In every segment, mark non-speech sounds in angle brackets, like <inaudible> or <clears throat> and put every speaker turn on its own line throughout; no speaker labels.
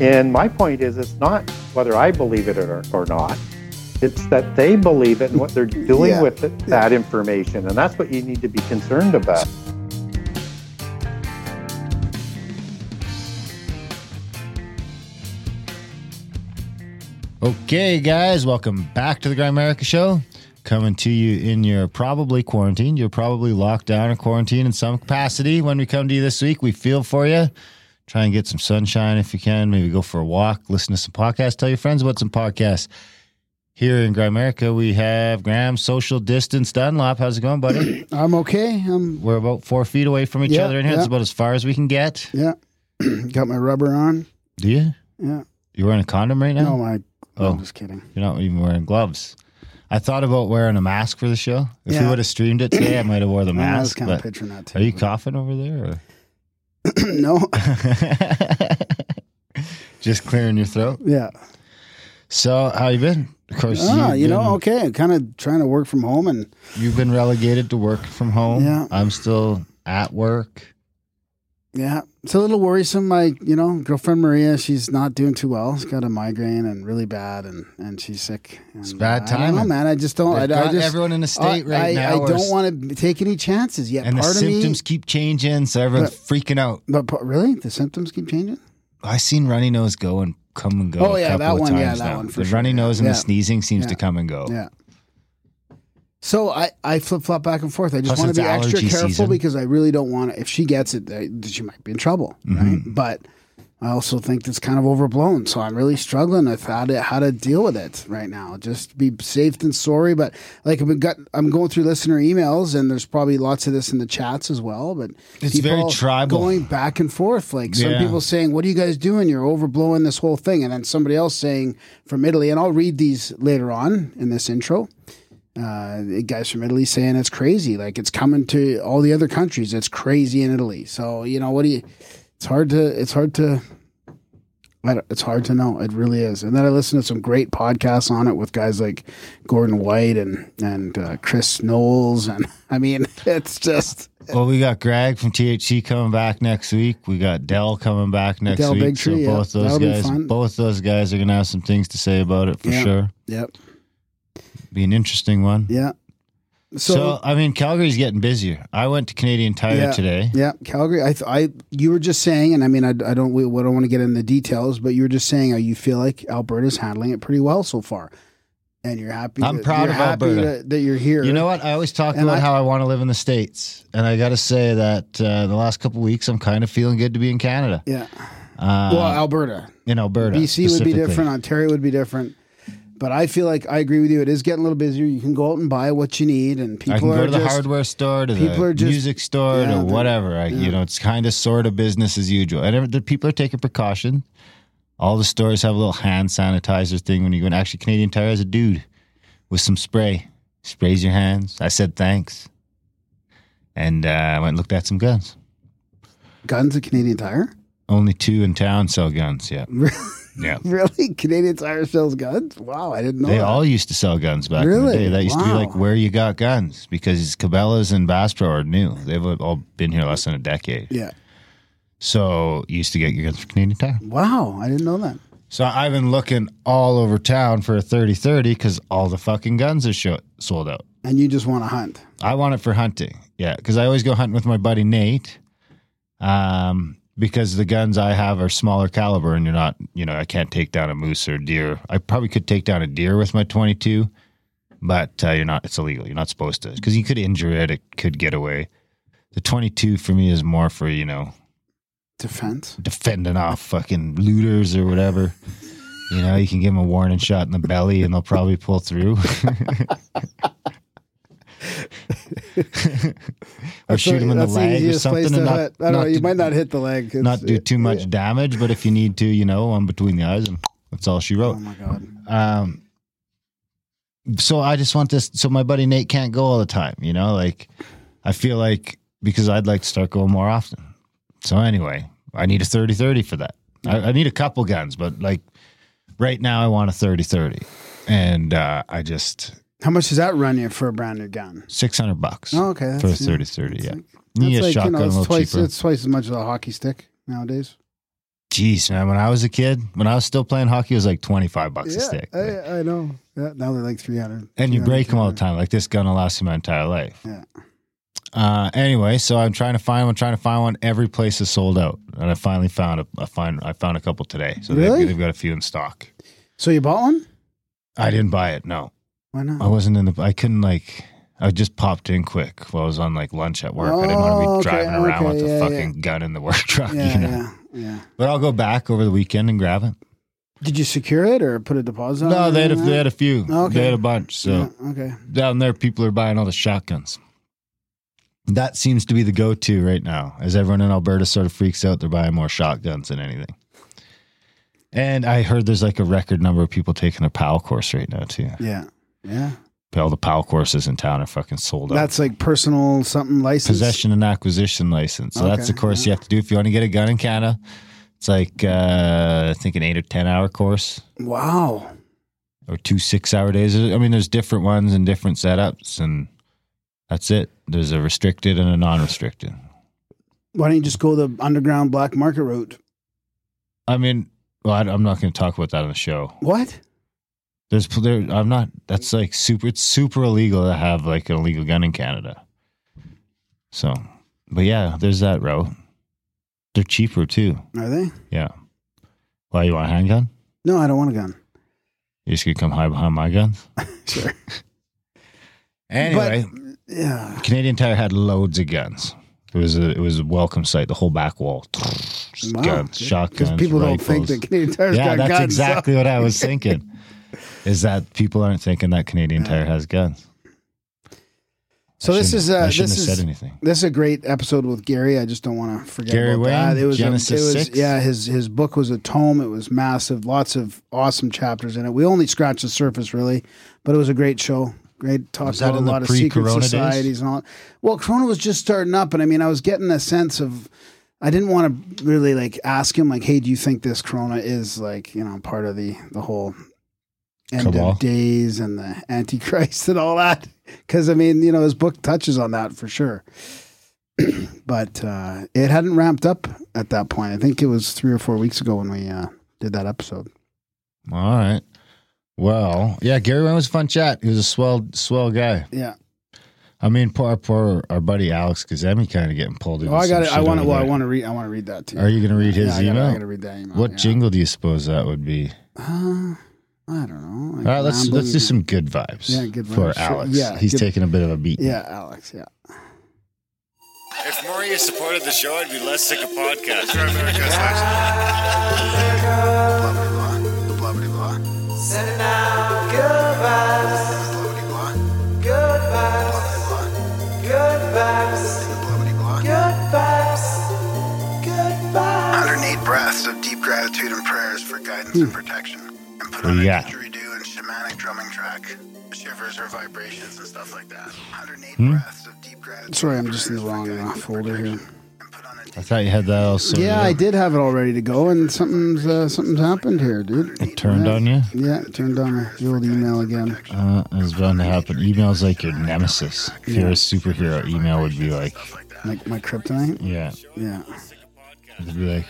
And my point is, it's not whether I believe it or, or not. It's that they believe it and what they're <laughs> doing
Yeah.
with it, that information. And that's what you need to be concerned about.
Okay, guys, welcome back to the Grimerica Show. Coming to you in your probably quarantine. You're probably locked down or quarantine in some capacity. When we come to you this week, we feel for you. Try and get some sunshine if you can. Maybe go for a walk, listen to some podcasts, tell your friends about some podcasts. Here in Grimerica, we have Graham Social Distance Dunlop. How's it going, buddy? <clears throat>
I'm okay. I'm
We're about four feet away from each
Yeah,
other in here. It's
yeah.
about as far as we can get.
yeah. <clears throat> Got my rubber on.
Do you?
Yeah.
You're wearing a condom right now?
No, my.
Oh.
I'm just kidding.
You're not even wearing gloves. I thought about wearing a mask for the show. If we would have streamed it today, I might have wore the <clears throat>
I was
mask.
kind of
But
picturing that too.
are you coughing over there? <clears throat>
no. <laughs>
Just clearing your throat.
Yeah.
So, how you been? Of course,
Ah,
you've
know, okay. Kind of trying to work from home and
you've been relegated to work from home.
Yeah.
I'm still at work.
Yeah, it's a little worrisome. My, you know, girlfriend Maria, she's not doing too well. She's got a migraine and really bad, and and she's sick. And,
It's bad
I know,
timing.
man. I just don't. I, I just
everyone in a state
I,
right
I,
now.
I don't want to take any chances yet.
And the
Part of
symptoms
me,
keep changing, so everyone's freaking out.
but pa- really, the symptoms keep changing.
I seen runny nose go and come and go.
Oh,
a
yeah,
couple
that
of
one, yeah, that
now.
one for
the
sure,
runny nose and
Yeah.
the sneezing seems
Yeah.
to come and go.
Yeah. So I, I flip flop back and forth. I just
Plus
want to be extra
allergy
careful
season.
because I really don't want to. If she gets it, uh, she might be in trouble, right?
Mm-hmm.
But I also think it's kind of overblown. So I'm really struggling with how to how to deal with it right now. Just be safe than sorry. But like I've got, I'm going through listener emails, and there's probably lots of this in the chats as well. But
It's very
people
tribal.
going back and forth. Like some
Yeah.
people saying, "What are you guys doing? You're overblowing this whole thing," and then somebody else saying from Italy, and I'll read these later on in this intro uh, guys from Italy saying it's crazy. Like it's coming to all the other countries. It's crazy in Italy. So you know what do you? It's hard to. It's hard to. I it's hard to know. It really is. And then I listened to some great podcasts on it with guys like Gordon White and and uh, Chris Knowles. And <laughs> I mean, <laughs> it's just
Well, we got Greg from THC coming back next week. We got Del coming back next
Del
week.
Bigtree, yeah.
both those
That'll
guys, both those guys are gonna have some things to say about it for
Yeah.
sure.
yep,
Be an interesting one.
yeah.
So,
So,
I mean, Calgary's getting busier. I went to Canadian Tire
Yeah.
today.
yeah, Calgary. I, th- I, you were just saying, and I mean, I, I don't, we, don't want to get into the details, but you were just saying, how you feel like Alberta's handling it pretty well so far, and you're happy.
I'm
that,
proud
you're
of
happy
Alberta.
That, that you're here.
You know what? I always talk
And
about
I-
how I want to live in the states, and I got to say that uh, the last couple weeks, I'm kind of feeling good to be in Canada.
Yeah.
Uh,
Well, Alberta,
in Alberta,
BC would be different. Ontario would be different. But I feel like I agree with you. It is getting a little busier. You can go out and buy what you need, and people
I can
are
go to the
just,
hardware store, to
people
the
are just-
music store,
yeah,
to whatever. I, You know, it's kind of sort of business as usual. And the people are taking precaution. All the stores have a little hand sanitizer thing when you go in. Actually, Canadian Tire has a dude with some spray. Sprays your hands. I said thanks. And uh, I went and looked at some guns.
guns at Canadian Tire.
Only two in town sell guns. <laughs> Yeah. Yeah. <laughs>
really, Canadian Tire sells guns. Wow, I didn't know.
They
that.
all used to sell guns back in
Really?
the day. That used to be like where you got guns because Cabela's and Bass Pro are new. They've all been here less than a decade.
Yeah.
So you used to get your guns from Canadian Tire.
Wow, I didn't know that.
So I've been looking all over town for a 30-30 because all the fucking guns are show- sold out.
And you just want to hunt.
I want it for hunting. Yeah, because I always go hunting with my buddy Nate. Um, because the guns I have are smaller caliber, and you're not, you know, I can't take down a moose or deer. I probably could take down a deer with my 22, but uh, you're not. It's illegal. You're not supposed to because you could injure it. It could get away. The 22 for me is more for you know
Defense.
defending off fucking looters or whatever. You know, you can give them a warning shot in the belly, and they'll probably pull through. <laughs> or shoot him in the leg or something, and not.
I don't know. You
do-
might not hit the leg. It's-
not do too much damage. But if you need to, you know, on between the eyes, and that's all she wrote.
Oh my god.
Um, so I just want this. So my buddy Nate can't go all the time. You know, like I feel like because I'd like to start going more often. So anyway, I need a 30-30 for that. I, I need a couple guns, but like right now, I want a 30-30. and uh, I just
How much does that run you for a brand new gun?
six hundred bucks.
Oh, okay.
for a
that's- yeah.
30-30, Yeah,
like-
need
That's
a
like,
shotgun
you know,
a
it's
little
twice,
cheaper.
it's twice as much as a hockey stick nowadays.
Jeez, man, when I was a kid, when I was still playing hockey, it was like twenty five bucks a stick.
I, I know. Yeah, now they're like 300.
and you
300,
break them all the time. Like this gun will last you my entire life.
Yeah.
Uh, anyway, so I'm trying to find one. Trying to find one. Every place is sold out, and I finally found a find I found a couple today. So
Really?
they've, they've got a few in stock.
So you bought one?
I didn't buy it. No,
Why not?
I wasn't in the. I couldn't like. I just popped in quick while I was on like lunch at work. I didn't want to be
Oh, okay,
driving around
okay,
with a
yeah,
fucking gun in the work <laughs> truck.
yeah,
you know.
yeah, yeah.
But I'll go back over the weekend and grab it.
Did you secure it or put a deposit on it?
No, they had a, they had a few.
Okay.
They had a bunch. So
Yeah, okay.
down there, people are buying all the shotguns. That seems to be the go-to right now, as everyone in Alberta sort of freaks out. They're buying more shotguns than anything. And I heard there's like a record number of people taking a PAL course right now too.
Yeah. Yeah.
But All the PAL courses in town are fucking sold out.
That's like personal something license.
possession and acquisition license. So that's the
Okay,
course you have to do if you want to get a gun in Canada. It's like uh, I think an eight or ten hour course.
Wow.
or two six hour days. I mean, there's different ones and different setups, and that's it. There's a restricted and a non restricted.
Why don't you just go the underground black market route?
I mean, well, I, I'm not going to talk about that on the show.
What?
There's, there, I'm not. That's like super. It's super illegal to have like an illegal gun in Canada. So, but yeah, there's that route. They're cheaper too.
Are they?
Yeah. Why you want a handgun?
No, I don't want a gun.
You just gonna come hide behind my guns? <laughs> <laughs>
Sure.
Anyway,
Yeah.
Canadian Tire had loads of guns. It was a it was a welcome sight. The whole back wall,
Wow.
guns, shotguns,
people don't think that Canadian Tire's
yeah,
got
that's
guns. so-
exactly what I was <laughs> thinking. Is that people aren't thinking that Canadian Tire has guns?
So this is uh,
I shouldn't
this
have
is
said anything.
this is a great episode with Gary. I just don't want to forget
Gary
about
Wayne,
that. It was a-
Genesis
it was,
6?
yeah. His his book was a tome. It was massive. Lots of awesome chapters in it. We only scratched the surface really, but it was a great show. Great talk
Was that
about a
in the
lot of secret
pre-Corona days?
societies and all. Well, Corona was just starting up, and I mean, I was getting a sense of. I didn't want to really like ask him like, "Hey, do you think this Corona is like you know part of the the whole end
Cabal?
of days and the Antichrist and all that?" Because I mean, you know, his book touches on that for sure. <clears throat> but uh, it hadn't ramped up at that point. I think it was three or four weeks ago when we uh, did that episode.
All right. Well, yeah, Gary Wayne was a fun chat. He was a swell, swell guy.
Yeah.
I mean, poor, poor our buddy Alex Kazemi kind of getting pulled into.
Oh, I got it. I want to. Well, I want to read. I want to read that too.
Are you going to read his
yeah,
email?
I gotta read that email.
what
yeah.
jingle do you suppose that would be?
Uh, I don't know. like
All right, let's let's do some good vibes.
Yeah, good
for
vibes, sure.
Alex.
Yeah,
he's
good-
taking a bit of a beat.
Yeah, Alex. Yeah.
If more of you supported the show, I'd be less sick of podcasts. <laughs>
Shivers vibrations and stuff like that. 108
Hmm?
breaths of deep gratitude.
Sorry, I'm just in the wrong
guidance
uh, folder here.
protection. And put on a
I thought you had that all sorted
Yeah,
out.
I did have it all ready to go, and something's uh, something's happened here, dude.
It turned
Yeah.
on you.
Yeah, it turned on the old email again.
Uh, it's bound to happen. Email's like your nemesis. If you're a superhero, email would be like,
Like my kryptonite.
yeah,
Yeah.
it'd be like,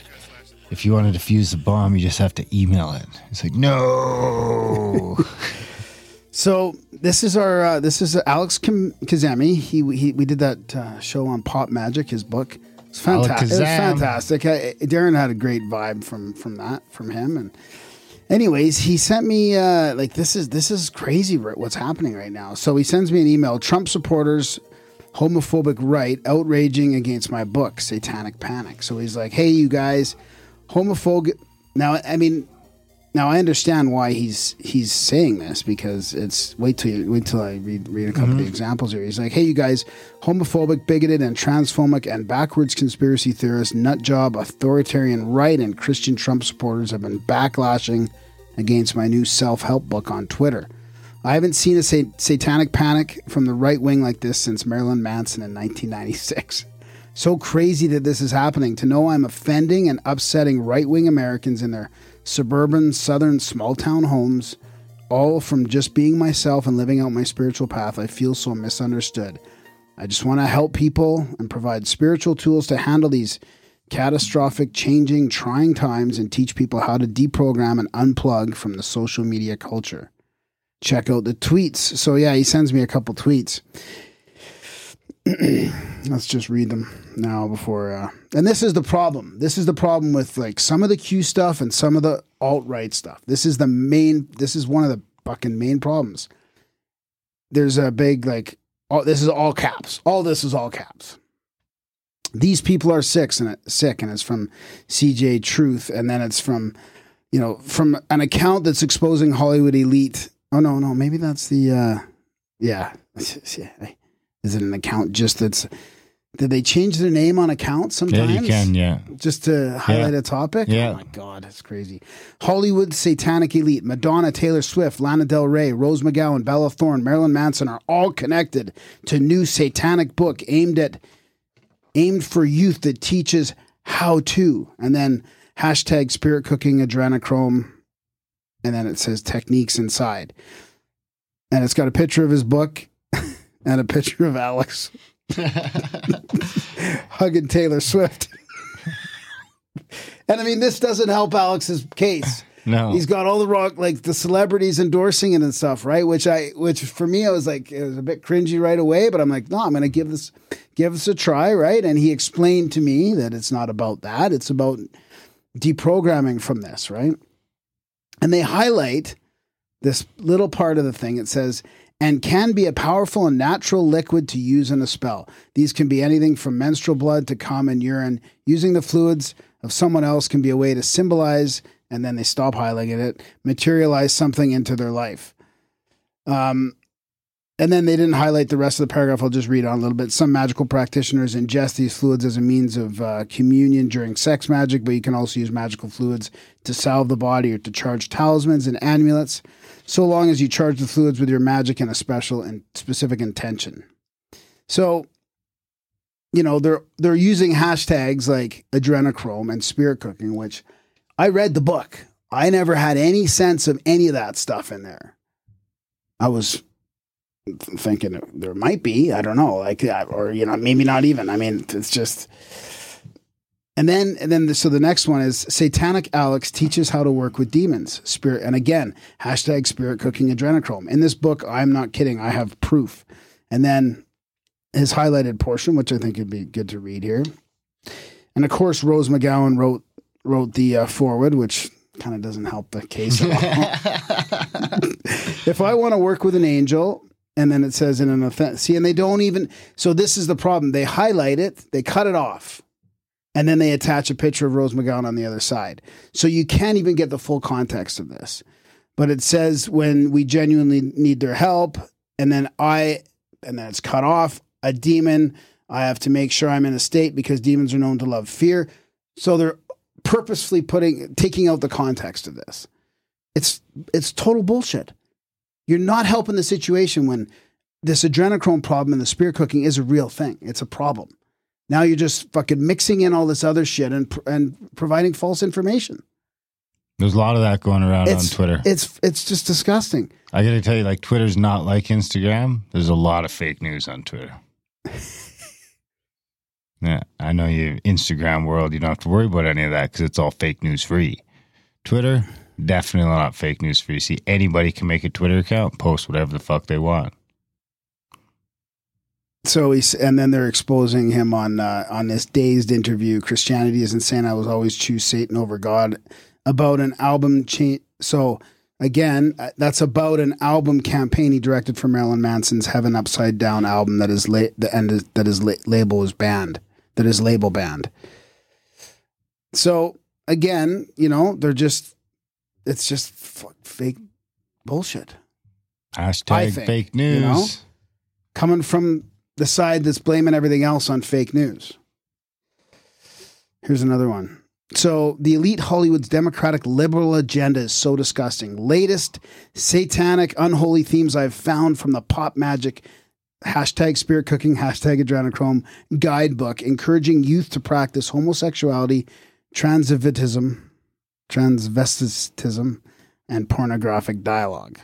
if you want to defuse the bomb, you just have to email it. It's like, no. <laughs>
So this is our uh, this is Alex Kim- Kazemi. He, he we did that uh, show on Pop Magic, his book. It's fantastic. It was fantastic. I, Darren had a great vibe from from that from him. And anyways, he sent me uh, like this is this is crazy what's happening right now. So he sends me an email. Trump supporters homophobic right outraging against my book Satanic Panic. So he's like, "Hey, you guys, homophobic." Now, I mean, now I understand why he's he's saying this because it's wait till you, wait till I read read a couple of the mm-hmm. examples here. He's like, "Hey, you guys, homophobic, bigoted, and transphobic and backwards conspiracy theorists, nut job, authoritarian right, and Christian Trump supporters have been backlashing against my new self help book on Twitter. I haven't seen a sa- satanic panic from the right wing like this since Marilyn Manson in 1996." So crazy that this is happening. To know I'm offending and upsetting right wing Americans in their suburban, southern, small town homes, all from just being myself and living out my spiritual path, I feel so misunderstood. I just want to help people and provide spiritual tools to handle these catastrophic, changing, trying times and teach people how to deprogram and unplug from the social media culture. Check out the tweets. So, yeah, he sends me a couple tweets. <clears throat> Let's just read them now before. Uh, and this is the problem. This is the problem with like some of the Q stuff and some of the alt right stuff. This is the main. This is one of the fucking main problems. There's a big like. All, this is all caps. All this is all caps. These people are sick and sick, and it's from CJ Truth, and then it's from, you know, from an account that's exposing Hollywood elite. Oh no, no, maybe that's the. uh yeah. <laughs> Is it an account just that's? Did they change their name on account
Yeah,
sometimes?
you can. Yeah.
Just to highlight
Yeah.
a topic?
Yeah.
Oh my God, that's crazy. Hollywood Satanic Elite, Madonna, Taylor Swift, Lana Del Rey, Rose McGowan, Bella Thorne, Marilyn Manson are all connected to new satanic book aimed at aimed for youth that teaches how to. And then hashtag spirit cooking adrenochrome. And then it says techniques inside. And it's got a picture of his book <laughs> and a picture of Alex <laughs> hugging Taylor Swift. and I mean, this doesn't help Alex's case.
No.
He's got all the rock, like the celebrities endorsing it and stuff, right? Which I, which for me, I was like, it was a bit cringy right away, but I'm like, no, I'm going to give this, give this a try, right? And he explained to me that it's not about that; it's about deprogramming from this, right? And they highlight this little part of the thing. It says, and can be a powerful and natural liquid to use in a spell. These can be anything from menstrual blood to common urine. Using the fluids of someone else can be a way to symbolize, and then they stop highlighting it, materialize something into their life. Um, and then they didn't highlight the rest of the paragraph. I'll just read on a little bit. Some magical practitioners ingest these fluids as a means of uh, communion during sex magic, but you can also use magical fluids to salve the body or to charge talismans and amulets, so long as you charge the fluids with your magic and a special and specific intention. So, you know, they're they're using hashtags like adrenochrome and spirit cooking, which I read the book. I never had any sense of any of that stuff in there. I was thinking there might be. I don't know, like or you know maybe not even. I mean, it's just. And then, and then, the, so the next one is Satanic Alex teaches how to work with demons, spirit, and again, hashtag spirit cooking adrenochrome. In this book, I'm not kidding. I have proof. And then his highlighted portion, which I think would be good to read here. And of course, Rose McGowan wrote wrote the uh, forward, which kind of doesn't help the case at all. <laughs> if I want to work with an angel, and then it says in an offense, see, and they don't even. So this is the problem. They highlight it, they cut it off, and then they attach a picture of Rose McGowan on the other side. So you can't even get the full context of this. But it says when we genuinely need their help, and then I, and then it's cut off. A demon. I have to make sure I'm in a state because demons are known to love fear. So they're purposefully putting taking out the context of this. It's it's total bullshit. You're not helping the situation when this adrenochrome problem and the spirit cooking is a real thing. It's a problem. Now you're just fucking mixing in all this other shit and and providing false information.
There's a lot of that going around
It's
on Twitter.
It's it's just disgusting.
I got to tell you, like Twitter's not like Instagram. There's a lot of fake news on Twitter. <laughs> yeah, I know you Instagram world. You don't have to worry about any of that because it's all fake news free. Twitter, definitely not fake news free. See, anybody can make a Twitter account, post whatever the fuck they want.
So he's and then they're exposing him on uh, on this dazed interview. Christianity is insane. I will always choose Satan over God. About an album change. So again, uh, that's about an album campaign he directed for Marilyn Manson's Heaven Upside Down album that is la- the end is, that his la- label is banned. That is label banned. So again, you know, they're just it's just f- fake bullshit
Hashtag
think,
fake
you
news.
know? coming from the side that's blaming everything else on fake news. Here's another one. So, the elite Hollywood's democratic liberal agenda is so disgusting. Latest satanic, unholy themes I've found from the pop magic hashtag spirit cooking, hashtag adrenochrome guidebook, encouraging youth to practice homosexuality, transvestism, transvestitism, and pornographic dialogue.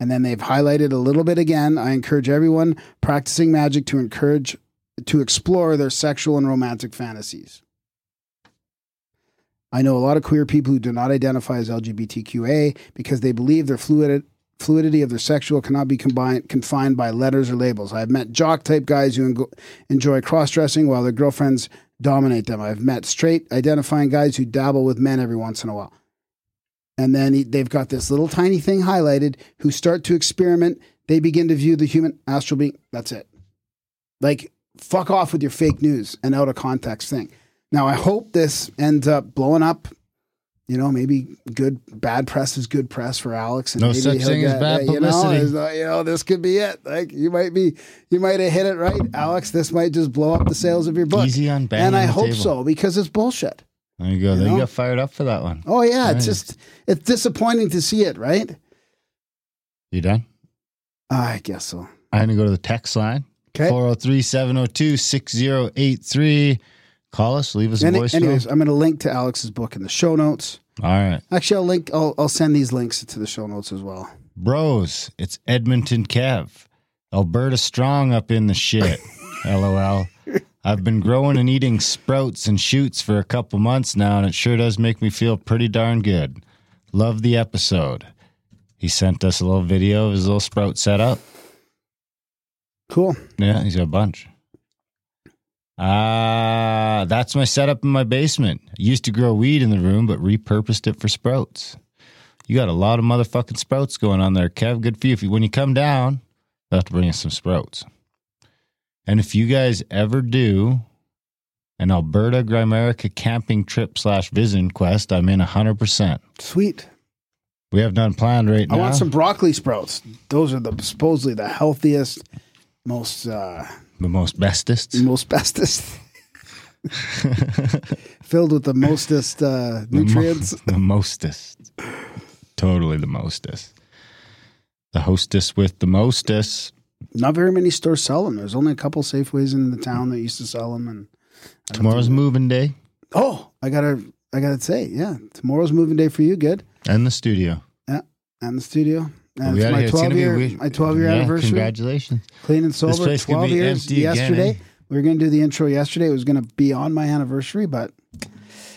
And then they've highlighted a little bit again. I encourage everyone practicing magic to encourage to explore their sexual and romantic fantasies. I know a lot of queer people who do not identify as LGBTQA because they believe their fluid, fluidity of their sexual cannot be combined, confined by letters or labels. I've met jock type guys who engo- enjoy cross dressing while their girlfriends dominate them. I've met straight identifying guys who dabble with men every once in a while. And then he- they've got this little tiny thing highlighted who start to experiment. They begin to view the human astral being. That's it. Like, fuck off with your fake news and out of context thing. Now, I hope this ends up blowing up. You know, maybe good, bad press is good press for Alex. And
No
maybe
such thing as bad
uh, you
publicity.
it's not- you know, this could be it. Like, you might be, you might have hit it right, Alex. This might just blow up the sales of your book.
Easy on
and I hope
table.
so because it's bullshit.
There you go.
You
They
know?
got fired up for that one.
Oh yeah, it's just it's disappointing to see it, right?
You done?
I guess so.
I'm to go to the text line.
Okay.
403 702 6083. Call us, leave us a
Any-
voicemail.
anyways, I'm going to link to Alex's book in the show notes.
All right.
Actually, I'll link. I'll, I'll send these links to the show notes as well.
Bros, it's Edmonton Kev. Alberta strong up in the shit. <laughs> LOL. I've been growing and eating sprouts and shoots for a couple months now, and it sure does make me feel pretty darn good. Love the episode. He sent us a little video of his little sprout setup.
Cool.
Yeah, he's got a bunch. Ah, that's my setup in my basement. I used to grow weed in the room, but repurposed it for sprouts. You got a lot of motherfucking sprouts going on there, Kev. Good for you. If you when you come down, you'll have to bring us some sprouts. And if you guys ever do an Alberta Grimerica camping trip slash vision quest, I'm in hundred percent.
Sweet.
We have none planned right
I
now.
I want some broccoli sprouts. Those are the supposedly the healthiest, most uh,
the most bestest. <laughs>
most bestest, <laughs> filled with the mostest uh, nutrients. <laughs>
The, mostest. Totally the mostest. The hostess with the mostest.
Not very many stores sell them. There's only a couple Safeways in the town that used to sell them. And
Tomorrow's
think-
moving day
Oh, I gotta, I gotta say, yeah, tomorrow's moving day for you. Good.
and the studio.
Yeah, and the studio. And it's my
get- it's gonna
12
be
year,
we-
my 12 year
yeah,
anniversary.
Congratulations.
Clean and sober.
place
12
be
years
empty again,
yesterday.
eh?
We were going to do the intro yesterday. It was going to be on my anniversary, but,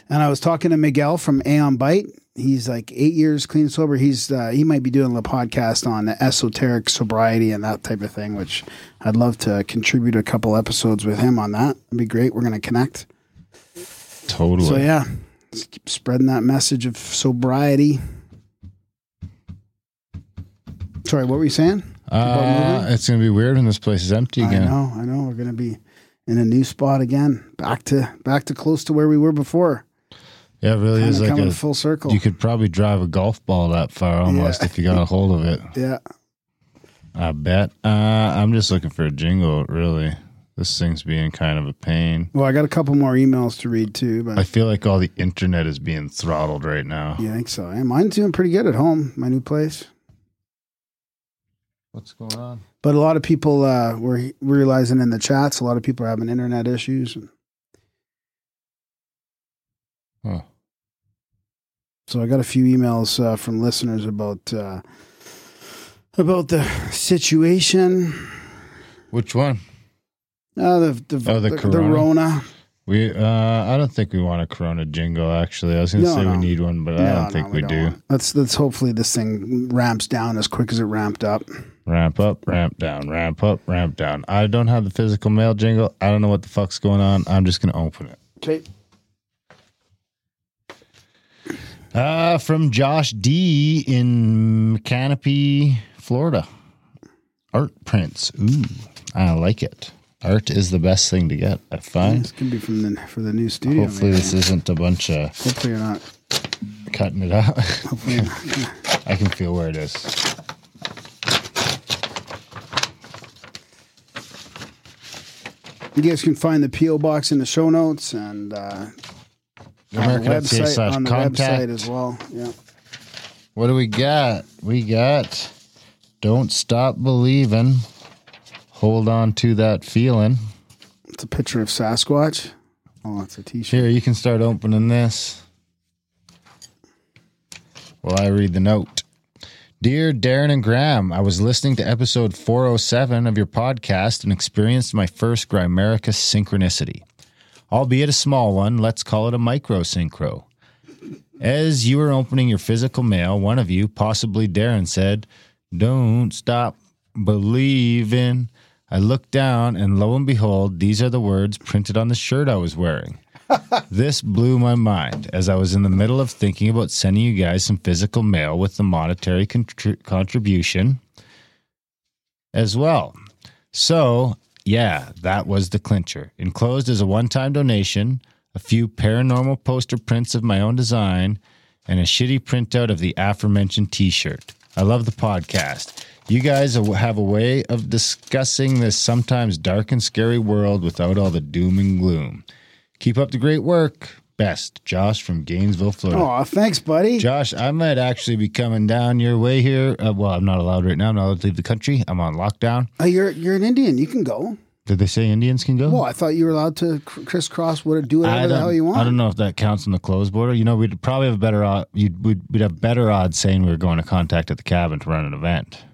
and I was talking to Miguel from Aeon Byte. He's like eight years clean and sober. He's, uh, he might be doing a podcast on esoteric sobriety and that type of thing, which I'd love to contribute a couple episodes with him on that. It'd be great. We're going to connect.
Totally.
So yeah, let's keep spreading that message of sobriety. Sorry, what were you saying?
Uh, it's going to be weird when this place is empty again.
I know, I know. We're gonna be in a new spot again, back to back to close to where we were before.
Yeah, it really
Kind
is like
coming
a.
full circle.
You could probably drive a golf ball that far almost
Yeah.
if you got a hold of it. <laughs>
yeah,
I bet. Uh, I'm just looking for a jingle, really. This thing's being kind of a pain.
well, I got a couple more emails to read too, but
I feel like all the internet is being throttled right now.
you think so? Yeah, mine's doing pretty good at home, my new place.
What's going on?
But a lot of people uh, were realizing in the chats, a lot of people are having internet issues. So I got a few emails uh, from listeners about uh, about the situation.
Which one?
Uh, the the,
Oh, the
the, the
Corona?
Rona.
We uh I don't think we want a Corona jingle actually. I was gonna
No,
say
no.
we need one, but I don't
no,
think we,
don't
do.
Let's let's hopefully this thing ramps down as quick as it ramped up.
Ramp up, ramp down, ramp up, ramp down. I don't have the physical mail jingle. I don't know what the fuck's going on. I'm just gonna open it.
Okay.
Uh from Josh D in Canopy, Florida. Art prints. Ooh, I like it. Art is the best thing to get. I find.
This could be from the for the new studio.
Hopefully
maybe.
this isn't a bunch of
Hopefully you're not
cutting it out.
Hopefully, <laughs>
I can feel where it is.
you guys can find the PO box in the show notes and uh,
Grimerica.ca
website
slash
on the
contact.
website as well. Yeah.
What do we got? We got Don't Stop Believing. Hold on to that feeling.
It's a picture of Sasquatch. Oh, it's a T-shirt.
Here, you can start opening this. While I read the note. Dear Darren and Graham, I was listening to episode 407 of your podcast and experienced my first Grimerica synchronicity. Albeit a small one, let's call it a micro synchro. As you were opening your physical mail, one of you, possibly Darren, said, Don't stop believing. I looked down, and lo and behold, these are the words printed on the shirt I was wearing. <laughs> this blew my mind as I was in the middle of thinking about sending you guys some physical mail with the monetary contri- contribution as well. So, yeah, that was the clincher. Enclosed as a one time donation, a few paranormal poster prints of my own design, and a shitty printout of the aforementioned t shirt. I love the podcast. You guys have a way of discussing this sometimes dark and scary world without all the doom and gloom. Keep up the great work. Best, Josh from Gainesville, Florida.
Oh, thanks, buddy.
Josh, I might actually be coming down your way here. Uh, well, I'm not allowed right now. I'm not allowed to leave the country. I'm on lockdown.
Oh, you're you're an Indian. You can go.
Did they say Indians can go?
Well, I thought you were allowed to crisscross, what do whatever the hell you want.
I don't know if that counts on the closed border. You know, we'd probably have a better odd, you'd, we'd, we'd have better odds saying we were going to contact at the cabin to run an event.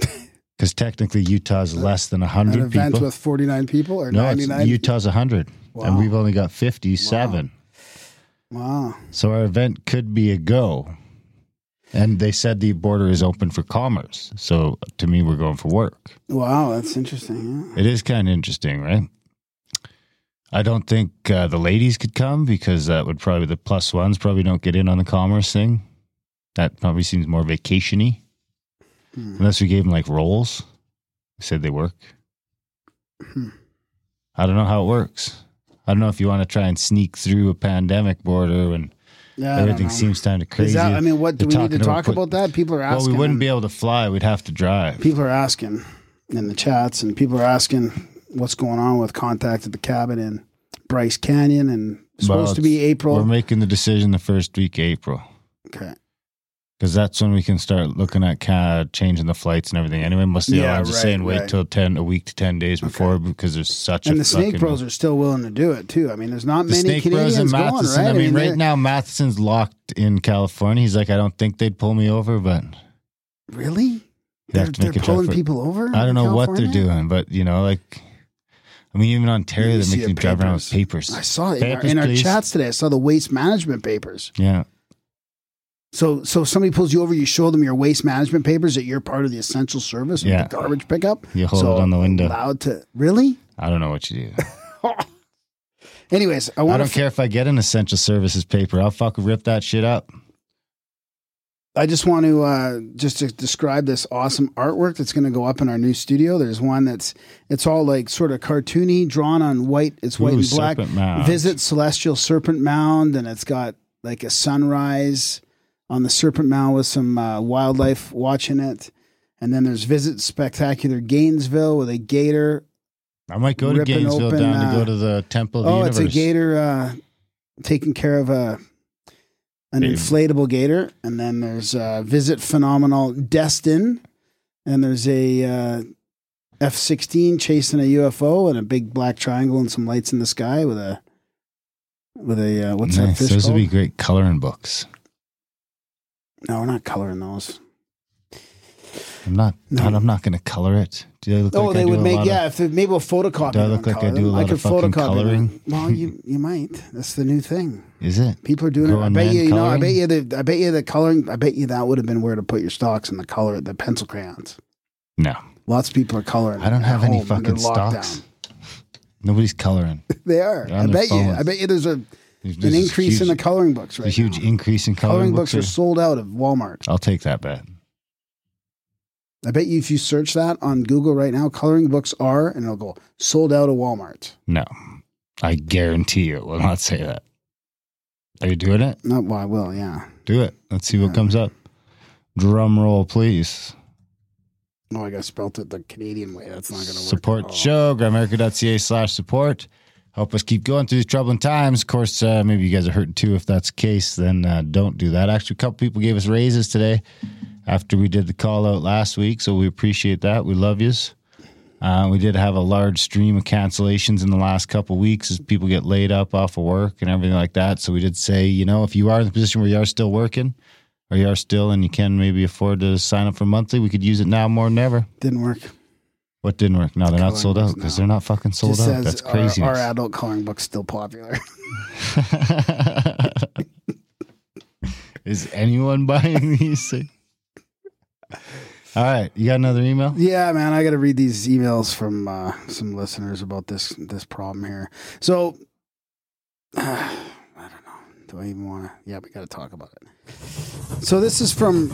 <laughs> Because technically, Utah's less than
An
100
event
people.
with 49 people or
no, it's,
99?
Utah's 100. And we've only got 57.
Wow.
So our event could be a go. And they said the border is open for commerce. So to me, we're going for work.
Wow, that's interesting. Yeah.
It is kind of interesting, right? I don't think uh, the ladies could come because that would probably the plus ones probably don't get in on the commerce thing. That probably seems more vacationy,
Hmm.
unless we gave them like roles. They said they work. I don't know how it works. I don't know if you want to try and sneak through a pandemic border when
Yeah,
everything seems kind of crazy.
that, I mean, what do
They're
we need to talk
put-
about that? People are
Well,
asking.
we wouldn't be able to fly. We'd have to drive.
People are asking in the chats, and people are asking what's going on with contact at the cabin in Bryce Canyon, and it's
Well,
supposed to be April.
We're making the decision the first week of April.
Okay.
Because that's when we can start looking at kind of changing the flights and everything. Anyway, most of the
Yeah,
airlines are saying wait
right.
till ten a week to ten days before because there's such
And
a
the Snake Bros are still willing to do it too. I mean, there's not
the
many
Snake
Canadians
and
going, right?
I mean,
they're-
right now Matheson's locked in California. He's like, I don't think they'd pull me over, but
really, they're,
have to
they're
a
pulling people over.
I don't know what they're doing, but you know, like, I mean, even Ontario, they're making you drive around with
papers.
papers.
I saw it in our, in our chats today. I saw the waste management papers.
Yeah,
So, so if somebody pulls you over, you show them your waste management papers that you're part of the essential service
Yeah.
the garbage pickup.
You hold
so
it on the window.
Allowed to really?
I don't know what you do. <laughs>
Anyways, I
I don't
to.
care if I get an essential services paper. I'll fucking rip that shit up.
I just want to uh, just to describe this awesome artwork that's going to go up in our new studio. There's one that's it's all like sort of cartoony, drawn on white. It's white
Ooh,
and black. Visit Celestial Serpent Mound, and it's got like a sunrise on the Serpent Mound with some uh, wildlife watching it. And then there's Visit Spectacular Gainesville with a gator.
I might go to Gainesville
open,
down to
uh,
go to the Temple of the
Oh,
Universe.
it's a gator uh, taking care of a an
Babe.
inflatable gator, and then there's uh, Visit Phenomenal Destin, and there's a uh, F sixteen chasing a UFO and a big black triangle and some lights in the sky with a with a uh, what's that
Nice.
fish
Those
called?
would be great coloring books.
No, we're not coloring those.
I'm not.
No.
I'm not going to color it. Do they look
Oh,
like
they
do
would
a
make yeah.
Of,
If maybe we'll photocopy.
Do I look like I do a lot
I
of fucking
photocopy them.
coloring?
Well, you you might. That's the new thing.
is it?
People are doing it. I bet you. You know. I bet you the. I bet you the coloring. I bet you that would have been where to put your stocks in the color, the pencil crayons.
No,
Lots of people are coloring.
I don't have any fucking stocks. Nobody's coloring. <laughs>
They are. I bet you. I bet you. There's a
There's
an increase in the coloring books right a
huge
now.
increase in coloring,
Coloring books are
are-
sold out of Walmart.
I'll take that bet.
I bet you if you search that on Google right now, coloring books are, and it'll go sold out of Walmart.
No, I guarantee you it will not say that. Are you doing it?
No, well, I will. Yeah.
Do it. Let's see what comes up. Drum roll, please.
Oh, I got spelt it the Canadian way. That's not going to work.
Support
all.
show, grimerica.ca slash support. Help us keep going through these troubling times. Of course, uh, maybe you guys are hurting too. If that's the case, then uh, don't do that. Actually, a couple people gave us raises today after we did the call out last week, so we appreciate that. We love yous. Uh, we did have a large stream of cancellations in the last couple weeks as people get laid up off of work and everything like that. So we did say, you know, if you are in the position where you are still working, or you are still and you can maybe afford to sign up for monthly, we could use it now more than ever.
Didn't work.
What didn't work? No, they're not sold out because
no.
they're not fucking sold out. That's crazy.
Our, adult coloring book's still popular. <laughs>
Is anyone buying these? All right, you got another email?
yeah, man, I got to read these emails from uh, some listeners about this this problem here. So, <sighs> I don't know. Do I even want to? Yeah, we got to talk about it. So this is from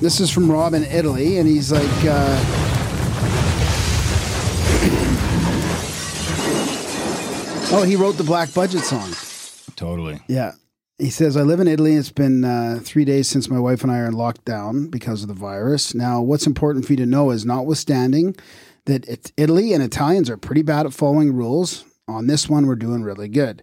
this is from Rob in Italy, and he's like. Uh, Oh, he wrote the Black Budget song.
Totally.
Yeah. He says, I live in Italy. It's been uh, three days since my wife and I are in lockdown because of the virus. Now, what's important for you to know is notwithstanding that it's Italy and Italians are pretty bad at following rules, on this one, we're doing really good.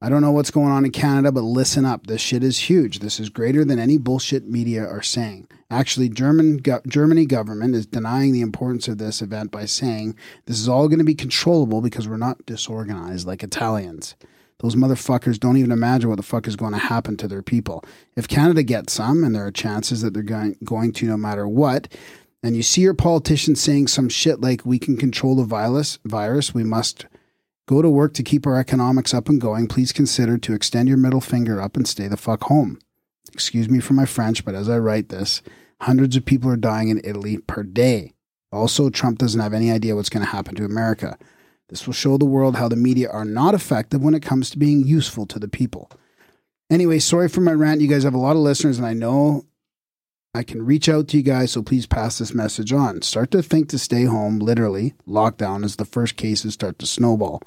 I don't know what's going on in Canada, but listen up. This shit is huge. This is greater than any bullshit media are saying. Actually, German go- Germany government is denying the importance of this event by saying this is all going to be controllable because we're not disorganized like Italians. Those motherfuckers don't even imagine what the fuck is going to happen to their people. If Canada gets some, and there are chances that they're going, going to no matter what, and you see your politicians saying some shit like we can control the virus, virus, we must go to work to keep our economics up and going, please consider to extend your middle finger up and stay the fuck home. Excuse me for my French, but as I write this, hundreds of people are dying in Italy per day. Also, Trump doesn't have any idea what's going to happen to America. This will show the world how the media are not effective when it comes to being useful to the people. Anyway, sorry for my rant. You guys have a lot of listeners, and I know I can reach out to you guys, so please pass this message on. Start to think to stay home, literally, lockdown, as the first cases start to snowball.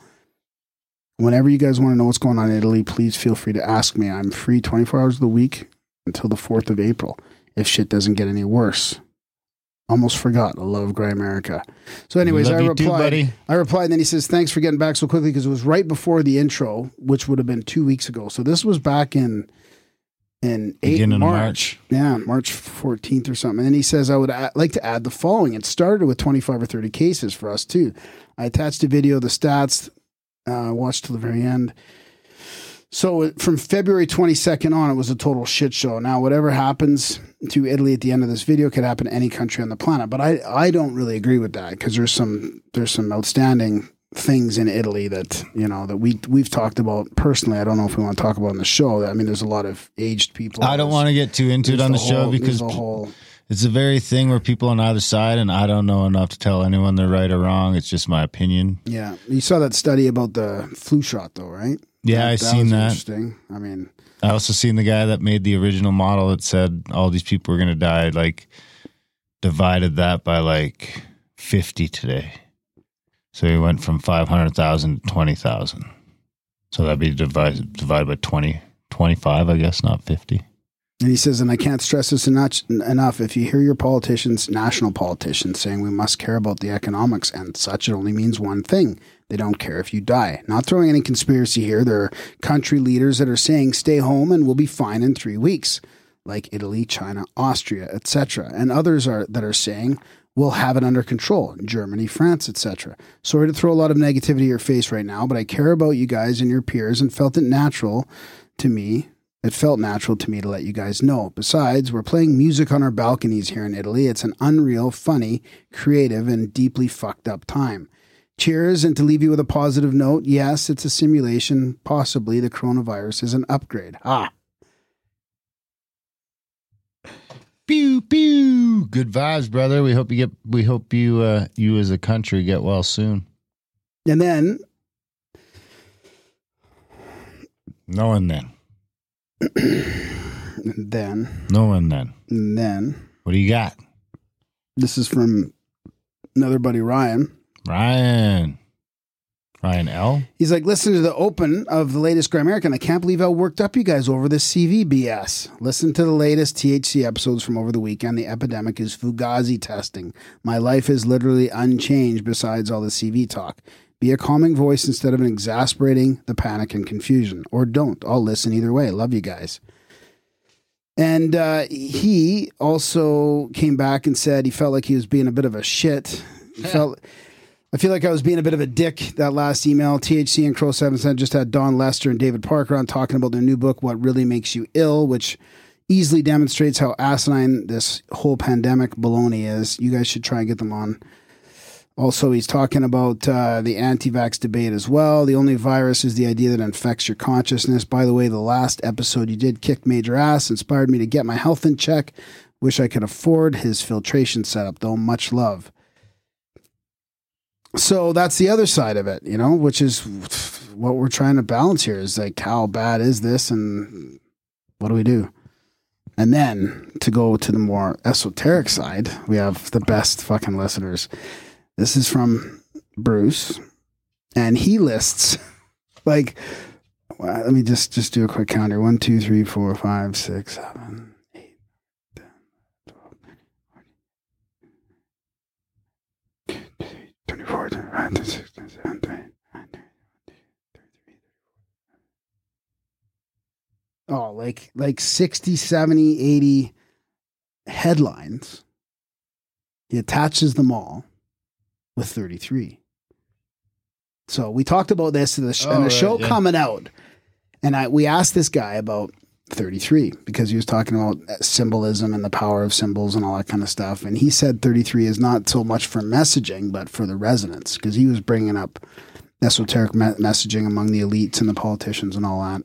Whenever you guys want to know what's going on in Italy, please feel free to ask me. I'm free 24 hours of the week until the 4th of April if shit doesn't get any worse. Almost forgot. I love Grimerica. So, anyways,
Love
I
too,
replied.
buddy.
I replied, and then he says, "Thanks for getting back so quickly because it was right before the intro, which would have been two weeks ago. So this was back in in eight
Beginning of
March. Yeah, March fourteenth or something. And then he says, "I would a- like to add the following. It started with twenty five or thirty cases for us too. I attached a video, of the stats. Uh, watched till the very end." So from February 22nd on, it was a total shit show. Now, whatever happens to Italy at the end of this video could happen to any country on the planet. But I, I don't really agree with that because there's some there's some outstanding things in Italy that you know that we we've talked about personally. I don't know if we want to talk about on the show. I mean, there's a lot of aged people.
I don't want to get too into it on the,
the
show
whole-
because
the whole
it's a very thing where people on either side, and I don't know enough to tell anyone they're right or wrong. It's just my opinion.
yeah. You saw that study about the flu shot though, right?
Yeah, I seen that.
Interesting. I mean,
I also seen the guy that made the original model that said all these people were going to die. Like divided that by like fifty today, so he went from five hundred thousand to twenty thousand. So that'd be divided divided by 20, 25, I guess, not fifty.
And he says, and I can't stress this enough, enough. If you hear your politicians, national politicians, saying we must care about the economics and such, it only means one thing. They don't care if you die. Not throwing any conspiracy here. There are country leaders that are saying stay home and we'll be fine in three weeks, like Italy, China, Austria, etc. And others are that are saying we'll have it under control. Germany, France, etc. Sorry to throw a lot of negativity at your face right now, but I care about you guys and your peers and felt it natural to me it felt natural to me to let you guys know. Besides, we're playing music on our balconies here in Italy. It's an unreal, funny, creative, and deeply fucked up time. Cheers, and to leave you with a positive note, yes, it's a simulation. Possibly the coronavirus is an upgrade. Ah,
Pew pew. Good vibes, brother. We hope you get. We hope you uh, you as a country get well soon.
and then
No one then.
And <clears throat> then
No one then.
and then
What do you got,
this is from another buddy Ryan.
Ryan? Ryan L.
He's like, listen to the open of the latest Gramerican. I can't believe how worked up you guys over this CV BS. Listen to the latest THC episodes from over the weekend. The epidemic is Fugazi testing. My life is literally unchanged besides all the CV talk. Be a calming voice instead of an exasperating the panic and confusion. Or don't. I'll listen either way. Love you guys. And uh, he also came back and said he felt like he was being a bit of a shit. He felt. I feel like I was being a bit of a dick that last email. THC and Crow Seven Cent just had Dawn Lester and David Parker on talking about their new book, What Really Makes You Ill, which easily demonstrates how asinine this whole pandemic baloney is. You guys should try and get them on. Also, he's talking about uh, the anti vax debate as well. The only virus is the idea that infects your consciousness. By the way, the last episode you did kicked major ass, inspired me to get my health in check. Wish I could afford his filtration setup, though. Much love. So that's the other side of it, you know, which is what we're trying to balance here is like, how bad is this and what do we do? And then to go to the more esoteric side, we have the best fucking listeners. This is from Bruce, and he lists <laughs> like well, let me just just do a quick counter. One, two, three, four, five, six, seven, eight, Oh, like like 60, 70, 80 headlines. He attaches them all with 33. So we talked about this in the, sh- in
Oh,
the
right,
show
yeah.
coming out. And I we asked this guy about 33 because he was talking about uh, symbolism and the power of symbols and all that kind of stuff. And he said 33 is not so much for messaging, but for the resonance because he was bringing up esoteric me- messaging among the elites and the politicians and all that.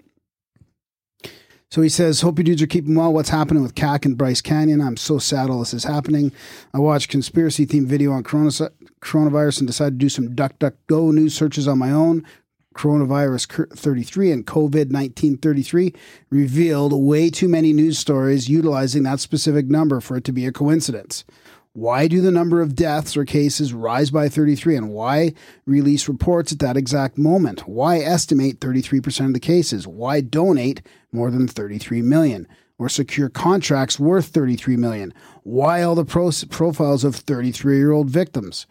So he says, Hope you dudes are keeping well. What's happening with CAC and Bryce Canyon? I'm so sad all this is happening. I watched conspiracy themed video on corona- coronavirus and decided to do some DuckDuckGo news searches on my own. Coronavirus 33 and COVID 19 33 revealed way too many news stories utilizing that specific number for it to be a coincidence. Why do the number of deaths or cases rise by 33 and why release reports at that exact moment? Why estimate 33% of the cases? Why donate more than 33 million or secure contracts worth 33 million? Why all the profiles of 33 year old victims?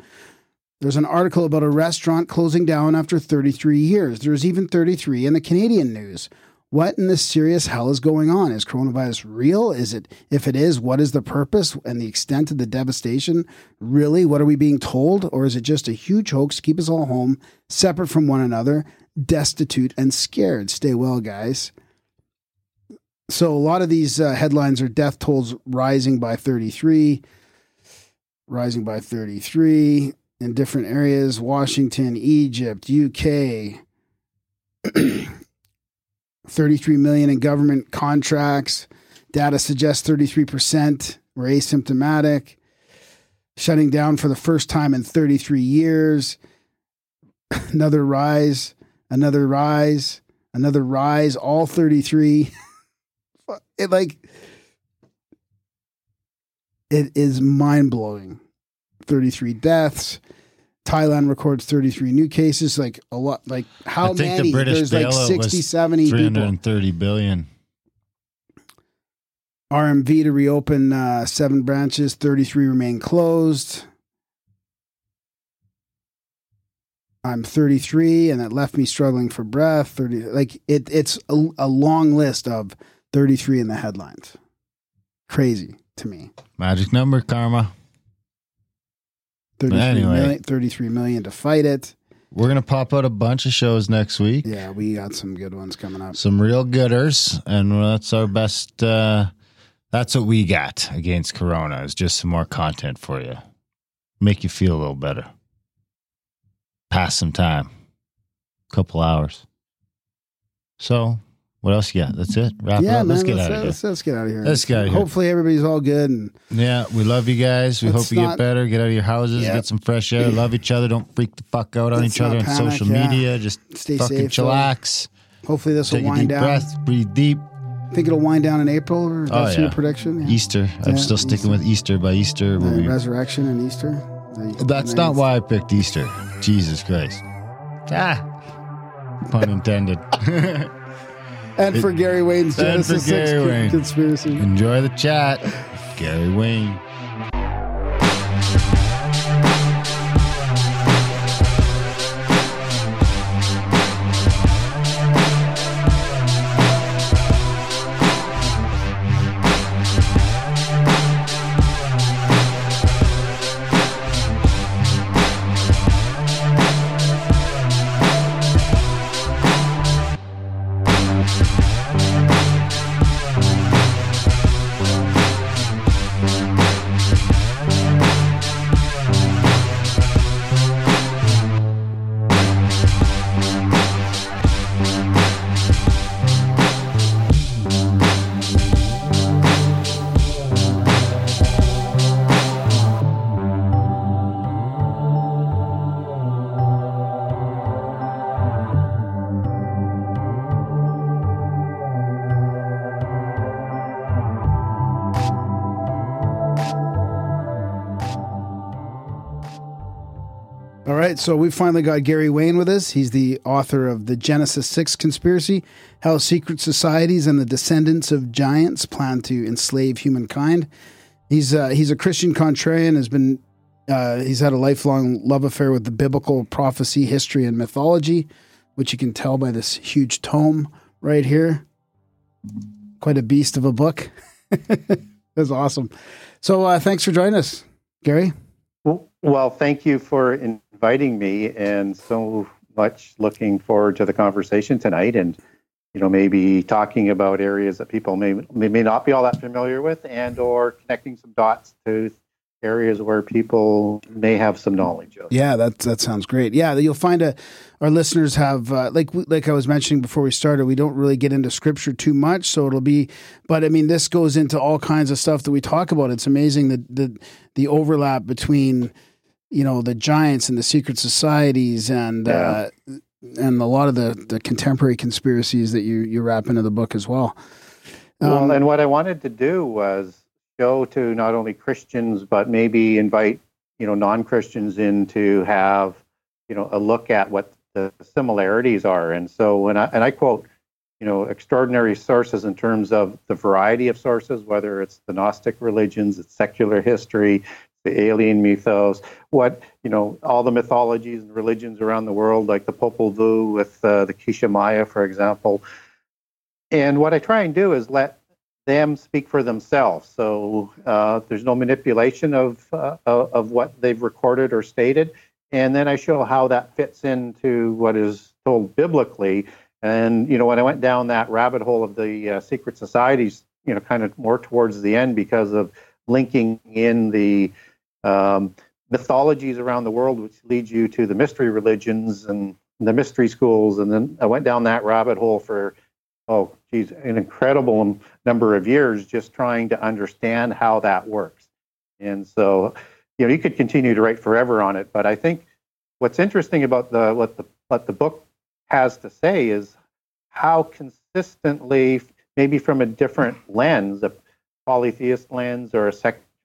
There's an article about a restaurant closing down after 33 years. There's even 33 in the Canadian news. What in this serious hell is going on? Is coronavirus real? Is it, if it is, what is the purpose and the extent of the devastation? Really, what are we being told? Or is it just a huge hoax to keep us all home, separate from one another, destitute and scared? Stay well, guys. So, a lot of these uh, headlines are death tolls rising by 33, rising by 33 in different areas Washington, Egypt, UK. <clears throat> 33 million in government contracts. Data suggests 33% were asymptomatic. Shutting down for the first time in 33 years. <laughs> Another rise, another rise, another rise, all 33. <laughs> it like it is mind blowing. 33 deaths. Thailand records 33 new cases. Like a lot, like how many?
the British
There's like
bailout
60,
was
70 people.
330 billion.
RMV to reopen uh, seven branches, 33 remain closed. I'm 33, and that left me struggling for breath. 30, like it, it's a, a long list of 33 in the headlines. Crazy to me.
Magic number, karma.
33
Anyway.
million, 33 million to fight it.
We're gonna pop out a bunch of shows next week.
Yeah, we got some good ones coming up.
Some real gooders, and that's our best. Uh, that's what we got against Corona. Is just some more content for you, make you feel a little better. Pass some time, couple hours. So, what else you got? That's it. Wrap it
yeah,
up.
man,
Let's get
let's,
out of here.
let's, let's get out of here.
Let's get out of here.
Hopefully, everybody's all good and
Yeah, we love you guys. We hope you
not-
get better. Get out of your houses.
Yeah.
Get some fresh air. Love each other. Don't freak the fuck out on
Let's
each other on social
yeah.
media. Just
Stay
fucking
safe, though.
chillax.
hopefully this will
Take a
wind
deep
down.
breath. Breathe deep.
Think it'll wind down in April, or
Oh,
that's
yeah.
your prediction? Yeah.
Easter. I'm still sticking
Easter.
with Easter. By Easter, we'll be-
resurrection and Easter.
That's not why I picked Easter. Jesus Christ. Ah, pun intended. <laughs>
And for Gary Wayne's
And for
Genesis 6
Gary
con-
Wayne.
conspiracy.
Enjoy the chat. Gary Wayne.
Right, so we finally got Gary Wayne with us. He's the author of The Genesis 6 Conspiracy How Secret Societies and the Descendants of Giants Plan to Enslave Humankind. He's, uh, he's a Christian contrarian, has been, uh, he's had a lifelong love affair with the biblical prophecy, history, and mythology, which you can tell by this huge tome right here. Quite a beast of a book. <laughs> That's awesome. So uh, thanks for joining us, Gary.
Well, thank you for inviting me, and so much looking forward to the conversation tonight, and you know maybe talking about areas that people may may, not be all that familiar with, and or connecting some dots to areas where people may have some knowledge of.
Yeah, that that sounds great. Yeah, you'll find a, our listeners have uh, like like I was mentioning before we started, we don't really get into scripture too much, so it'll be. But I mean, this goes into all kinds of stuff that we talk about. It's amazing that the the overlap between you know the giants and the secret societies and uh, and a lot of the the contemporary conspiracies that you you wrap into the book as well. Um,
well, and what I wanted to do was show to not only Christians but maybe invite you know non-Christians in to have you know a look at what the similarities are. And so when I and I quote you know extraordinary sources in terms of the variety of sources, whether it's the Gnostic religions, it's secular history, the alien mythos, what you know all the mythologies and religions around the world, like the Popol Vuh with uh, the Quiché Maya, for example. And what I try and do is let them speak for themselves. So uh, there's no manipulation of uh, of what they've recorded or stated, and then I show how that fits into what is told biblically. And you know, when I went down that rabbit hole of the uh, secret societies, you know, kind of more towards the end because of linking in the um, mythologies around the world, which leads you to the mystery religions and the mystery schools, and then I went down that rabbit hole for oh, geez, an incredible number of years just trying to understand how that works. And so, you know, you could continue to write forever on it, but I think what's interesting about the what the what the book has to say is how consistently, maybe from a different lens, a polytheist lens or a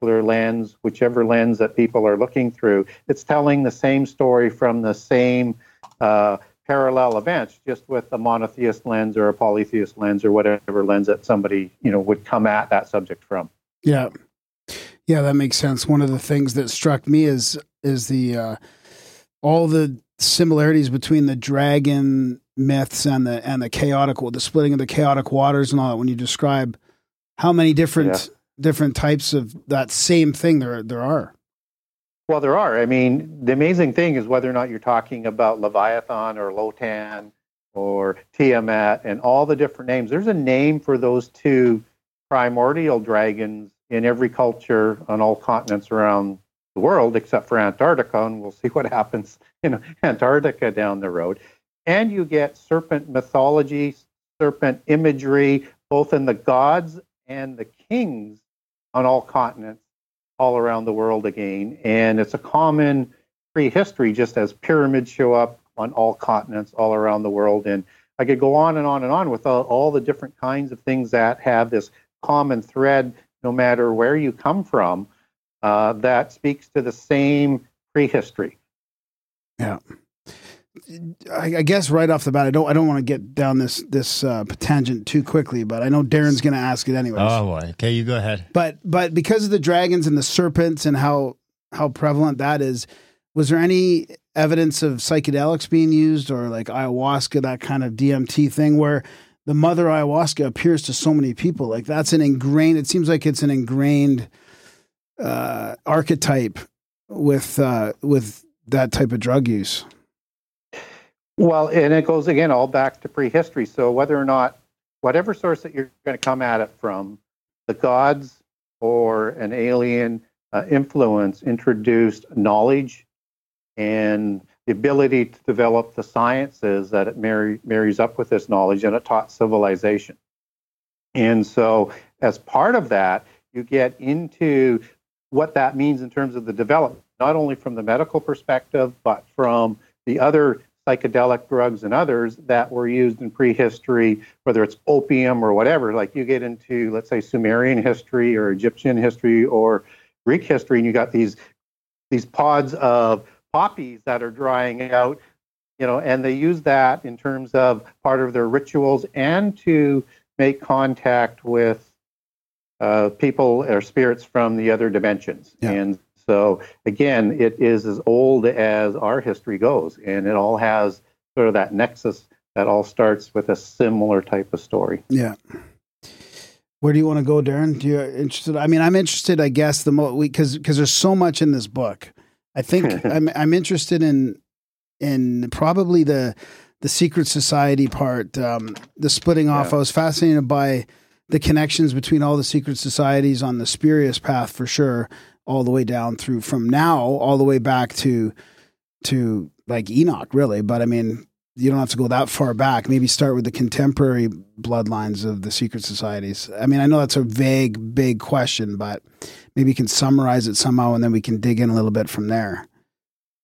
secular lens, whichever lens that people are looking through, it's telling the same story from the same uh, parallel events, just with a monotheist lens or a polytheist lens or whatever lens that somebody you know would come at that subject from.
Yeah, yeah, that makes sense. One of the things that struck me is is the uh, all the similarities between the dragon myths and the and the chaotic the splitting of the chaotic waters and all that. When you describe how many different
Yeah.
Different types of that same thing there there are.
Well, there are. I mean, the amazing thing is whether or not you're talking about Leviathan or Lotan or Tiamat and all the different names. There's a name for those two primordial dragons in every culture on all continents around the world, except for Antarctica, and we'll see what <laughs> happens in Antarctica down the road. And you get serpent mythology, serpent imagery, both in the gods and the kings on all continents all around the world again. And it's a common prehistory, just as pyramids show up on all continents all around the world. And I could go on and on and on with all, all the different kinds of things that have this common thread, no matter where you come from, uh, that speaks to the same prehistory.
Yeah. I, I guess right off the bat, I don't I don't want to get down this this uh, tangent too quickly, but I know Darren's going to ask it anyway.
Oh boy. Okay, you go ahead.
But but because of the dragons and the serpents and how how prevalent that is, was there any evidence of psychedelics being used or like ayahuasca, that kind of DMT thing where the mother ayahuasca appears to so many people? Like that's an ingrained. It seems like it's an ingrained uh, archetype with uh, with that type of drug use.
Well, and it goes again all back to prehistory. So whether or not, whatever source that you're going to come at it from, the gods or an alien uh, influence introduced knowledge and the ability to develop the sciences that it marry, marries up with this knowledge, and it taught civilization. And so, as part of that, you get into what that means in terms of the development, not only from the medical perspective, but from the other psychedelic drugs and others that were used in prehistory, whether it's opium or whatever. Like you get into, let's say, Sumerian history or Egyptian history or Greek history, and you got these these pods of poppies that are drying out, you know, and they use that in terms of part of their rituals and to make contact with uh, people or spirits from the other dimensions.
Yeah.
And so, again, it is as old as our history goes, and it all has sort of that nexus that all starts with a similar type of story.
Yeah. Where do you want to go, Darren? Do you interested? I mean, I'm interested. I guess the most because because there's so much in this book. I think <laughs> I'm I'm interested in in probably the the secret society part, um, the splitting off. I was fascinated by the connections between all the secret societies on the spurious path for sure, all the way down through from now all the way back to to like Enoch, really. But I mean, you don't have to go that far back. Maybe start with the contemporary bloodlines of the secret societies. I mean, I know that's a vague, big question, but maybe you can summarize it somehow, and then we can dig in a little bit from there.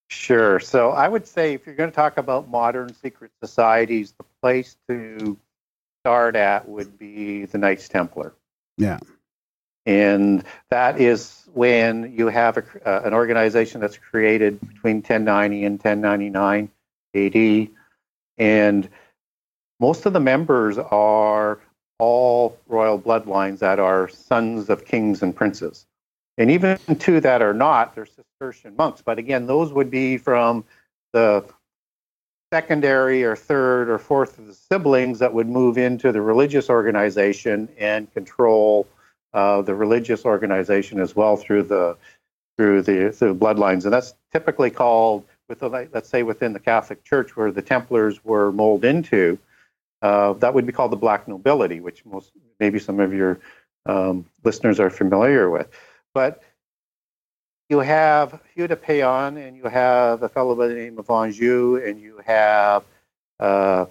Sure. So I would say if you're going to talk about modern secret societies, the place to start at would be the Knights Templar.
Yeah.
And that is when you have a, uh, an organization that's created between 1090 and 1099 AD. And most of the members are all royal bloodlines that are sons of kings and princes. And even two that are not, they're Cistercian monks. But again, those would be from the secondary or third or fourth of the siblings that would move into the religious organization and control uh, the religious organization as well through the through the through bloodlines, and that's typically called with the let's say within the Catholic Church where the Templars were molded into. Uh, that would be called the black nobility, which most maybe some of your um, listeners are familiar with. But you have Hugh de Payens, and you have a fellow by the name of Anjou, and you have uh,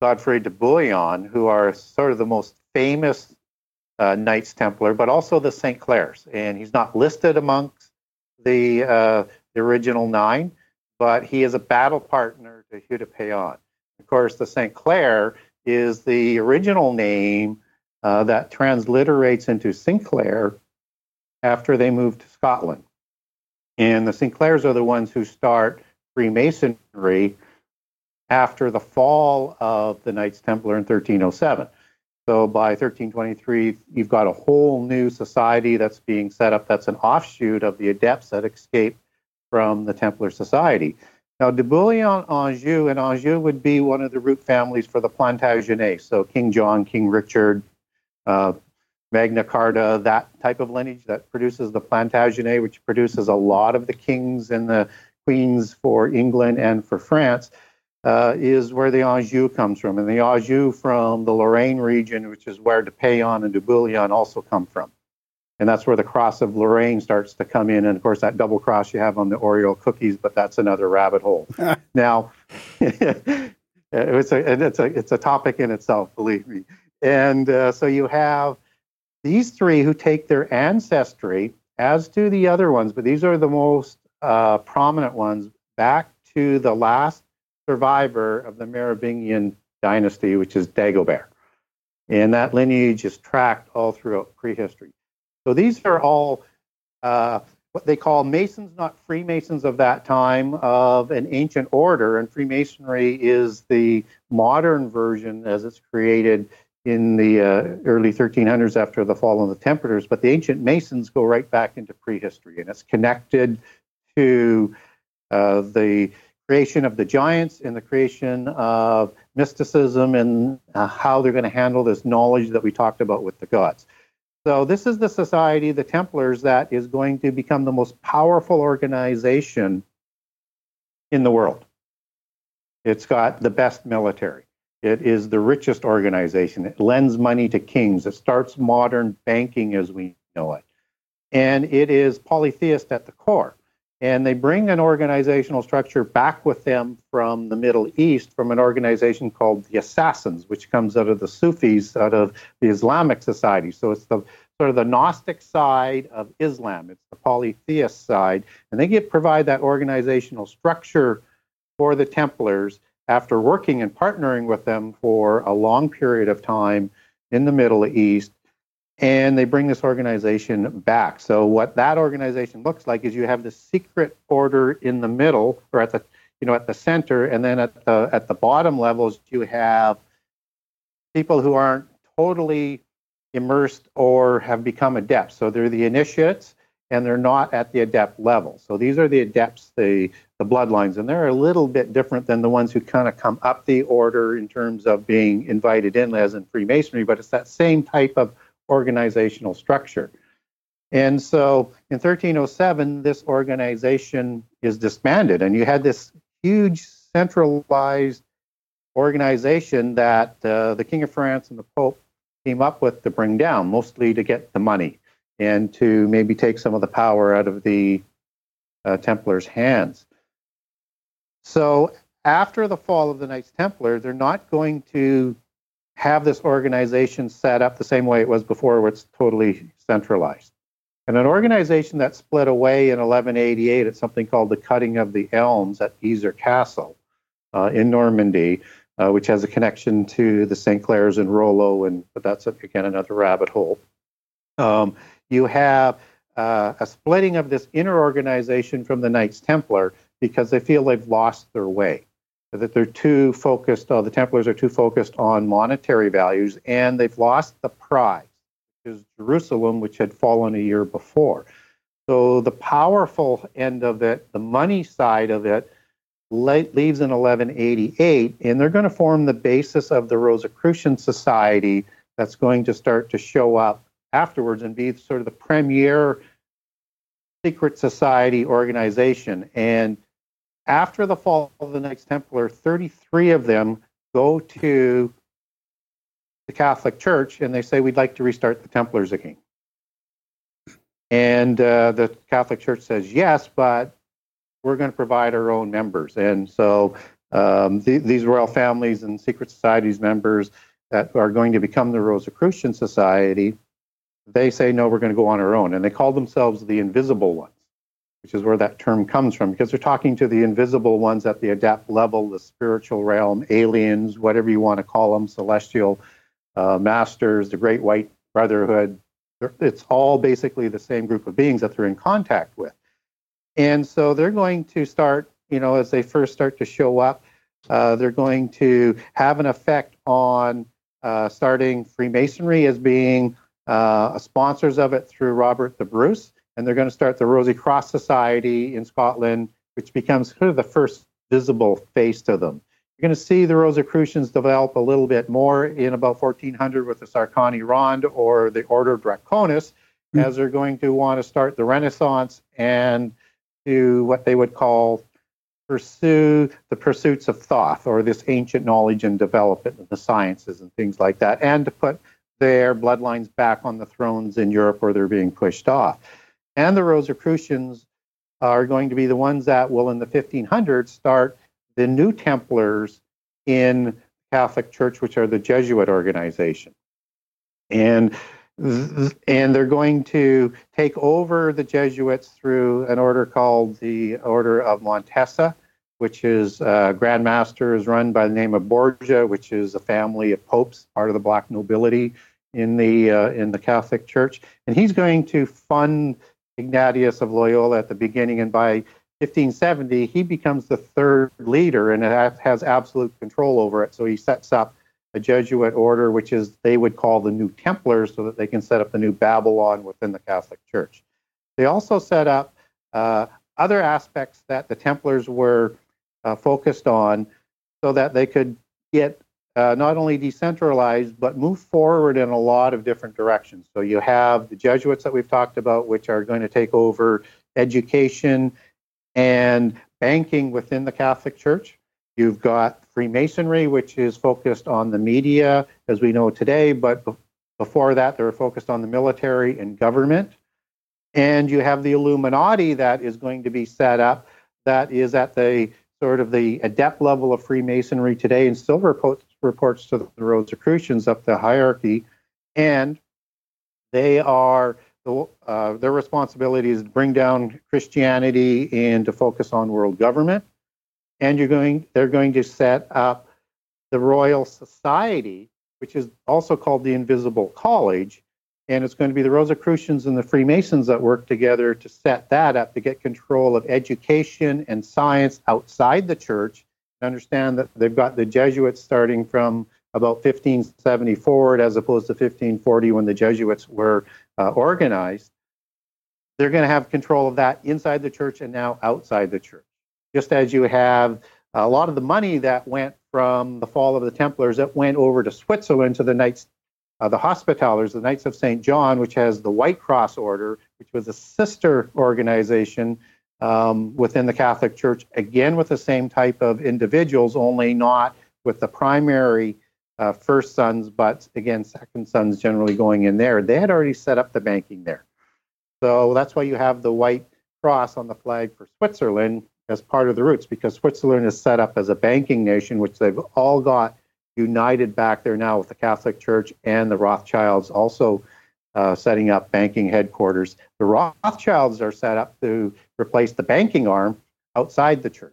Godfrey de Bouillon, who are sort of the most famous uh, Knights Templar, but also the St. Clairs. And he's not listed amongst the, uh, the original nine, but he is a battle partner to Hugh de Payens. Of course, the St. Clair is the original name uh, that transliterates into Sinclair after they moved to Scotland. And the Sinclairs are the ones who start Freemasonry after the fall of the Knights Templar in 1307. So by 1323, you've got a whole new society that's being set up that's an offshoot of the adepts that escaped from the Templar Society. Now, de Bouillon Anjou, and Anjou would be one of the root families for the Plantagenets. So King John, King Richard, uh, Magna Carta, that type of lineage that produces the Plantagenet, which produces a lot of the kings and the queens for England and for France, uh, is where the Anjou comes from. And the Anjou from the Lorraine region, which is where de Payens and de Bouillon also come from. And that's where the cross of Lorraine starts to come in. And of course, that double cross you have on the Oreo cookies, but that's another rabbit hole. <laughs> now, <laughs> it's, a, it's, a, it's a topic in itself, believe me. And uh, so you have these three who take their ancestry, as do the other ones, but these are the most uh, prominent ones, back to the last survivor of the Merovingian dynasty, which is Dagobert. And that lineage is tracked all throughout prehistory. So these are all uh, what they call Masons, not Freemasons of that time, of an ancient order. And Freemasonry is the modern version as it's created in the uh, early 1300s after the fall of the Templars. But the ancient Masons go right back into prehistory, and it's connected to uh, the creation of the giants and the creation of mysticism and uh, how they're going to handle this knowledge that we talked about with the gods. So, this is the society, the Templars, that is going to become the most powerful organization in the world. It's got the best military. It is the richest organization. It lends money to kings. It starts modern banking as we know it. And it is polytheist at the core and they bring an organizational structure back with them from the Middle East from an organization called the Assassins, which comes out of the Sufis, out of the Islamic society. So it's the sort of the Gnostic side of Islam. It's the polytheist side, and they get provide that organizational structure for the Templars after working and partnering with them for a long period of time in the Middle East and they bring this organization back. So what that organization looks like is you have the secret order in the middle or at the you know at the center and then at the at the bottom levels you have people who aren't totally immersed or have become adepts. So they're the initiates and they're not at the adept level. So these are the adepts, the the bloodlines, and they're a little bit different than the ones who kind of come up the order in terms of being invited in as in Freemasonry, but it's that same type of organizational structure. And so in 1307, this organization is disbanded, and you had this huge centralized organization that uh, the King of France and the Pope came up with to bring down, mostly to get the money and to maybe take some of the power out of the uh, Templars' hands. So after the fall of the Knights Templar, they're not going to have this organization set up the same way it was before, where it's totally centralized. And an organization that split away in 1188 at something called the Cutting of the Elms at Gisors Castle uh, in Normandy, uh, which has a connection to the St. Clairs and Rollo, and but that's again another rabbit hole. Um, you have uh, a splitting of this inner organization from the Knights Templar because they feel they've lost their way that they're too focused, uh, the Templars are too focused on monetary values, and they've lost the prize, which is Jerusalem, which had fallen a year before. So the powerful end of it, the money side of it, leaves in 1188, and they're going to form the basis of the Rosicrucian Society that's going to start to show up afterwards and be sort of the premier secret society organization. And after the fall of the Knights Templar, 33 of them go to the Catholic Church and they say, We'd like to restart the Templars again. And uh, the Catholic Church says, Yes, but we're going to provide our own members. And so um, th- these royal families and secret societies members that are going to become the Rosicrucian Society, they say, No, we're going to go on our own. And they call themselves the Invisible Ones which is where that term comes from, because they're talking to the invisible ones at the adept level, the spiritual realm, aliens, whatever you want to call them, celestial uh, masters, the Great White Brotherhood. It's all basically the same group of beings that they're in contact with. And so they're going to start, you know, as they first start to show up, uh, they're going to have an effect on uh, starting Freemasonry as being uh, sponsors of it through Robert the Bruce and they're going to start the Rosy Cross Society in Scotland, which becomes kind of the first visible face to them. You're going to see the Rosicrucians develop a little bit more in about 1400 with the Sárkány Rend or the Order of Draconis, mm-hmm. as they're going to want to start the Renaissance and do what they would call pursue the pursuits of Thoth or this ancient knowledge and development of the sciences and things like that, and to put their bloodlines back on the thrones in Europe where they're being pushed off and the Rosicrucians are going to be the ones that will, in the 1500s, start the New Templars in the Catholic Church, which are the Jesuit organization. And and they're going to take over the Jesuits through an order called the Order of Montesa, which is uh, Grand Master is run by the name of Borgia, which is a family of popes, part of the black nobility in the uh, in the Catholic Church, and he's going to fund Ignatius of Loyola at the beginning, and by 1570 he becomes the third leader and has absolute control over it. So he sets up a Jesuit order, which is they would call the New Templars, so that they can set up the new Babylon within the Catholic Church. They also set up uh, other aspects that the Templars were uh, focused on, so that they could get uh, not only decentralized but move forward in a lot of different directions. So you have the Jesuits that we've talked about, which are going to take over education and banking within the Catholic Church. You've got Freemasonry, which is focused on the media, as we know today, but before that, they were focused on the military and government. And you have the Illuminati that is going to be set up, that is at the sort of the adept level of Freemasonry today, and still reports, reports to the Rosicrucians up the hierarchy. And they are uh, their responsibility is to bring down Christianity and to focus on world government. And you're going, they're going to set up the Royal Society, which is also called the Invisible College. And it's going to be the Rosicrucians and the Freemasons that work together to set that up to get control of education and science outside the church. Understand that they've got the Jesuits starting from about 1570 forward, as opposed to 1540 when the Jesuits were uh, organized, they're going to have control of that inside the church and now outside the church. Just as you have a lot of the money that went from the fall of the Templars that went over to Switzerland to the Knights, uh, the Hospitallers, the Knights of St. John, which has the White Cross Order, which was a sister organization um, within the Catholic Church, again with the same type of individuals, only not with the primary uh, first sons, but again, second sons generally going in there. They had already set up the banking there. So that's why you have the white cross on the flag for Switzerland as part of the roots, because Switzerland is set up as a banking nation, which they've all got united back there now with the Catholic Church and the Rothschilds also uh, setting up banking headquarters. The Rothschilds are set up to replace the banking arm outside the church.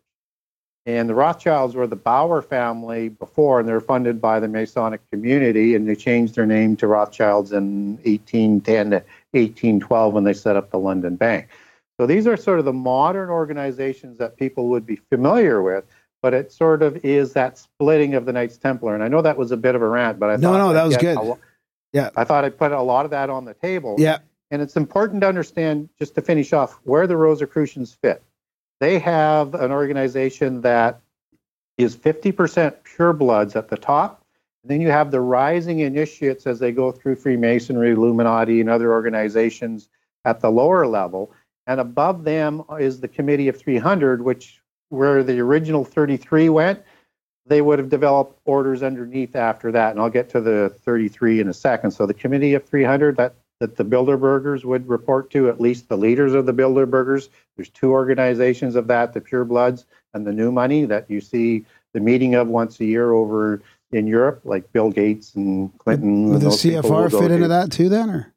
And the Rothschilds were the Bauer family before, and they're funded by the Masonic community, and they changed their name to Rothschilds in 1810 to 1812 when they set up the London Bank. So these are sort of the modern organizations that people would be familiar with, but it sort of is that splitting of the Knights Templar. And I know that was a bit of a rant, but I
no, no, that was good.
A,
yeah,
I thought I'd put a lot of that on the table.
Yeah,
and it's important to understand, just to finish off, where the Rosicrucians fit. They have an organization that is 50% purebloods at the top. And then you have the rising initiates as they go through Freemasonry, Illuminati, and other organizations at the lower level. And above them is the Committee of 300, which where the original 33 went, they would have developed orders underneath after that. And I'll get to the 33 in a second. So the Committee of 300, that that the Bilderbergers would report to, at least the leaders of the Bilderbergers. There's two organizations of that, the Pure Bloods and the New Money, that you see the meeting of once a year over in Europe, like Bill Gates and Clinton.
Would the CFR fit into that too, then? Or?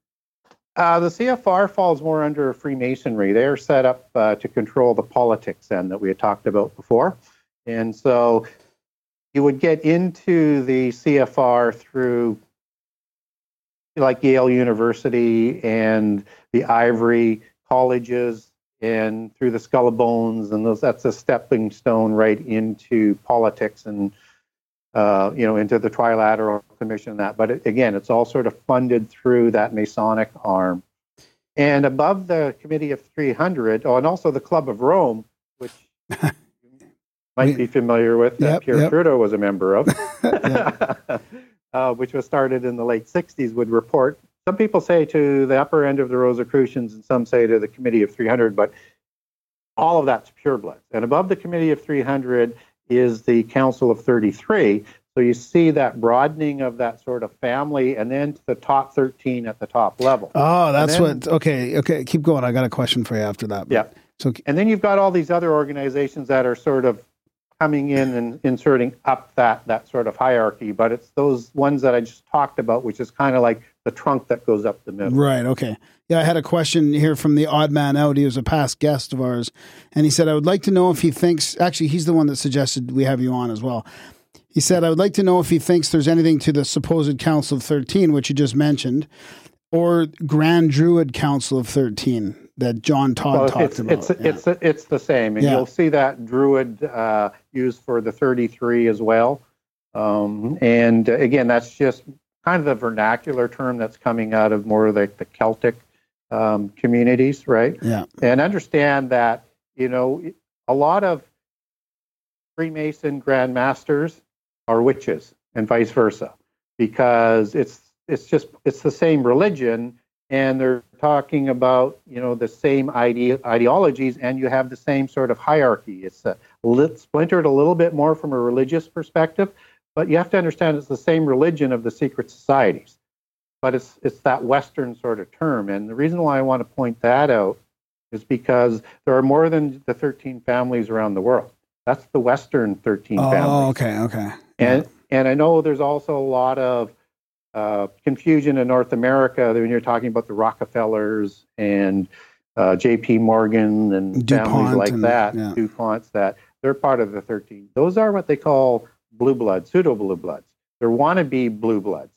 Uh, the CFR falls more under Freemasonry. They're set up uh, to control the politics then that we had talked about before. And so you would get into the CFR through like Yale University and the Ivory colleges and through the Skull of Bones, and those that's a stepping stone right into politics and uh, you know into the Trilateral Commission and that. But it, again, it's all sort of funded through that Masonic arm. And above the Committee of 300, oh, and also the Club of Rome, which <laughs> might be familiar with, that
Yep,
Pierre
yep.
Trudeau was a member of. <laughs> <laughs> uh, which was started in the late 60s, would report. Some people say to the upper end of the Rosicrucians, and some say to the Committee of 300, but all of that's pure purebloods. And above the Committee of 300 is the Council of 33. So you see that broadening of that sort of family, and then to the top 13 at the top level.
Oh, that's
then-
what. Okay, okay. Keep going. I got a question for you after that.
Yeah.
So
And then you've got all these other organizations that are sort of coming in and inserting up that that sort of hierarchy, but it's those ones that I just talked about, which is kind of like the trunk that goes up the middle.
Right. Okay. Yeah, I had a question here from the odd man out. He was a past guest of ours, and he said, "I would like to know if he thinks." Actually, he's the one that suggested we have you on as well. He said, "I would like to know if he thinks there's anything to the supposed Council of Thirteen, which you just mentioned, or Grand Druid Council of Thirteen. That John Todd
Well,
talked
it's,
about.
it's,
yeah.
it's, it's the same. And
Yeah.
you'll see that Druid uh, used for the 33 as well. Um, and uh, again, that's just kind of the vernacular term that's coming out of more of the, Celtic um, communities, right?
yeah.
and understand that you know a lot of Freemason Grand Masters are witches and vice versa because it's it's just it's the same religion and they're talking about you know the same ide- ideologies and you have the same sort of hierarchy it's a lit, splintered a little bit more from a religious perspective but you have to understand it's the same religion of the secret societies but it's it's that western sort of term and the reason why I want to point that out is because there are more than the 13 families around the world. That's the Western 13
Oh,
families.
okay, okay.
And and I know there's also a lot of uh, confusion in North America when you're talking about the Rockefellers and uh, J.P. Morgan and
DuPont
families like
and-
that,
yeah.
DuPonts, that they're part of the 13. Those are what they call blue bloods, pseudo blue bloods. They're wannabe blue bloods.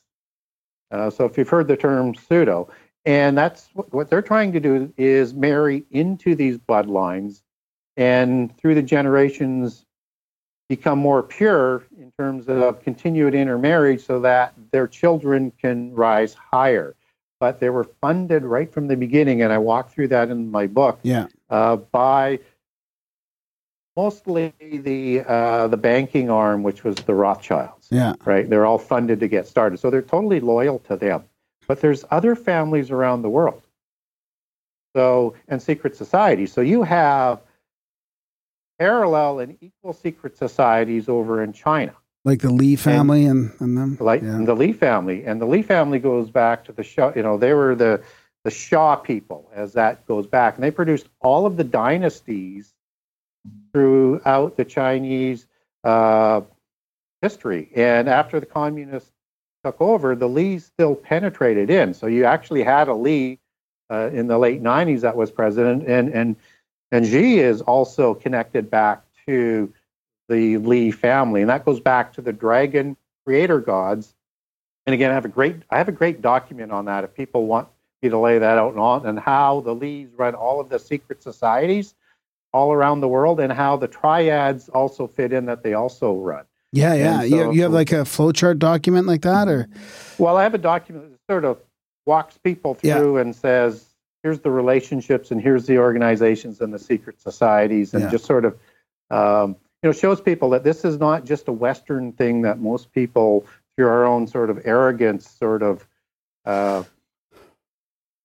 Uh, so if you've heard the term pseudo, and that's what, what they're trying to do is marry into these bloodlines and through the generations become more pure terms of continued intermarriage so that their children can rise higher. But they were funded right from the beginning, and I walk through that in my book
Yeah.
uh, by mostly the uh, the banking arm, which was the Rothschilds
Yeah.
right? They're all funded to get started. So they're totally loyal to them. But there's other families around the world. So, and secret societies. So you have parallel and equal secret societies over in China,
Like the Lee family and, and them.
like
yeah.
the Lee family. And the Lee family goes back to the Shah, you know, they were the, the Shah people as that goes back. And they produced all of the dynasties throughout the Chinese uh, history. And after the communists took over, the Lees still penetrated in. So you actually had a Lee uh, in the late 90s that was president, and and and Xi is also connected back to the Lee family, and that goes back to the dragon creator gods. And again, I have a great I have a great document on that if people want me to lay that out and on, and how the Lees run all of the secret societies all around the world, and how the triads also fit in that they also run.
Yeah, yeah.
And
you, you have like a flowchart document like that, or
Well, I have a document that sort of walks people
Yeah.
through and says, here's the relationships and here's the organizations and the secret societies, and
Yeah.
just sort of, um, you know, shows people that this is not just a Western thing that most people, through our own sort of arrogance, sort of, uh,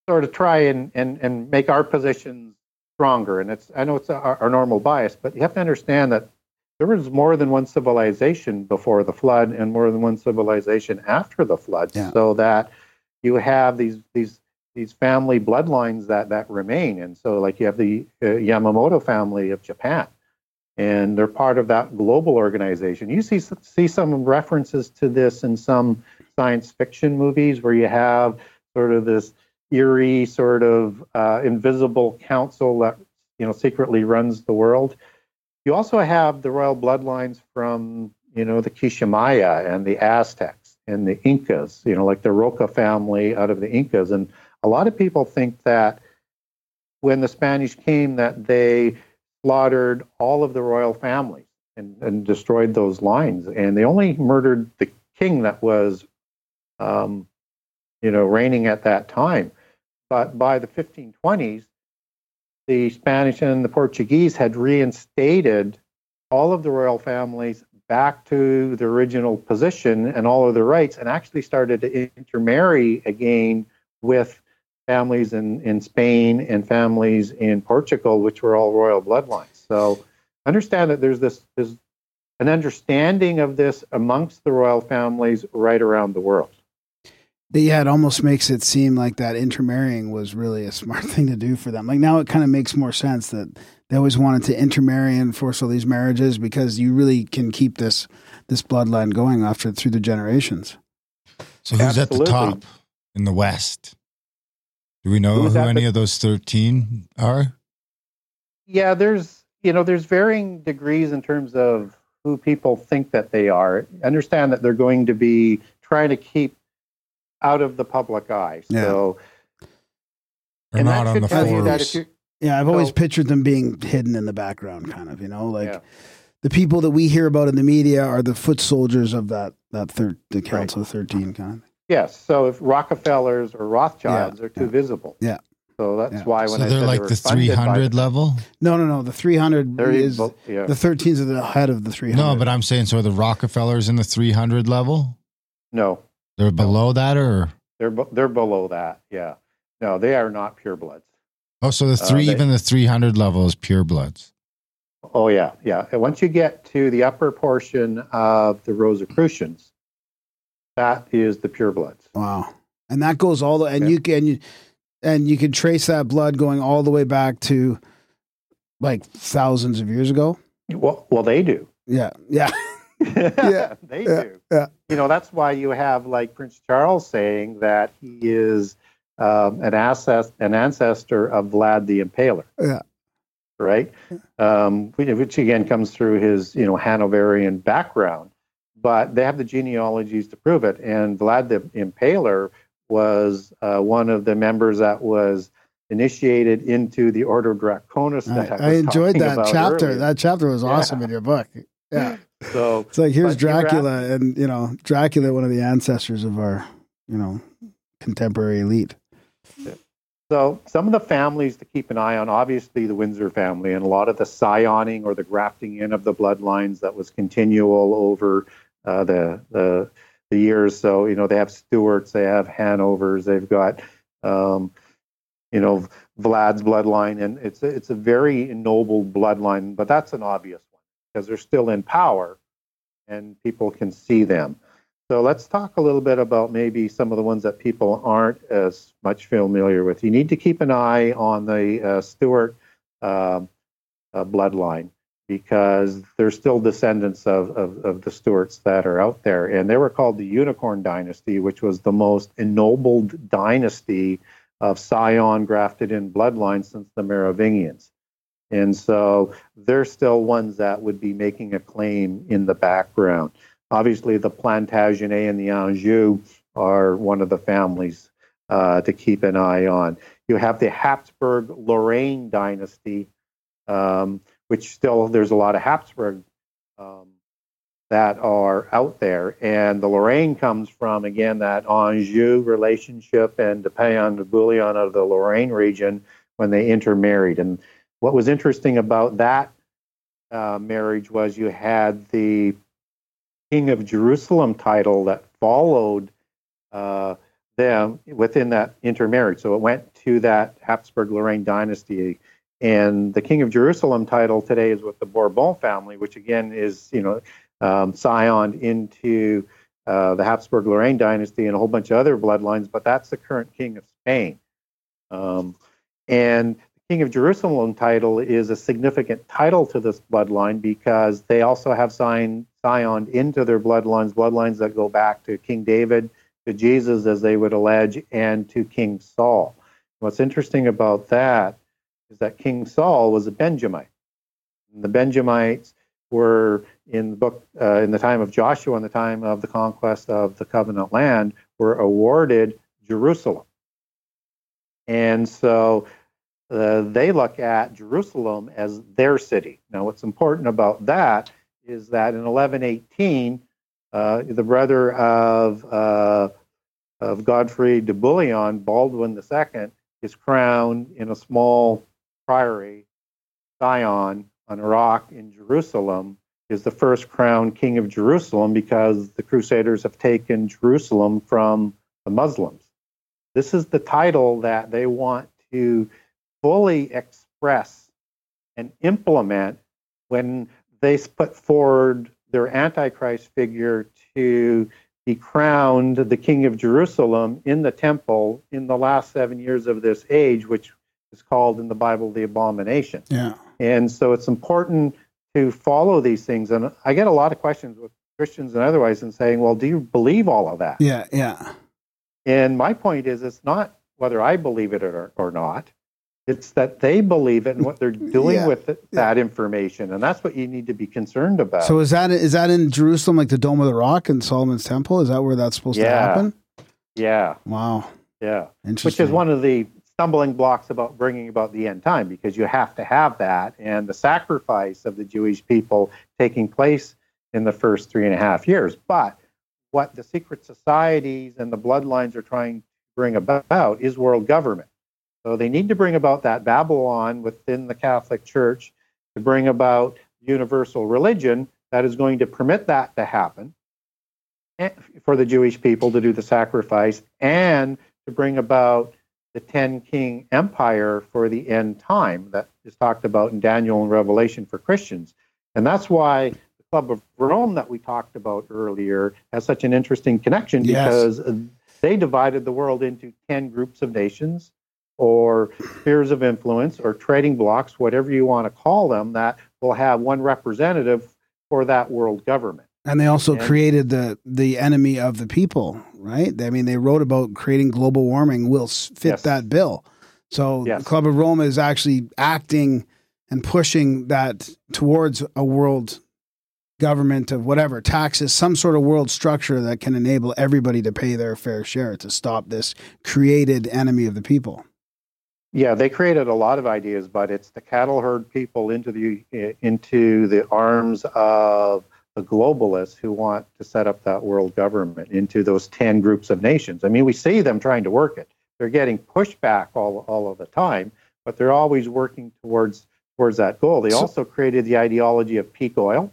sort of try and, and, and make our positions stronger. And it's, I know it's our, our normal bias, but you have to understand that there was more than one civilization before the flood and more than one civilization after the flood
Yeah.
so that you have these these these family bloodlines that that remain and so like you have the uh, Yamamoto family of Japan and they're part of that global organization you see see some references to this in some science fiction movies where you have sort of this eerie sort of uh, invisible council that you know secretly runs the world you also have the royal bloodlines from, you know, the Quiché Maya and the Aztecs and the Incas, you know, like the Roca family out of the Incas. And a lot of people think that when the Spanish came, that they slaughtered all of the royal families and, and destroyed those lines. And they only murdered the king that was, um, you know, reigning at that time. But by the 1520s, the Spanish and the Portuguese had reinstated all of the royal families back to the original position and all of their rights, and actually started to intermarry again with families in, in Spain and families in Portugal, which were all royal bloodlines. So understand that there's this there's an understanding of this amongst the royal families right around the world.
yeah, it almost makes it seem like that intermarrying was really a smart <laughs> thing to do for them. Like now, it kind of makes more sense that they always wanted to intermarry and force all these marriages because you really can keep this this bloodline going after through the generations.
So who's at the top in the West? Do we know
Who's
who any
the-
of those 13 are?
Yeah, there's you know there's varying degrees in terms of who people think that they are. Understand that they're going to be trying to keep out of the public eye.
Yeah.
So
Or
and
not on the
tell
forums.
Yeah, I've always
So-
pictured them being hidden in the background, kind of. You know, like
Yeah.
the people that we hear about in the media are the foot soldiers of that that third the Council of Thirteen kind of.
Yes. So if Rockefellers or Rothschilds are too
yeah.
visible.
Yeah.
So that's
Yeah.
why
So
when I
they're
said
like
they were
the 300 level?
No, no, no. The three hundred
They're
is
bo- yeah.
the thirteens are the head of the three hundred.
No, but I'm saying so are the Rockefellers in the 300 level?
no,
They're below that or?
they're they're below that. Yeah. No, they are not purebloods.
Oh, so the
Uh,
three,
they-
even the 300 level is purebloods.
Oh yeah, yeah. And once you get to the upper portion of the Rosicrucians, that is the pure purebloods.
wow, and that goes all the and
Yeah.
you can you and you can trace that blood going all the way back to like thousands of years ago.
Well, well, they do.
Yeah, yeah, <laughs>
yeah, they
yeah,
do.
yeah.
You know, that's why you have like Prince Charles saying that he is um, an ancest- an ancestor of Vlad the Impaler.
Yeah.
Right. Um, which again comes through his you know Hanoverian background, but they have the genealogies to prove it. And Vlad the Impaler was uh, one of the members that was initiated into the Order Draconis. That I,
I, I enjoyed that chapter.
earlier.
That chapter was
Yeah.
awesome in your book. Yeah. <laughs>
So
It's like here's Dracula, and you know Dracula, one of the ancestors of our, you know, contemporary elite.
So some of the families to keep an eye on, obviously the Windsor family, and a lot of the scioning or the grafting in of the bloodlines that was continual over uh, the, the the years. So you know they have Stuarts, they have Hanovers, they've got um, you know Vlad's bloodline, and it's a, it's a very ennobled bloodline. But that's an obvious one because they're still in power, and people can see them. So let's talk a little bit about maybe some of the ones that people aren't as much familiar with. You need to keep an eye on the uh, Stuart um, uh, bloodline because there's still descendants of, of, of the Stuarts that are out there. And they were called the Unicorn Dynasty, which was the most ennobled dynasty of scion grafted in bloodline since the Merovingians. And so they're still ones that would be making a claim in the background. Obviously, the Plantagenet and the Anjou are one of the families uh, to keep an eye on. You have the Habsburg Lorraine dynasty, um, which still there's a lot of Habsburg um, that are out there. And the Lorraine comes from, again, that Anjou relationship and the Payan de Bouillon of the Lorraine region when they intermarried. And what was interesting about that uh, marriage was you had the King of Jerusalem title that followed uh, them within that intermarriage. So it went to that Habsburg Lorraine dynasty. And the King of Jerusalem title today is with the Bourbon family, which again is, you know, um, scioned into uh, the Habsburg Lorraine dynasty and a whole bunch of other bloodlines, but that's the current King of Spain. Um, and the King of Jerusalem title is a significant title to this bloodline because they also have signed scioned into their bloodlines, bloodlines that go back to King David, to Jesus, as they would allege, and to King Saul. What's interesting about that is that King Saul was a Benjamite. And the Benjamites were in the book uh, in the time of Joshua, in the time of the conquest of the covenant land, were awarded Jerusalem. And so uh, they look at Jerusalem as their city. Now, what's important about that is that in 1118, uh, the brother of uh, of Godfrey de Bouillon, Baldwin II, is crowned in a small priory, Sion, on a rock in Jerusalem, is the first crowned king of Jerusalem because the Crusaders have taken Jerusalem from the Muslims. This is the title that they want to fully express and implement when they put forward their Antichrist figure to be crowned the King of Jerusalem in the temple in the last seven years of this age, which is called in the Bible the abomination.
Yeah.
And so it's important to follow these things. And I get a lot of questions with Christians and otherwise and saying, well, do you believe all of that?
Yeah. Yeah.
And my point is, it's not whether I believe it or, or not. It's that they believe it and what they're <laughs> doing
Yeah,
with it, that information. And that's what you need to be concerned about.
So is that is that in Jerusalem, like the Dome of the Rock and Solomon's Temple? Is that where that's supposed to
Yeah.
happen?
yeah,
Wow.
yeah.
Interesting.
Which is one of the stumbling blocks about bringing about the end time because you have to have that and the sacrifice of the Jewish people taking place in the first three and a half years. But what the secret societies and the bloodlines are trying to bring about is world government. So they need to bring about that Babylon within the Catholic Church to bring about universal religion that is going to permit that to happen eh, for the Jewish people to do the sacrifice and to bring about the 10 king empire for the end time that is talked about in Daniel and Revelation for Christians. And that's why the Club of Rome that we talked about earlier has such an interesting connection
Yes.
because uh, they divided the world into 10 groups of nations or spheres of influence or trading blocks, whatever you want to call them, that will have one representative for that world government.
And they also created the the enemy of the people, right? I mean, they wrote about creating global warming will fit
Yes.
that bill. So
Yes.
the Club of Rome is actually acting and pushing that towards a world government of whatever taxes, some sort of world structure that can enable everybody to pay their fair share to stop this created enemy of the people.
Yeah, they created a lot of ideas, but it's the cattle herd people into the into the arms of the globalists who want to set up that world government into those 10 groups of nations. I mean, we see them trying to work it. They're getting pushback all, all of the time, but they're always working towards towards that goal. They
So-
also created the ideology of peak oil,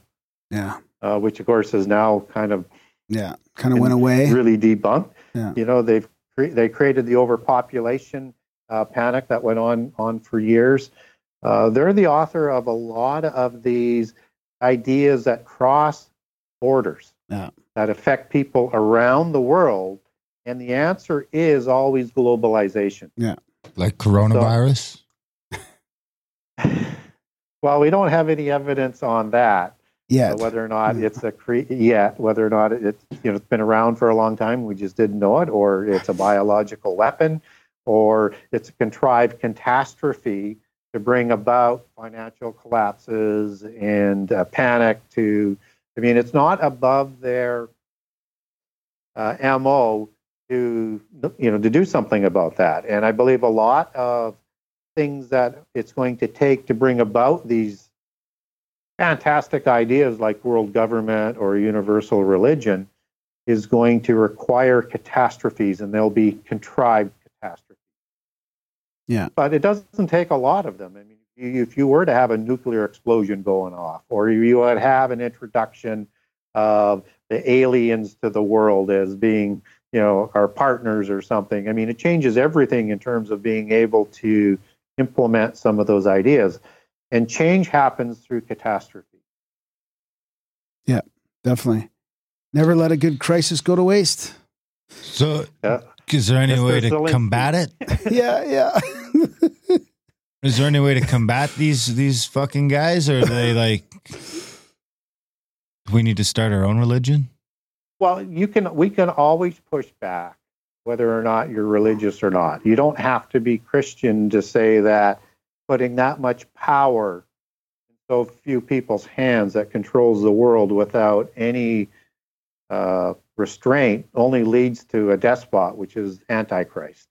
Yeah.
uh, which of course is now kind of
Yeah. Kind of went away.
really debunked.
Yeah.
You know, they've cre- they created the overpopulation uh, panic that went on on for years. Uh, they're the author of a lot of these ideas that cross borders
Yeah.
that affect people around the world, and the answer is always globalization. Yeah.
Like coronavirus. <laughs>
Well, we don't have any evidence on that.
Yeah.
Whether or not it's a cre- yet, whether or not it's you know it's been around for a long time, we just didn't know it, or it's a biological weapon, or it's a contrived catastrophe to bring about financial collapses and uh, panic. To, I mean, it's not above their uh, mo to you know to do something about that, and I believe a lot of things that it's going to take to bring about these fantastic ideas like world government or universal religion is going to require catastrophes and they'll be contrived.
Yeah.
But it doesn't take a lot of them. I mean, if you were to have a nuclear explosion going off, or you would have an introduction of the aliens to the world as being, you know, our partners or something, I mean, it changes everything in terms of being able to implement some of those ideas. And change happens through catastrophe.
Yeah, definitely. Never let a good crisis go to waste.
So,
Yeah.
is there any
Mr.
way to
Zelensky.
combat it? <laughs>
yeah, yeah. <laughs>
Is there any way to combat these these fucking guys, or are they <laughs> like? We need to start our own religion.
Well, you can. We can always push back, whether or not you're religious or not. You don't have to be Christian to say that putting that much power in so few people's hands that controls the world without any uh, restraint only leads to a despot, which is Antichrist.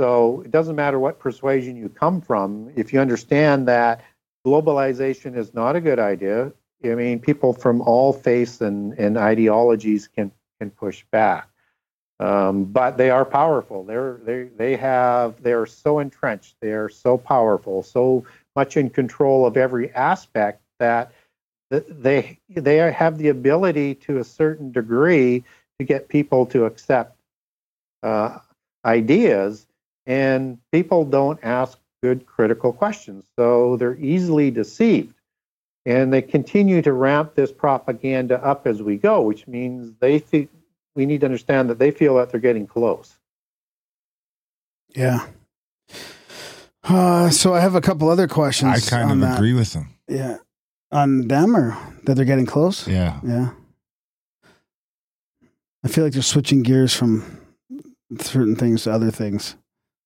So it doesn't matter what persuasion you come from. If you understand that globalization is not a good idea, I mean, people from all faiths and, and ideologies can can push back, um, but they are powerful. They're they they have they are so entrenched. They are so powerful, so much in control of every aspect that they they have the ability to a certain degree to get people to accept uh, ideas, and people don't ask good critical questions, so they're easily deceived. And they continue to ramp this propaganda up as we go, which means they think we need to understand that they feel that they're getting close.
Yeah. Uh, so I have a couple other questions.
I kind
on
of
that.
agree with them.
Yeah. On them or that they're getting close?
Yeah.
Yeah. I feel like they're switching gears from certain things to other things.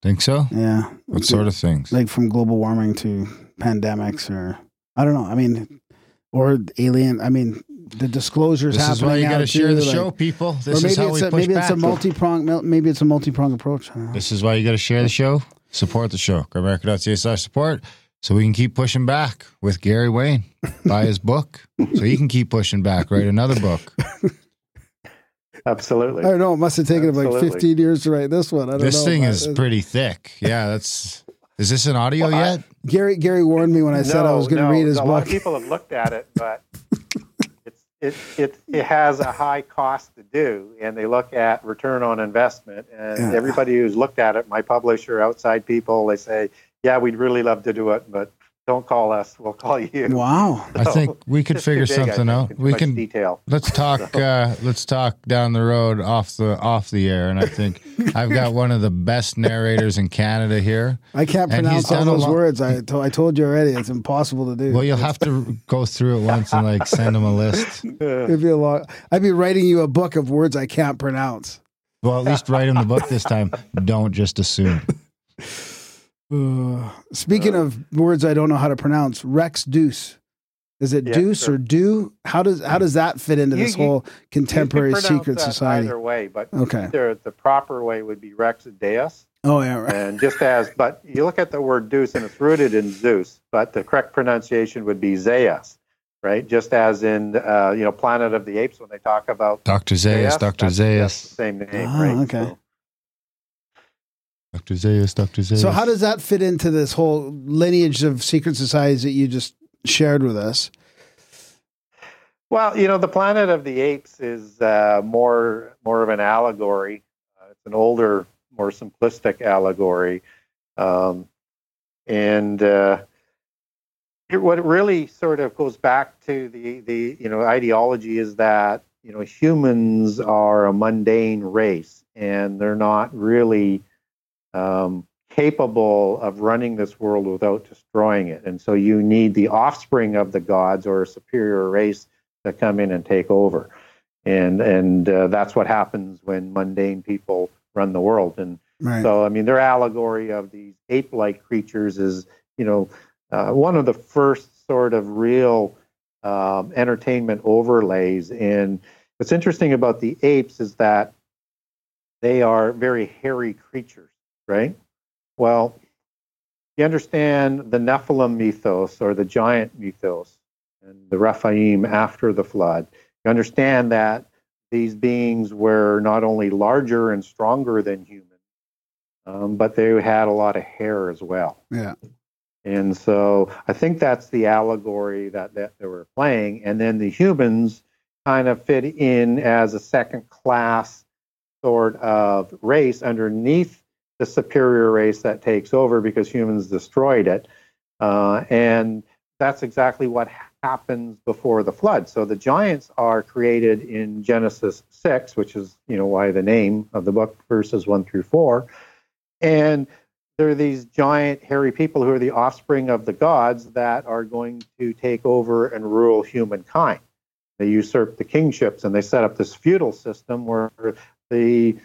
Think so?
Yeah.
What sort of things?
Like from global warming to pandemics or I don't know. I mean, or alien. I mean, the disclosures
This is why you got to share the
like-
show, people. This is how we
a,
push
maybe
back.
it's a multi prong. Maybe it's a multi prong approach. I don't know.
this is why you got to share the show. support the show. Grimerica.ca slash support. So we can keep pushing back with Gary Wayne. Buy his book <laughs> so he can keep pushing back. Write another book. <laughs>
Absolutely.
I don't know. It must have taken him like 15 years to write this one. I don't
This
know,
thing is pretty thick. Yeah, that's. Is this an audio
Well, I-
yet?
Gary Gary warned me when I said I was going to
no,
read his
a lot
book.
of people have looked at it, but <laughs> it's, it, it, it has a high cost to do, and they look at return on investment. And
Yeah.
everybody who's looked at it, my publisher, outside people, they say, "Yeah, we'd really love to do it, but don't call us; we'll call you."
Wow. <laughs>
I think we could figure
big,
something out. We can
detail.
let's talk. <laughs> Uh, let's talk down the road off the off the air. And I think <laughs> I've got one of the best narrators in Canada here.
I can't pronounce all those
lot-
words. I, to, I told you already. It's impossible to do.
Well, you'll have to go through it once and like send him a list.
It'd be a long, I'd be writing you a book of words I can't pronounce.
Well, at least write him the book this time. Don't just assume.
Uh, speaking of words I don't know how to pronounce, Rex Deuce. Is it
Yeah,
Deuce
sure.
or Do? How does how does that fit into
You-
this
you-
whole contemporary
You
secret
that
society?
Either way, but
Okay.
either the proper way would be Rex Deus.
Oh yeah, right.
And just as, but you look at the word Deuce and it's rooted in Zeus, but the correct pronunciation would be Zeus, right? Just as in, uh, you know, Planet of the Apes when they talk about
Dr. Zaius, Dr.
that's- that's
Zaius,
the same name,
Ah,
right?
okay.
So-
Dr. Zaius, Dr. Zaius.
So how does that fit into this whole lineage of secret societies that you just shared with us?
Well, you know, the Planet of the Apes is uh, more more of an allegory. Uh, it's an older, more simplistic allegory, um, and uh, it, what it really sort of goes back to the the you know ideology is that you know humans are a mundane race and they're not really um, capable of running this world without destroying it, and so you need the offspring of the gods or a superior race to come in and take over. And and uh, that's what happens when mundane people run the world. And
Right.
so, I mean, their allegory of these ape-like creatures is, you know, uh, one of the first sort of real um, entertainment overlays. And what's interesting about the apes is that they are very hairy creatures, right? Well, you understand the Nephilim mythos or the giant mythos and the Rephaim after the flood. You understand that these beings were not only larger and stronger than humans, um, but they had a lot of hair as well.
yeah.
And so I think that's the allegory that, that they were playing. And then the humans kind of fit in as a second class sort of race underneath the superior race that takes over because humans destroyed it. Uh, and that's exactly what happens before the flood. So the giants are created in Genesis 6, which is, you know, why the name of the book, verses 1 through 4. And they're these giant hairy people who are the offspring of the gods that are going to take over and rule humankind. They usurp the kingships and they set up this feudal system where the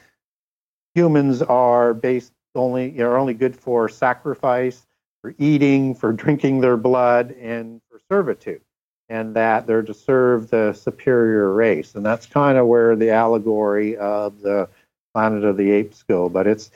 humans are based only are only good for sacrifice, for eating, for drinking their blood, and for servitude. And that they're to serve the superior race. And that's kind of where the allegory of the Planet of the Apes go. But it's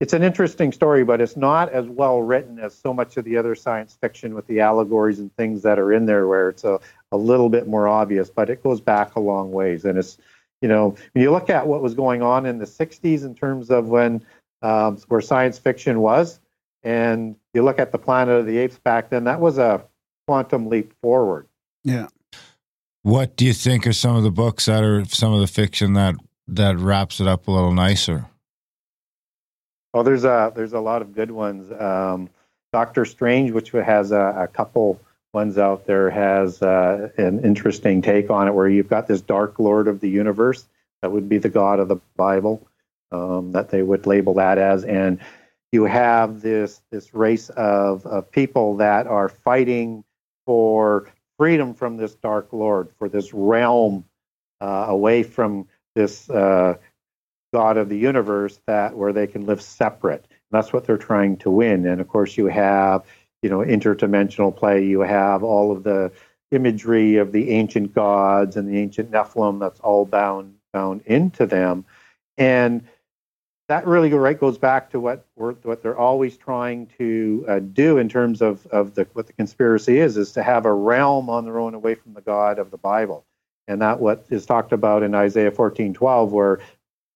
it's an interesting story, but it's not as well written as so much of the other science fiction with the allegories and things that are in there, where it's a, a little bit more obvious. But it goes back a long ways, and it's you know when you look at what was going on in the '60s in terms of when um, where science fiction was, and you look at the Planet of the Apes back then, that was a quantum leap forward.
Yeah.
What do you think are some of the books that are some of the fiction that that wraps it up a little nicer?
Oh, there's a there's a lot of good ones. Um, Doctor Strange, which has a, a couple ones out there, has uh, an interesting take on it, where you've got this Dark Lord of the universe that would be the God of the Bible, um, that they would label that as, and you have this this race of, of people that are fighting for freedom from this Dark Lord, for this realm uh, away from this uh, God of the universe that where they can live separate. And that's what they're trying to win. And of course, you have you know interdimensional play. You have all of the imagery of the ancient gods and the ancient Nephilim. That's all bound bound into them. And that really right goes back to what what they're always trying to uh, do in terms of, of the what the conspiracy is is to have a realm on their own away from the God of the Bible, and that what is talked about in Isaiah fourteen twelve, where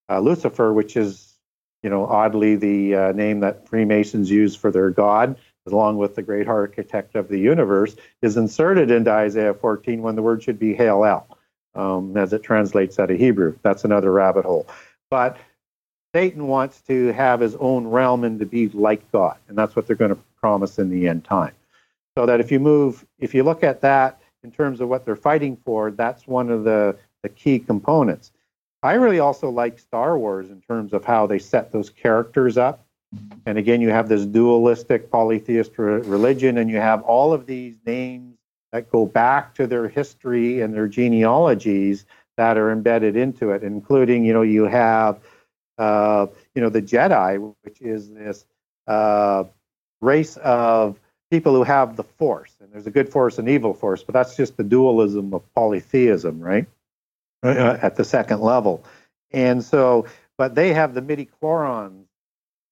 uh, Lucifer, which is you know oddly the uh, name that Freemasons use for their God, along with the great architect of the universe, is inserted into Isaiah fourteen when the word should be Hail El, um, as it translates out of Hebrew. That's another rabbit hole, but Satan wants to have his own realm and to be like God, and that's what they're going to promise in the end time. So that if you move, if you look at that in terms of what they're fighting for, that's one of the, the key components. I really also like Star Wars in terms of how they set those characters up. And again, you have this dualistic polytheist re- religion, and you have all of these names that go back to their history and their genealogies that are embedded into it, including, you know, you have uh, you know, the Jedi, which is this uh, race of people who have the Force, and there's a good Force and evil Force, but that's just the dualism of polytheism, right? Uh, at the second level, and so, but they have the midi-chlorians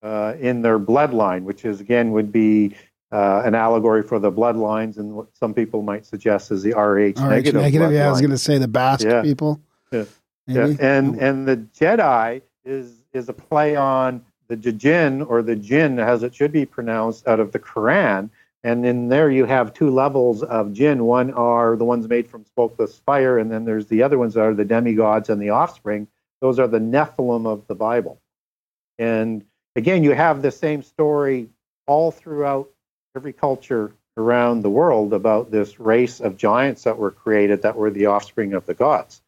uh, in their bloodline, which is again would be uh, an allegory for the bloodlines, and what some people might suggest is the RH,
RH
negative.
negative. Yeah, I was going to say the Basque
Yeah.
people.
Yeah. Yeah, and and the Jedi is is a play on the jinn or the jinn as it should be pronounced out of the Quran. And in there you have two levels of jinn. One are the ones made from smokeless fire, and then there's the other ones that are the demigods and the offspring. Those are the Nephilim of the Bible. And again, you have the same story all throughout every culture around the world about this race of giants that were created that were the offspring of the gods.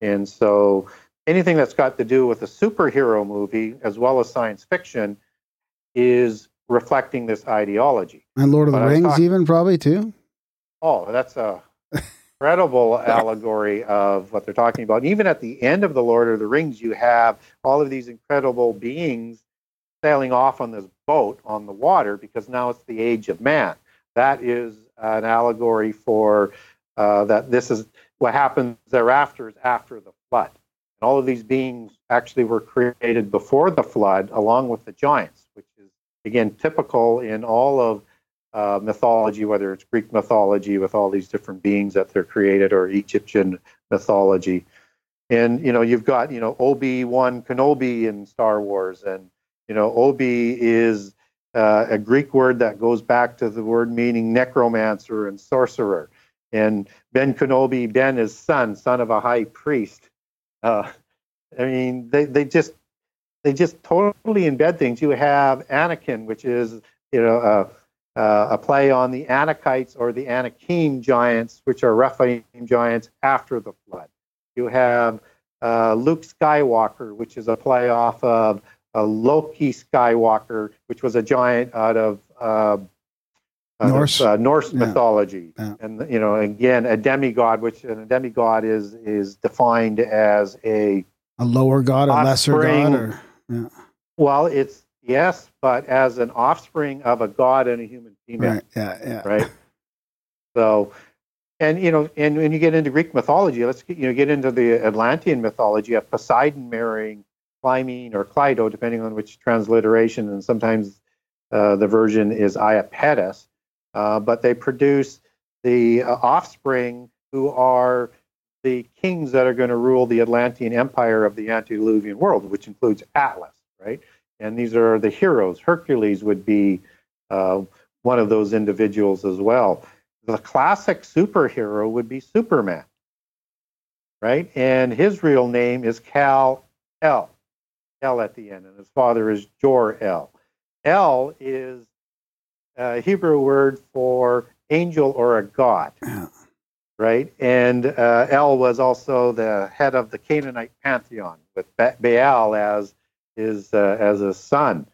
And so anything that's got to do with a superhero movie as well as science fiction is reflecting this ideology.
and Lord of the
but I
Rings,
talking-
even probably too.
Oh, that's a incredible <laughs> allegory of what they're talking about. Even at the end of the Lord of the Rings, you have all of these incredible beings sailing off on this boat on the water because now it's the age of man. That is an allegory for uh, that. This is what happens thereafter is after the flood. And all of these beings actually were created before the flood, along with the giants, which is again typical in all of uh, mythology, whether it's Greek mythology with all these different beings that they're created, or Egyptian mythology. And you know, you've got you know Obi Wan Kenobi in Star Wars, and you know Obi is uh, a Greek word that goes back to the word meaning necromancer and sorcerer. And Ben Kenobi, Ben is son, son of a high priest. Uh, I mean, they, they just they just totally embed things. You have Anakin, which is you know a play on the Anakites or the Anakim giants, which are Rephaim giants after the flood. You have uh, Luke Skywalker, which is a play off of uh, Loki Skywalker, which was a giant out of uh, uh,
Norse.
uh, Norse
Yeah.
mythology,
Yeah.
and you know again a demigod, which a demigod is is defined as a
A lower god, a lesser god, or yeah.
well, it's yes, but as an offspring of a god and a human female.
right? Yeah, yeah.
right? So, and you know, and when you get into Greek mythology, let's get, you know get into the Atlantean mythology. of Poseidon marrying Clymene or Cleito, depending on which transliteration, and sometimes uh, the version is Iapetus. Uh, but they produce the uh, offspring who are the kings that are going to rule the Atlantean empire of the antediluvian world, which includes Atlas, right? And these are the heroes. Hercules would be uh, one of those individuals as well. The classic superhero would be Superman, right? And his real name is Cal El, El at the end, and his father is Jor-El. El is a Hebrew word for angel or a god,
Yeah.
right? And uh, El was also the head of the Canaanite pantheon with Ba- Baal as his uh, as a son,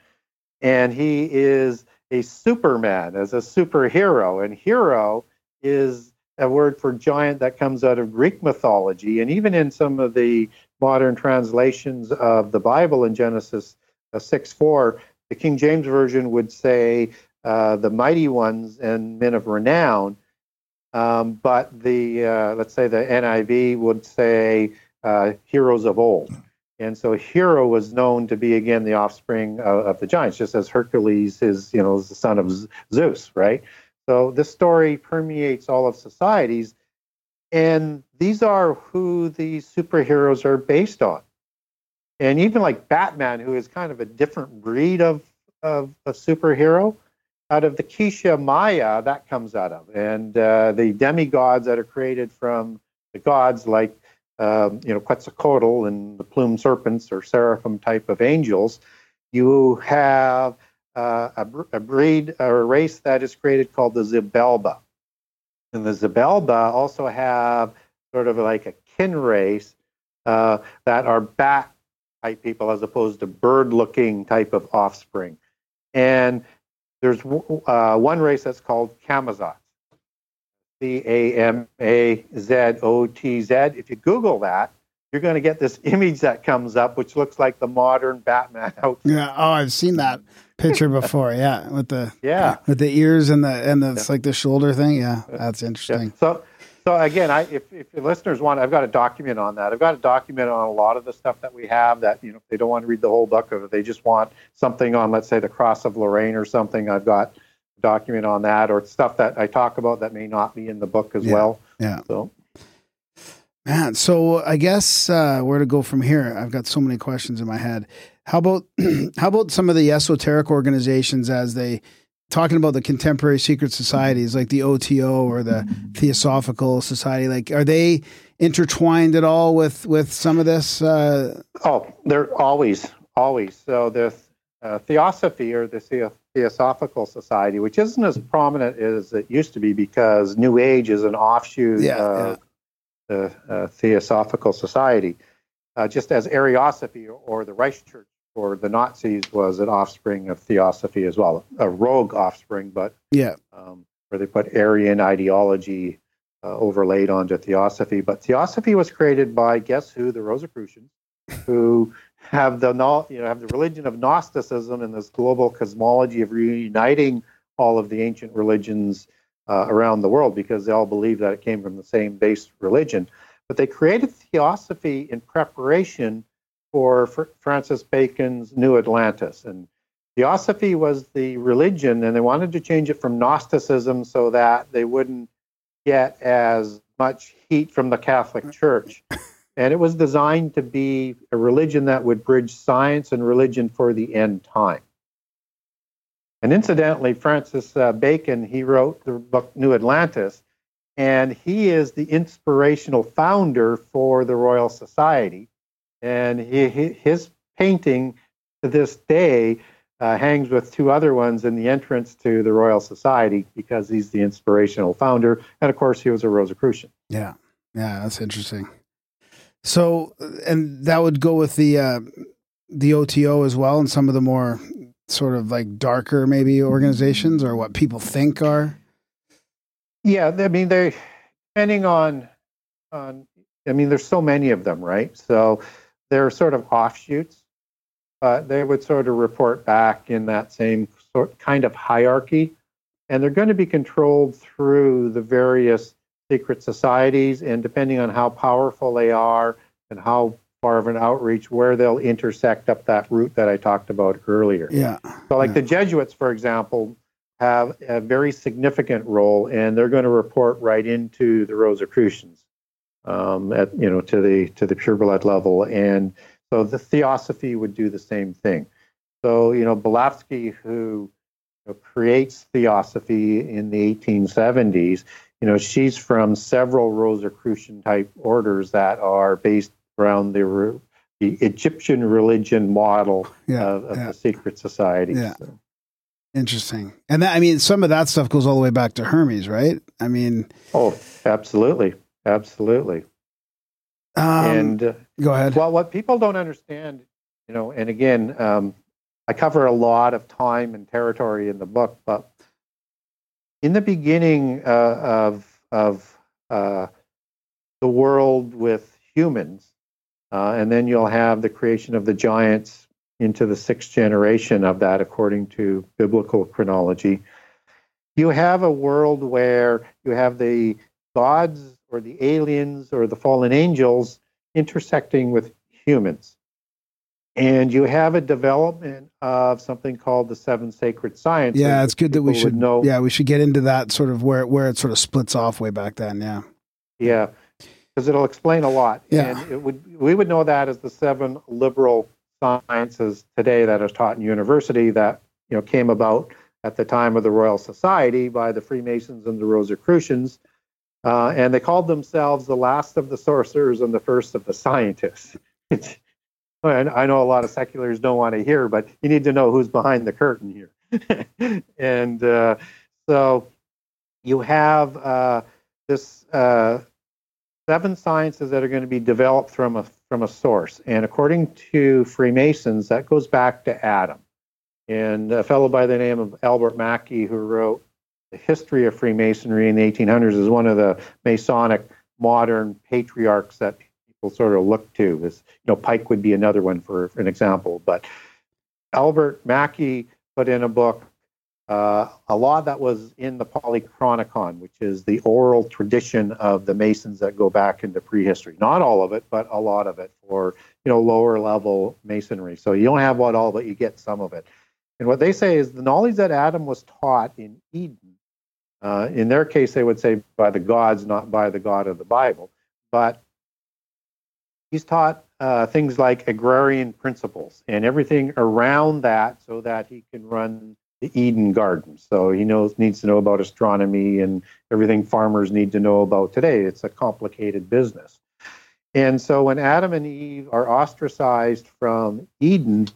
and he is a Superman as a superhero, and hero is a word for giant that comes out of Greek mythology, and even in some of the modern translations of the Bible in Genesis uh, six four, the King James version would say uh, the mighty ones and men of renown, um, but the uh, let's say the NIV would say uh, heroes of old. And so Hero was known to be again the offspring of, of the giants, just as Hercules is, you know, is the son of Zeus, right? So this story permeates all of societies, and these are who these superheroes are based on. And even like Batman, who is kind of a different breed of of a superhero, out of the Quiché Maya, that comes out of, and uh, the demigods that are created from the gods, like um, you know Quetzalcoatl and the plumed serpents or seraphim type of angels. You have uh, a, a breed or a race that is created called the Xibalba, and the Xibalba also have sort of like a kin race uh, that are bat type people as opposed to bird looking type of offspring. And there's uh, one race that's called Camazotz. C A M A Z O T Z. If you Google that, you're going to get this <laughs> image that comes up, which looks like the modern Batman outfit.
Yeah. Oh, I've seen that picture before. Yeah, with the
Yeah.
with the ears and the and the it's like the shoulder thing. Yeah, that's
Yeah.
interesting.
So, so again, I if, if your listeners want, I've got a document on that. I've got a document on a lot of the stuff that we have. That you know, if they don't want to read the whole book, of if they just want something on, let's say, the Cross of Lorraine or something, I've got a document on that, or stuff that I talk about that may not be in the book as
Yeah.
well.
Yeah.
So,
Man, so I guess uh, where to go from here? I've got so many questions in my head. How about <clears throat> how about some of the esoteric organizations as they talking about the contemporary secret societies like the OTO or the Theosophical Society? Like, are they intertwined at all with with some of this? Uh,
oh, they're always, always. So the uh, Theosophy or the Theosophical Society, which isn't as prominent as it used to be, because New Age is an offshoot
Yeah,
of the uh, Theosophical Society, uh, just as Ariosophy or the Reich Church or the Nazis was an offspring of Theosophy as well, a rogue offspring, but
yeah,
um, where they put Aryan ideology uh, overlaid onto Theosophy. But Theosophy was created by guess who? The Rosicrucians, who have the you know have the religion of Gnosticism and this global cosmology of reuniting all of the ancient religions uh, around the world because they all believe that it came from the same base religion. But they created Theosophy in preparation for Fr- Francis Bacon's New Atlantis. And Theosophy was the religion, and they wanted to change it from Gnosticism so that they wouldn't get as much heat from the Catholic Church. And it was designed to be a religion that would bridge science and religion for the end time. And incidentally, Francis uh, Bacon, he wrote the book New Atlantis, and he is the inspirational founder for the Royal Society. And he, his painting to this day uh, hangs with two other ones in the entrance to the Royal Society because he's the inspirational founder. And of course, he was a Rosicrucian.
yeah, yeah. That's interesting. So, and that would go with the uh, the OTO as well, and some of the more sort of like darker maybe organizations or what people think are.
Yeah, I mean, they depending on on. I mean, there's so many of them, right? So they're sort of offshoots, but they would sort of report back in that same sort kind of hierarchy, and they're going to be controlled through the various secret societies, and depending on how powerful they are and how far of an outreach, where they'll intersect up that route that I talked about earlier.
Yeah,
So, like
Yeah.
the Jesuits, for example, have a very significant role, and they're going to report right into the Rosicrucians, um, at you know to the to the pureblood level, and so the Theosophy would do the same thing. So, you know, Blavatsky, who you know, creates Theosophy in the 1870s, you know, she's from several Rosicrucian type orders that are based around the the Egyptian religion model
yeah,
of, of
yeah.
the secret societies.
Yeah.
So,
Interesting. And that, I mean, some of that stuff goes all the way back to Hermes, right? I mean,
oh, absolutely, absolutely.
um,
and uh,
go ahead.
well, what people don't understand, you know, and again, um, I cover a lot of time and territory in the book, but in the beginning uh, of of uh, the world with humans, uh, and then you'll have the creation of the giants into the sixth generation of that, according to biblical chronology. You have a world where you have the gods or the aliens or the fallen angels intersecting with humans. And you have a development of something called the seven sacred sciences.
Yeah, it's good that we should
know.
Yeah, we should get into that sort of where where it sort of splits off way back then. Yeah.
Yeah, because it'll explain a lot.
Yeah.
And it would we would know that as the seven liberal sciences today that are taught in university that you know came about at the time of the Royal Society by the Freemasons and the Rosicrucians, uh, and they called themselves the last of the sorcerers and the first of the scientists. <laughs> I know a lot of seculars don't want to hear, but you need to know who's behind the curtain here. <laughs> and uh, so you have uh, this uh, seven sciences that are going to be developed from a from a source, and according to Freemasons, that goes back to Adam. And a fellow by the name of Albert Mackey, who wrote the history of Freemasonry in the 1800s, is one of the Masonic modern patriarchs that people sort of look to. You know, Pike would be another one for, for an example. But Albert Mackey put in a book uh, a law that was in the Polychronicon, which is the oral tradition of the Masons that go back into prehistory. Not all of it, but a lot of it for you know lower level masonry. So you don't have what all, but you get some of it. And what they say is the knowledge that Adam was taught in Eden. Uh, in their case, they would say by the gods, not by the God of the Bible. But he's taught uh, things like agrarian principles and everything around that so that he can run the Eden garden. So he knows needs to know about astronomy and everything farmers need to know about today. It's a complicated business. And so when Adam and Eve are ostracized from Eden,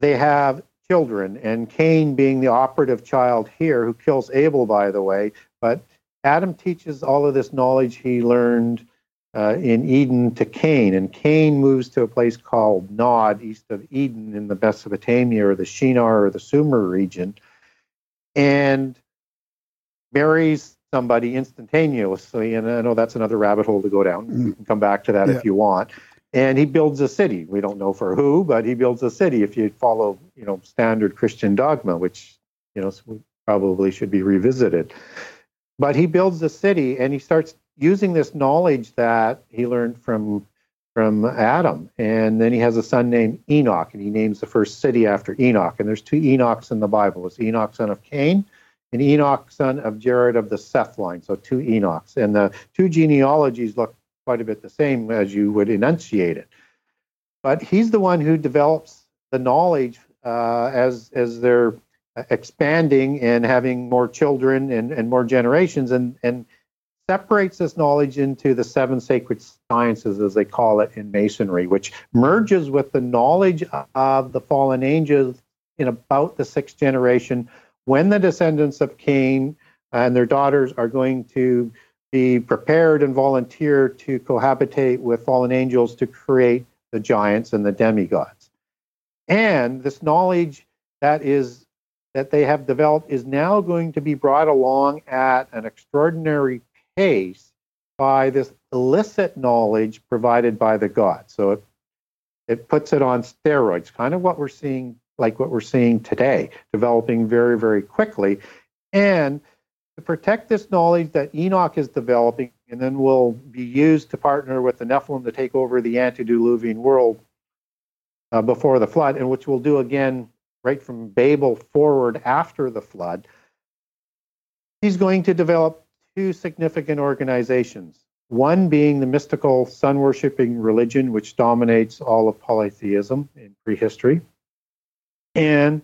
they have children, and Cain being the operative child here, who kills Abel, by the way. But Adam teaches all of this knowledge he learned uh, in Eden to Cain, and Cain moves to a place called Nod, east of Eden, in the Mesopotamia or the Shinar or the Sumer region, and marries somebody instantaneously. And I know that's another rabbit hole to go down. We can come back to that
Yeah.
if you want. And he builds a city. We don't know for who, but he builds a city. If you follow, you know, standard Christian dogma, which you know probably should be revisited. But he builds a city, and he starts using this knowledge that he learned from from Adam, and then he has a son named Enoch, and he names the first city after Enoch. And there's two Enochs in the Bible: it's Enoch son of Cain, and Enoch son of Jared of the Seth line. So two Enochs, and the two genealogies look quite a bit the same as you would enunciate it. But he's the one who develops the knowledge uh, as as they're expanding and having more children and, and more generations, and and separates this knowledge into the seven sacred sciences, as they call it in Masonry, which merges with the knowledge of the fallen angels in about the sixth generation, when the descendants of Cain and their daughters are going to be prepared and volunteer to cohabitate with fallen angels to create the giants and the demigods. And this knowledge that is that they have developed is now going to be brought along at an extraordinary pace by this illicit knowledge provided by the gods. So it it puts it on steroids, kind of what we're seeing, like what we're seeing today, developing very, very quickly. And to protect this knowledge that Enoch is developing, and then will be used to partner with the Nephilim to take over the antediluvian world uh, before the flood, and which we'll do again right from Babel forward after the flood. He's going to develop two significant organizations. One being the mystical sun worshiping religion, which dominates all of polytheism in prehistory, and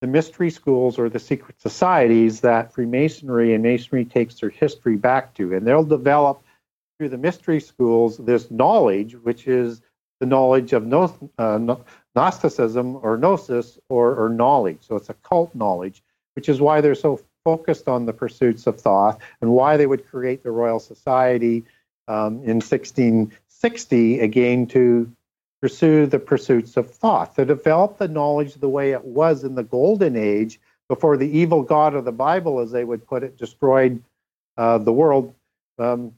the mystery schools or the secret societies that Freemasonry and Masonry takes their history back to. And they'll develop through the mystery schools this knowledge, which is the knowledge of uh, Gnosticism or Gnosis or, or knowledge. So it's a cult knowledge, which is why they're so focused on the pursuits of Thoth and why they would create the Royal Society um, in 1660 again to pursue the pursuits of Thoth, to develop the knowledge the way it was in the Golden Age before the evil God of the Bible, as they would put it, destroyed uh, the world. Um,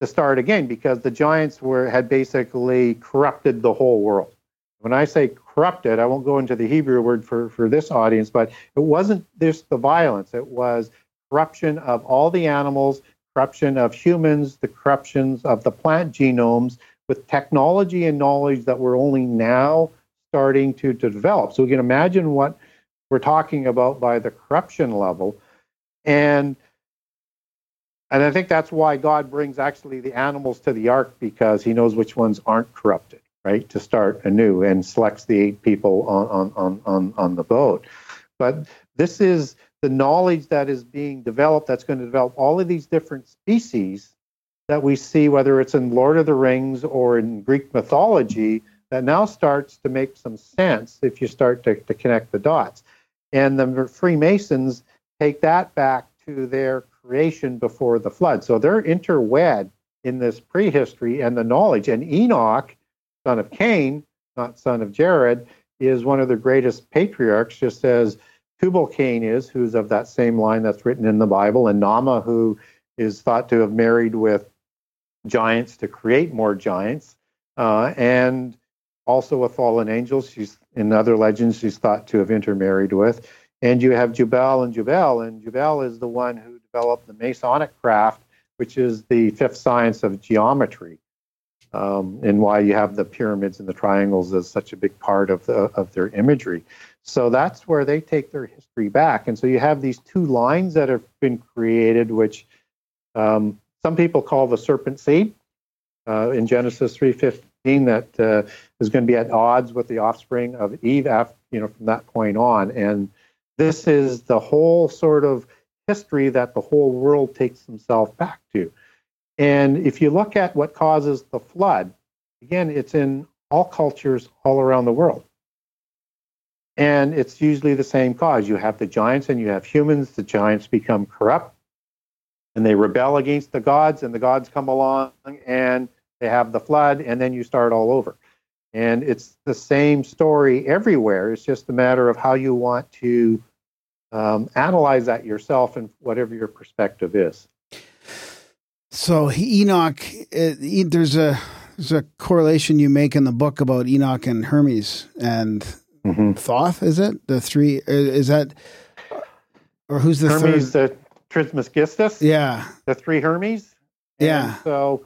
to start again, because the giants were had basically corrupted the whole world. When I say corrupted, I won't go into the Hebrew word for, for this audience, but it wasn't just the violence, it was corruption of all the animals, corruption of humans, the corruptions of the plant genomes, with technology and knowledge that we're only now starting to, to develop. So we can imagine what we're talking about by the corruption level. And and I think that's why God brings actually the animals to the ark because he knows which ones aren't corrupted, right? To start anew and selects the eight people on on on on, on the boat. But this is the knowledge that is being developed that's going to develop all of these different species that we see, whether it's in Lord of the Rings or in Greek mythology, that now starts to make some sense if you start to, to connect the dots. And the Freemasons take that back to their creation before the flood. So they're interwed in this prehistory and the knowledge. And Enoch, son of Cain, not son of Jared, is one of the greatest patriarchs, just as Tubal Cain is, who's of that same line that's written in the Bible, and Naamah, who is thought to have married with giants to create more giants, uh, and also a fallen angel. She's in other legends she's thought to have intermarried with. And you have Jubal and Jubal, and Jubal is the one who developed the Masonic craft, which is the fifth science of geometry, um, and why you have the pyramids and the triangles as such a big part of the, of their imagery. So that's where they take their history back, and so you have these two lines that have been created, which um, some people call the serpent seed uh, in Genesis three fifteen that uh, is going to be at odds with the offspring of Eve after, you know from that point on. And this is the whole sort of history that the whole world takes themselves back to. And if you look at what causes the flood again it's in all cultures all around the world. And it's usually the same cause. You have the giants and you have humans. The giants become corrupt and they rebel against the gods and the gods come along and they have the flood and then you start all over and it's the same story everywhere it's just a matter of how you want to um, analyze that yourself and whatever your perspective is
So Enoch, it, there's a there's a correlation you make in the book about Enoch and Hermes and
mm-hmm.
Thoth. Is it the three? Is that or who's the
hermes
third?
the trismegistus
Yeah,
the three hermes And
Yeah.
so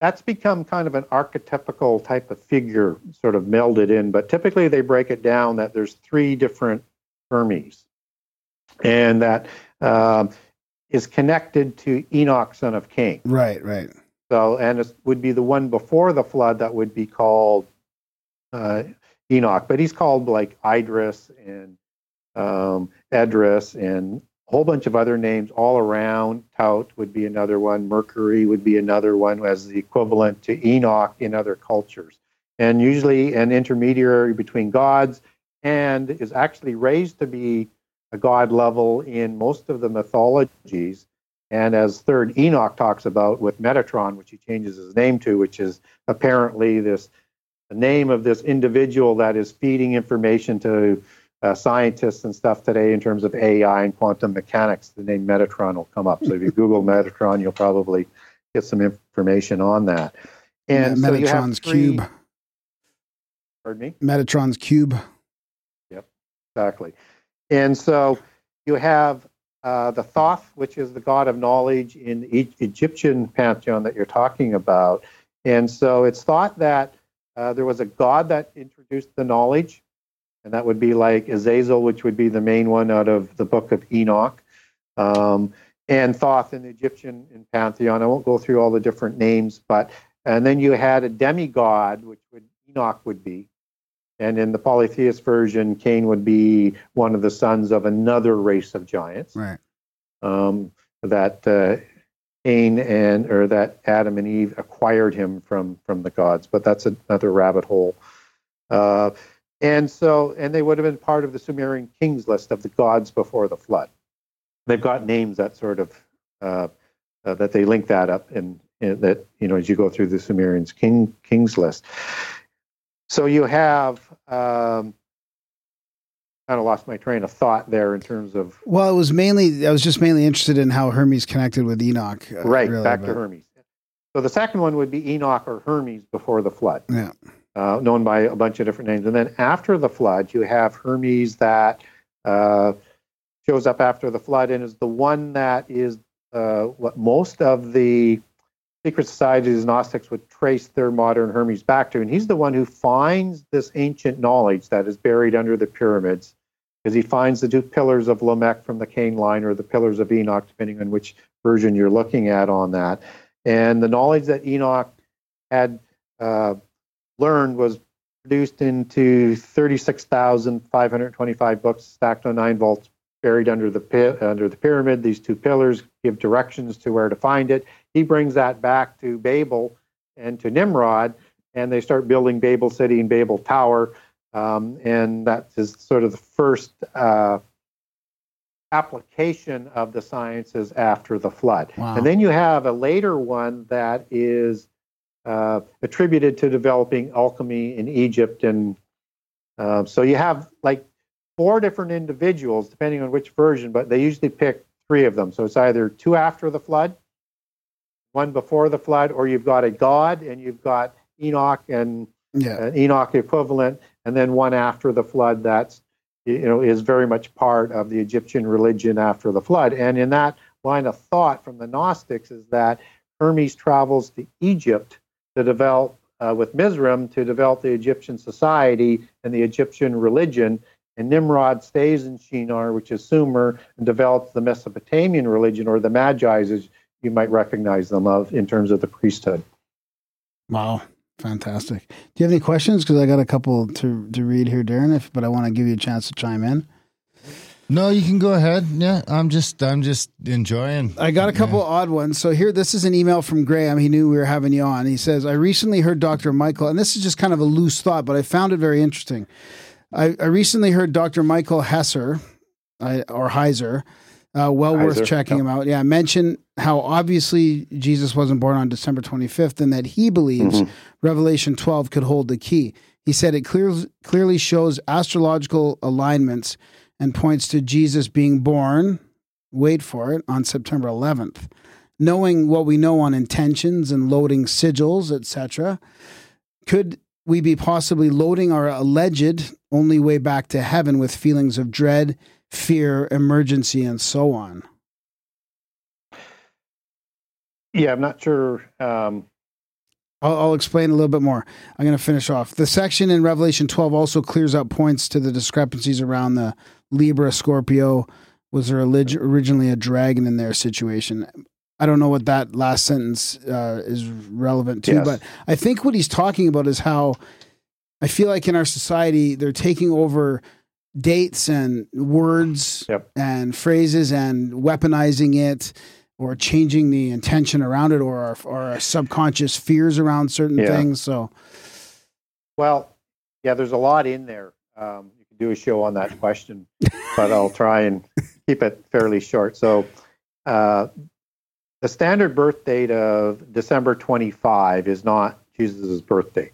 that's become kind of an archetypical type of figure sort of melded in but typically they break it down that there's three different hermes and that um, is connected to enoch son of cain
right, right.
so and it would be the one before the flood that would be called uh, enoch but he's called like idris and um, edris and a whole bunch of other names all around. Tout would be another one. Mercury would be another one as the equivalent to Enoch in other cultures. And usually an intermediary between gods and is actually raised to be a god level in most of the mythologies. And as third Enoch talks about with Metatron, which he changes his name to, which is apparently this the name of this individual that is feeding information to uh, scientists and stuff today in terms of AI and quantum mechanics. The name Metatron will come up. So if you Google <laughs> Metatron, you'll probably get some information on that. And so have
Metatron's
three-
cube.
Pardon me.
Metatron's cube.
Yep, exactly. And so you have uh, the Thoth, which is the god of knowledge in the E- Egyptian pantheon that you're talking about. And so it's thought that uh, there was a god that introduced the knowledge, and that would be like Azazel, which would be the main one out of the book of Enoch. Um, and Thoth in the Egyptian in pantheon. I won't go through all the different names, but and then you had a demigod, which would Enoch would be, and in the polytheist version, Cain would be one of the sons of another race of giants.
Right.
Um, that uh, Cain and or that Adam and Eve acquired him from from the gods, but that's another rabbit hole. Uh, and so, and they would have been part of the Sumerian kings list of the gods before the flood. They've got names that sort of uh, uh, that they link that up in that you know as you go through the Sumerians king kings list. So you have um, kind of lost my train of thought there in terms of
Well, it was mainly I was just mainly interested in how Hermes connected with Enoch. uh,
right
really,
back to Hermes. So the second one would be Enoch or Hermes before the flood.
Yeah.
Uh, known by a bunch of different names. And then after the flood, you have Hermes that uh, shows up after the flood and is the one that is uh, what most of the secret societies, Gnostics would trace their modern Hermes back to. And he's the one who finds this ancient knowledge that is buried under the pyramids, because he finds the two pillars of Lamech from the Cain line or the pillars of Enoch, depending on which version you're looking at on that. And the knowledge that Enoch had uh, learned was produced into 36,525 books stacked on nine vaults buried under the pi- under the pyramid. These two pillars give directions to where to find it. He brings that back to Babel and to Nimrod, and they start building Babel City and Babel Tower. Um, and that is sort of the first uh, application of the sciences after the flood.
Wow.
And then you have a later one that is uh, attributed to developing alchemy in Egypt. And uh, so you have like four different individuals, depending on which version, but they usually pick three of them. So it's either two after the flood, one before the flood, or you've got a god and you've got Enoch and
Yeah.
an Enoch equivalent, and then one after the flood that's you know is very much part of the Egyptian religion after the flood. And in that line of thought from the Gnostics is that Hermes travels to Egypt to develop uh, with Mizraim to develop the Egyptian society and the Egyptian religion. And Nimrod stays in Shinar, which is Sumer, and develops the Mesopotamian religion or the Magi's, as you might recognize them of in terms of the priesthood.
Wow. Fantastic. Do you have any questions? Because I got a couple to, to read here, Darren, if, but I want to give you a chance to chime in.
No, you can go ahead. Yeah, I'm just I'm just enjoying.
I got a couple odd ones. So here, this is an email from Graham. He knew we were having you on. He says, "I recently heard Dr. Michael, and this is just kind of a loose thought, but I found it very interesting. I, I recently heard Dr. Michael Hesser, I, or Heiser, uh, well worth checking
yep.
him out. Yeah, mention how obviously Jesus wasn't born on December 25th, and that he believes Revelation 12 could hold the key. He said it clear, clearly shows astrological alignments and points to Jesus being born, wait for it, on September 11th. Knowing what we know on intentions and loading sigils, etc., could we be possibly loading our alleged only way back to heaven with feelings of dread, fear, emergency, and so on?
Yeah, I'm not sure. Um,
I'll, I'll explain a little bit more. I'm going to finish off. The section in Revelation 12 also clears up points to the discrepancies around the Libra Scorpio. Was there orig- originally a dragon in their situation? I don't know what that last sentence uh, is relevant to,
Yes.
but I think what he's talking about is how I feel like in our society they're taking over dates and words
Yep.
and phrases and weaponizing it or changing the intention around it or our, or our subconscious fears around certain
Yeah.
things. So,
Well, yeah, there's a lot in there. Um, do a show on that question, but I'll try and keep it fairly short. So, uh, the standard birth date of December 25 is not Jesus' birthday.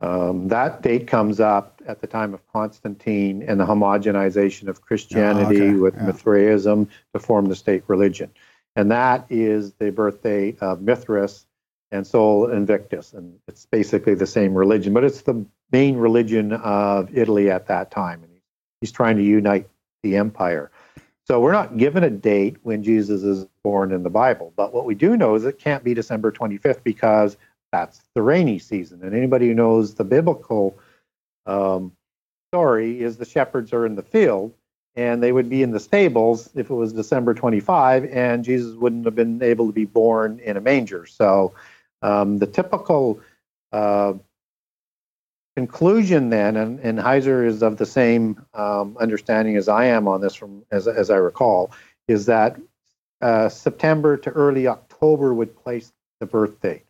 Um, that date comes up at the time of Constantine and the homogenization of Christianity
okay,
with
yeah.
Mithraism to form the state religion. And that is the birth date of Mithras and Sol Invictus. And it's basically the same religion, but it's the main religion of Italy at that time. And he's trying to unite the empire. So we're not given a date when Jesus is born in the Bible, but what we do know is it can't be December 25th because that's the rainy season. And anybody who knows the biblical um, story is the shepherds are in the field and they would be in the stables if it was December 25, and Jesus wouldn't have been able to be born in a manger. So um, the typical uh, conclusion then, and, and Heiser is of the same um, understanding as I am on this, from as, as I recall, is that uh, September to early October would place the birthday.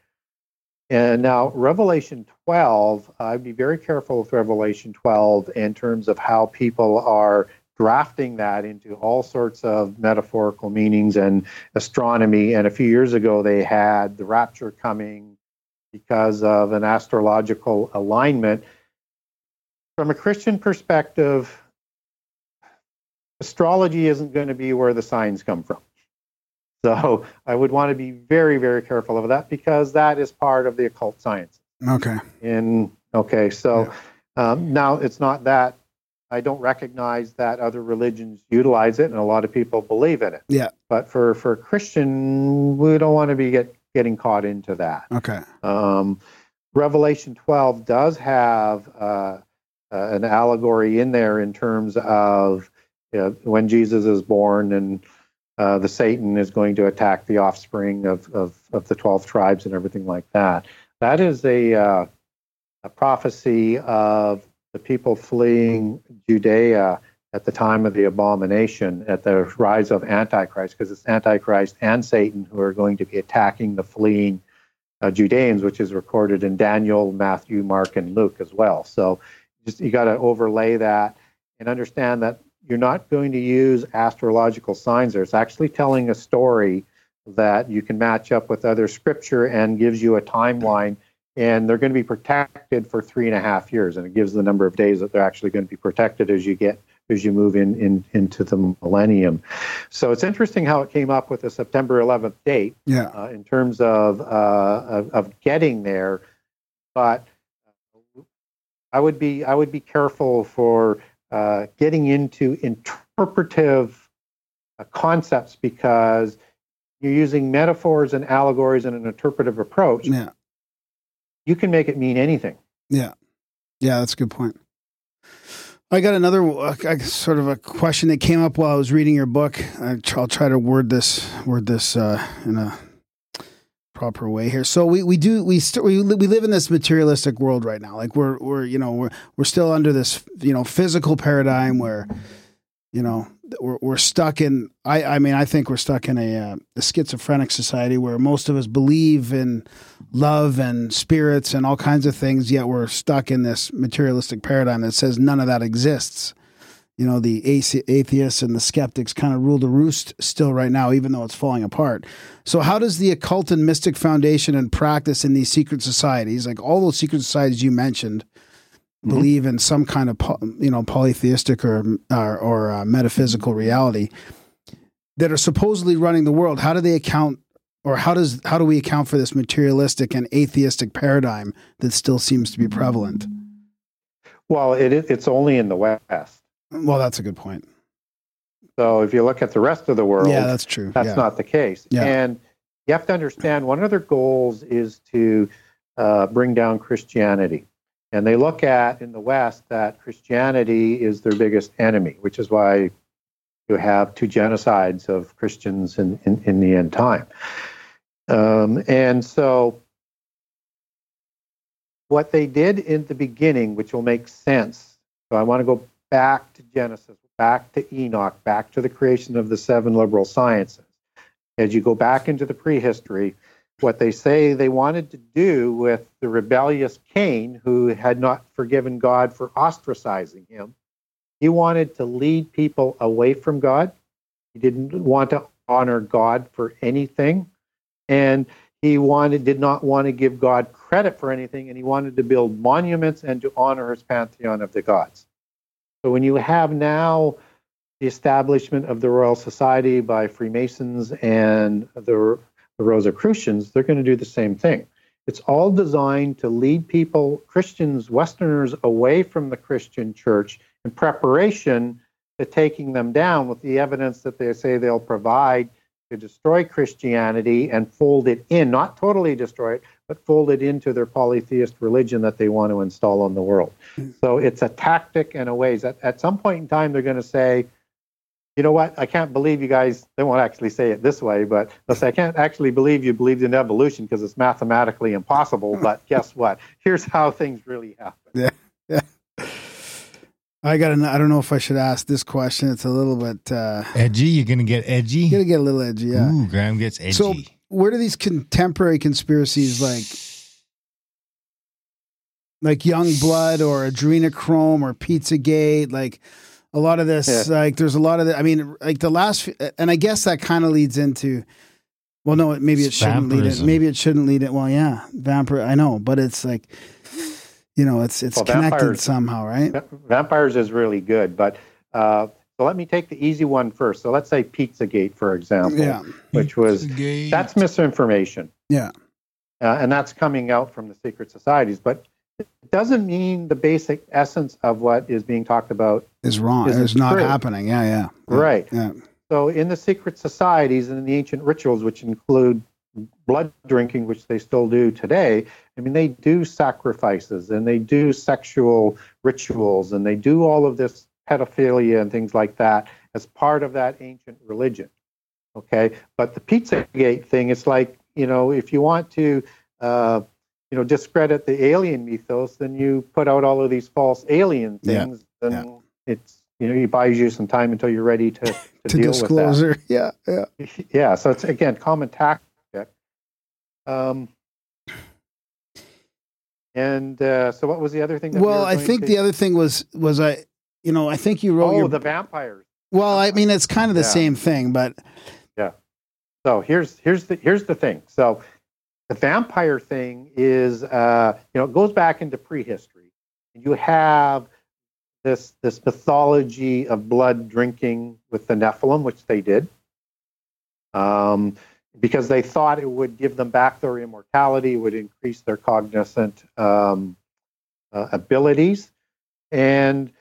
And now, Revelation 12, I'd be very careful with Revelation 12 in terms of how people are drafting that into all sorts of metaphorical meanings and astronomy. And a few years ago, they had the rapture coming because of an astrological alignment. From a Christian perspective, astrology isn't going to be where the signs come from. So I would want to be very, very careful of that because that is part of the occult science.
okay.
In okay, so um, now it's not that I don't recognize that other religions utilize it, and a lot of people believe in it.
Yeah.
But for for a Christian, we don't want to be get getting caught into that.
Okay.
Um, Revelation 12 does have uh, uh, an allegory in there in terms of you know, when Jesus is born and uh, the Satan is going to attack the offspring of, of, of the 12 tribes and everything like that. That is a, uh, a prophecy of the people fleeing Judea at the time of the abomination, at the rise of Antichrist, because it's Antichrist and Satan who are going to be attacking the fleeing uh, Judeans, which is recorded in Daniel, Matthew, Mark, and Luke as well. So just you got to overlay that and understand that you're not going to use astrological signs. It's actually telling a story that you can match up with other scripture and gives you a timeline. And they're going to be protected for three and a half years, and it gives the number of days that they're actually going to be protected as you get as you move in, in into the millennium. So it's interesting how it came up with the September 11th date
Yeah.
uh, in terms of, uh, of of getting there, but I would be I would be careful for uh, getting into interpretive uh, concepts because you're using metaphors and allegories in an interpretive approach.
Yeah.
You can make it mean anything.
Yeah. Yeah, that's a good point. I got another uh, sort of a question that came up while I was reading your book. I tr- I'll try to word this word this uh, in a proper way here. So we, we do we st- we we live in this materialistic world right now. Like we're we're you know we're we're still under this you know physical paradigm where you know we're we're stuck in. I I mean I think we're stuck in a, uh, a schizophrenic society where most of us believe in love and spirits and all kinds of things, yet we're stuck in this materialistic paradigm that says none of that exists. You know, the atheists and the skeptics kind of rule the roost still right now, even though it's falling apart. So, how does the occult and mystic foundation and practice in these secret societies, like all those secret societies you mentioned, believe in some kind of you know polytheistic or or, or uh, metaphysical reality that are supposedly running the world? How do they account or how does how do we account for this materialistic and atheistic paradigm that still seems to be prevalent?
Well, it, it's only in the West.
Well, that's a good point.
So if you look at the rest of the world,
Yeah, that's true.
that's
yeah.
not the case.
Yeah.
And you have to understand one of their goals is to uh, bring down Christianity. And they look at in the West that Christianity is their biggest enemy, which is why you have two genocides of Christians in, in, in the end time. Um, and so what they did in the beginning, which will make sense. So I want to go back to Genesis, back to Enoch, back to the creation of the seven liberal sciences. As you go back into the prehistory, what they say they wanted to do with the rebellious Cain, who had not forgiven God for ostracizing him, he wanted to lead people away from God. He didn't want to honor God for anything. And he wanted did not want to give God credit for anything, and he wanted to build monuments and to honor his pantheon of the gods. So when you have now the establishment of the Royal Society by Freemasons and the, the Rosicrucians, they're going to do the same thing. It's all designed to lead people, Christians, Westerners, away from the Christian church in preparation to taking them down with the evidence that they say they'll provide to destroy Christianity and fold it in, not totally destroy it, but fold it into their polytheist religion that they want to install on the world. Hmm. So it's a tactic and a ways. At, at some point in time, they're going to say, you know what? I can't believe you guys. They won't actually say it this way, but they'll say, I can't actually believe you believed in evolution because it's mathematically impossible. But <laughs> guess what? Here's how things really happen. Yeah.
I got. I don't know if I should ask this question. It's a little bit. Uh,
Edgy? You're gonna get edgy?
you gotta get a little edgy. Yeah.
Ooh, Graham gets edgy.
So where do these contemporary conspiracies like like Young Blood or Adrenochrome or Pizzagate like a lot of this
Yeah.
like there's a lot of the, I mean like the last and I guess that kind of leads into well no maybe it shouldn't lead it maybe it shouldn't lead it well yeah vampire I know but it's like you know it's it's
Well,
connected
vampires-
somehow right
Vampires is really good, but uh, so let me take the easy one first. So let's say Pizzagate, for example,
yeah
which was
Pizzagate.
that's misinformation.
Yeah.
Uh, and that's coming out from the secret societies, but it doesn't mean the basic essence of what is being talked about.
is wrong it's not
true?
happening yeah yeah
Right.
yeah
So in the secret societies and in the ancient rituals, which include blood drinking, which they still do today, I mean, they do sacrifices and they do sexual rituals and they do all of this pedophilia and things like that as part of that ancient religion. Okay, but the Pizzagate thing, it's like you know, if you want to, uh, you know, discredit the alien mythos, then you put out all of these false alien
Yeah,
things, and
yeah.
it's you know, it buys you some time until you're ready to, to, <laughs>
to
deal
disclosure. <laughs> Yeah, yeah.
with <laughs> that. Yeah, so it's again common tactic. Um, and uh, so, what was the other thing? That we
Well,
were
I think
to-
the other thing was was I, you know, I think you wrote
oh
your.
the vampires.
well, I mean, it's kind of the
Yeah.
same thing, but yeah.
So here's here's the here's the thing. So the vampire thing is uh, you know it goes back into prehistory. and You have this this mythology of blood drinking with the Nephilim, which they did, um, because they thought it would give them back their immortality, would increase their cognizant um, uh, abilities, and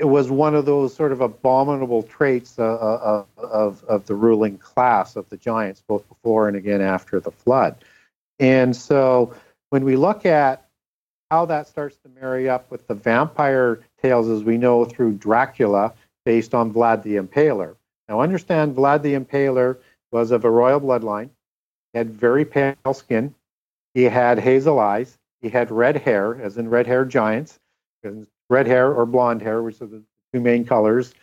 it was one of those sort of abominable traits uh, uh, of, of the ruling class of the giants, both before and again after the flood. And so when we look at how that starts to marry up with the vampire tales as we know through Dracula, based on Vlad the Impaler. Now, understand Vlad the Impaler was of a royal bloodline. He had very pale skin. He had hazel eyes. He had red hair, as in red haired giants red hair or blonde hair, which are the two main colors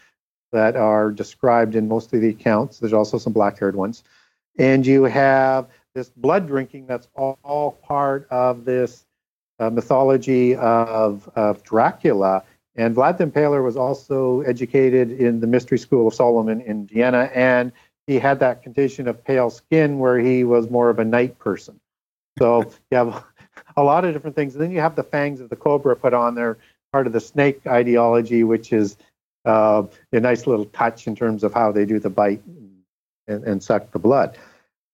that are described in most of the accounts. There's also some black haired ones. And you have this blood drinking that's all, all part of this uh, mythology of, of Dracula. And Vlad the Impaler was also educated in the Mystery School of Solomon in Vienna, and he had that condition of pale skin where he was more of a night person. So you have <laughs> a lot of different things. And then you have the fangs of the cobra put on there, part of the snake ideology, which is uh, a nice little touch in terms of how they do the bite and, and suck the blood.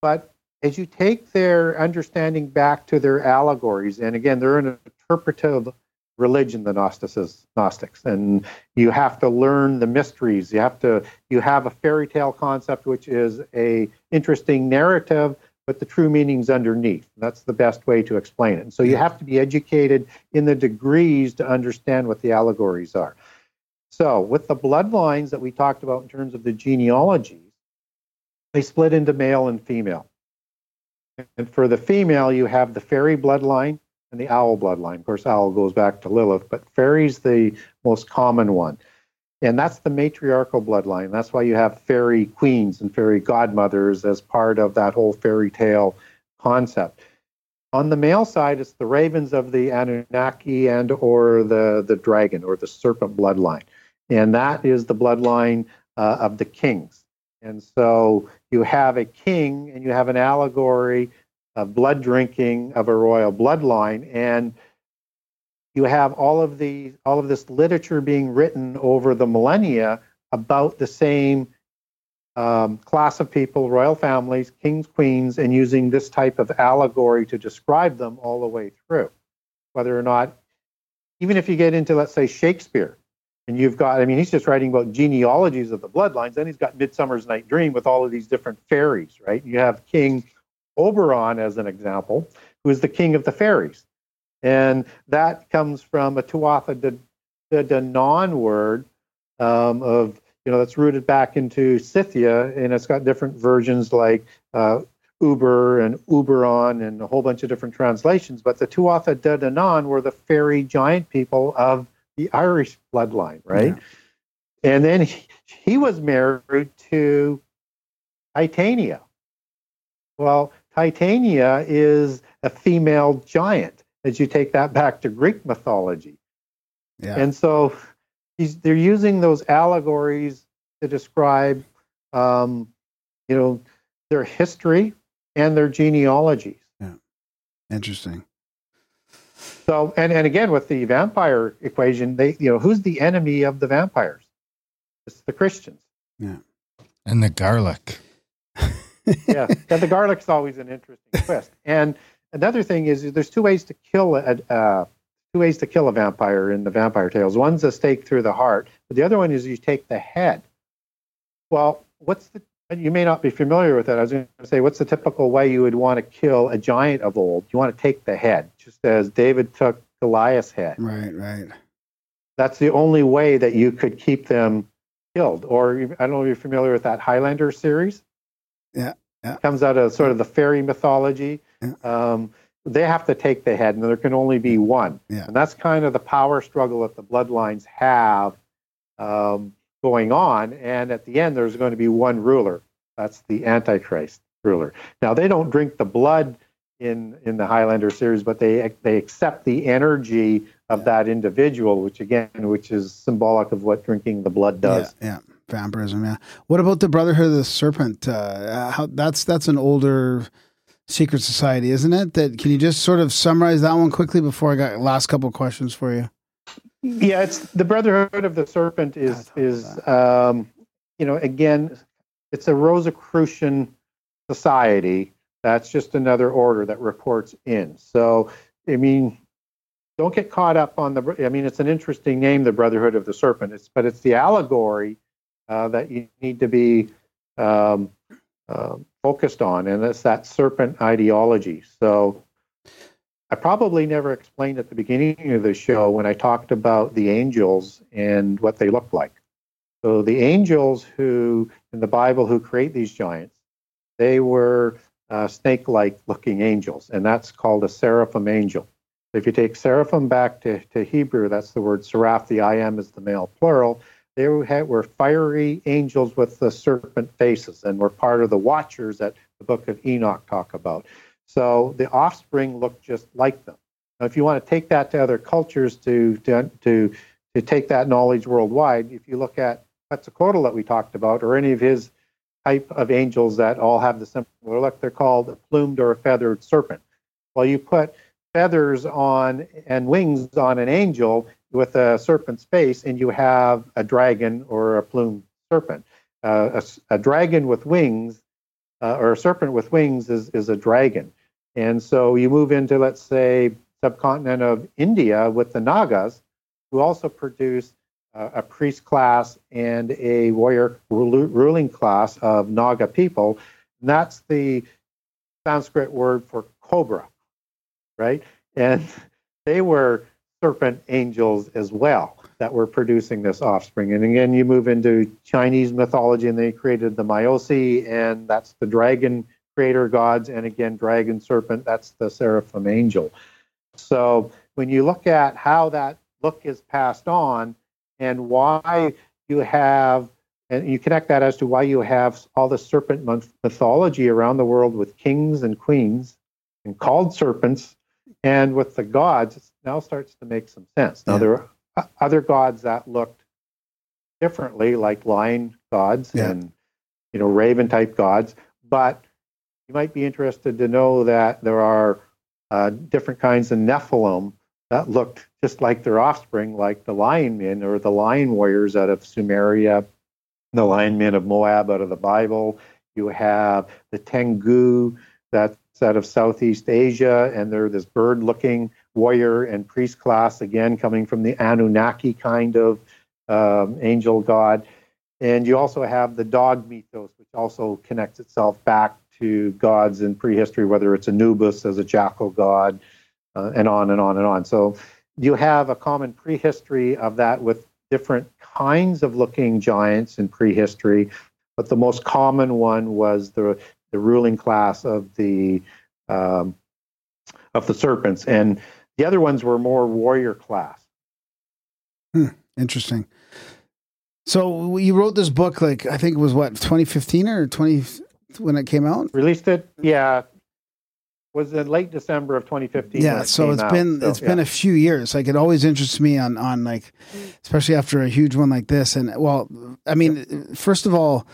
But as you take their understanding back to their allegories, and again, they're an interpretive religion, the Gnostics, Gnostics, and you have to learn the mysteries. You have to you have a fairy tale concept, which is a interesting narrative, but the true meaning's underneath. That's the best way to explain it. And so you have to be educated in the degrees to understand what the allegories are. So with the bloodlines that we talked about in terms of the genealogies, they split into male and female. And for the female, you have the fairy bloodline and the owl bloodline. Of course, owl goes back to Lilith, but fairy's the most common one. And that's the matriarchal bloodline. That's why you have fairy queens and fairy godmothers as part of that whole fairy tale concept. On the male side, it's the ravens of the Anunnaki and or the, the dragon or the serpent bloodline. And that is the bloodline uh, of the kings. And so you have a king and you have an allegory of blood drinking of a royal bloodline. And you have all of the all of this literature being written over the millennia about the same um, class of people, royal families, kings, queens, and using this type of allegory to describe them all the way through. Whether or not, even if you get into, let's say, Shakespeare, and you've got, I mean, he's just writing about genealogies of the bloodlines. Then he's got Midsummer's Night Dream with all of these different fairies, right? You have King Oberon as an example, who is the king of the fairies. And that comes from a Tuatha De, De Danann word um, of, you know, that's rooted back into Scythia, and it's got different versions like uh, Uber and Uberon and a whole bunch of different translations. But the Tuatha De Danann were the fairy giant people of the Irish bloodline, right? And then he, he was married to Titania. Well, Titania is a female giant as you take that back to Greek mythology.
Yeah.
And so he's, they're using those allegories to describe, um, you know, their history and their genealogies. Yeah.
Interesting.
So, and, and again, with the vampire equation, they, you know, who's the enemy of the vampires? It's the Christians. Yeah.
And the garlic. <laughs>
yeah. yeah, the garlic's always an interesting twist. And another thing is, there's two ways to kill a uh, two ways to kill a vampire in the vampire tales. One's a stake through the heart, but the other one is you take the head. Well, what's the you may not be familiar with that. I was going to say, what's the typical way you would want to kill a giant of old? You want to take the head, just as David took Goliath's head.
Right, right.
That's the only way that you could keep them killed. Or I don't know if you're familiar with that Highlander series.
Yeah, yeah.
Comes out of sort of the fairy mythology.
Yeah.
Um, they have to take the head, and there can only be one.
Yeah.
And that's kind of the power struggle that the bloodlines have um, going on. And at the end, there's going to be one ruler. That's the Antichrist ruler. Now, they don't drink the blood in in the Highlander series, but they they accept the energy of that individual, which again, which is symbolic of what drinking the blood does.
Yeah, yeah. Vampirism, yeah. What about the Brotherhood of the Serpent? Uh, how that's that's an older secret society, isn't it? That can you just sort of summarize that one quickly before I got last couple of questions for you?
Yeah, it's the Brotherhood of the Serpent is
God, that was
is um, you know again, it's a Rosicrucian society. That's just another order that reports in. So I mean, don't get caught up on the. I mean, it's an interesting name, the Brotherhood of the Serpent. It's but it's the allegory uh, that you need to be um, uh, focused on, and it's that serpent ideology. So. I probably never explained at the beginning of the show when I talked about the angels and what they look like. So the angels who in the Bible who create these giants, they were uh, snake-like looking angels, and that's called a seraphim angel. If you take seraphim back to, to Hebrew, that's the word seraph. The I am is the male plural. They were, fiery angels with the serpent faces, and were part of the watchers that the book of Enoch talk about. So the offspring looked just like them. Now, if you want to take that to other cultures to to to, to take that knowledge worldwide, if you look at Quetzalcoatl that we talked about, or any of his type of angels that all have the similar look, they're called a plumed or a feathered serpent. Well, you put feathers on and wings on an angel with a serpent's face, and you have a dragon or a plumed serpent. Uh, a a dragon with wings uh, or a serpent with wings is, is a dragon. And so you move into, let's say, subcontinent of India with the Nagas, who also produce uh, a priest class and a warrior ru- ruling class of Naga people. And that's the Sanskrit word for cobra, right? And <laughs> they were serpent angels as well that were producing this offspring. And again, you move into Chinese mythology, and they created the Myosi, and that's the dragon creator gods. And again, dragon serpent, that's the seraphim angel. So when you look at how that look is passed on and why you have, and you connect that as to why you have all the serpent mythology around the world with kings and queens and called serpents, and with the gods, it now starts to make some sense. Now,
Yeah.
there are other gods that looked differently, like lion gods
Yeah.
and you know raven type gods, but you might be interested to know that there are uh, different kinds of Nephilim that looked just like their offspring, like the lion men or the lion warriors out of Sumeria, the lion men of Moab out of the Bible. You have the Tengu that's out of Southeast Asia, and they're this bird looking warrior and priest class, again, coming from the Anunnaki kind of um, angel god. And you also have the dog mythos, which also connects itself back to gods in prehistory, whether it's Anubis as a jackal god, uh, and on and on and on. So you have a common prehistory of that with different kinds of looking giants in prehistory, but the most common one was the the ruling class of the um, of the serpents, and the other ones were more warrior class.
Interesting. So you wrote this book, like I think it was what 2015 or 20 when it came out.
Released it, yeah, was in late December of 2015.
Yeah,
it
so it's
out.
been
So,
it's been a few years. Like it always interests me on on like, especially after a huge one like this. And well, I mean, first of all,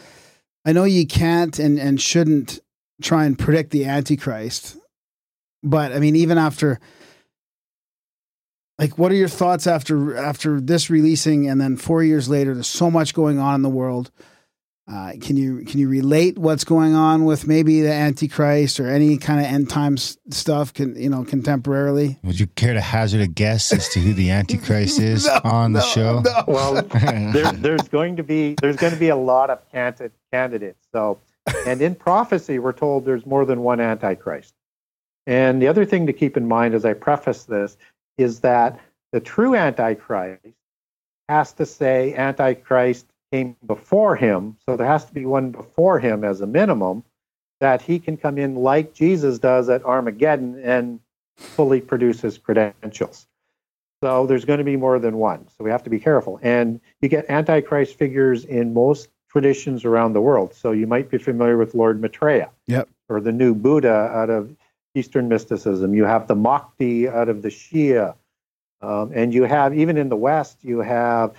I know you can't and and shouldn't try and predict the Antichrist, but I mean, even after. Like, what are your thoughts after after this releasing, and then four years later? There's so much going on in the world. Uh, can you can you relate what's going on with maybe the Antichrist or any kind of end times stuff? Can you know contemporarily?
Would you care to hazard a guess as to who the Antichrist <laughs> is on the show?
Well, there, <laughs> there's going to be there's going to be a lot of candid- candidates. So, and in prophecy, we're told there's more than one antichrist. And the other thing to keep in mind as I preface this is that the true antichrist has to say antichrist came before him, so there has to be one before him as a minimum that he can come in like Jesus does at Armageddon and fully produce his credentials. So there's going to be more than one. So we have to be careful. And you get Antichrist figures in most traditions around the world. So you might be familiar with Lord Maitreya.
Yep.
Or the new Buddha out of Eastern mysticism. You have the Mahdi out of the Shia. Um, and you have, even in the West, you have,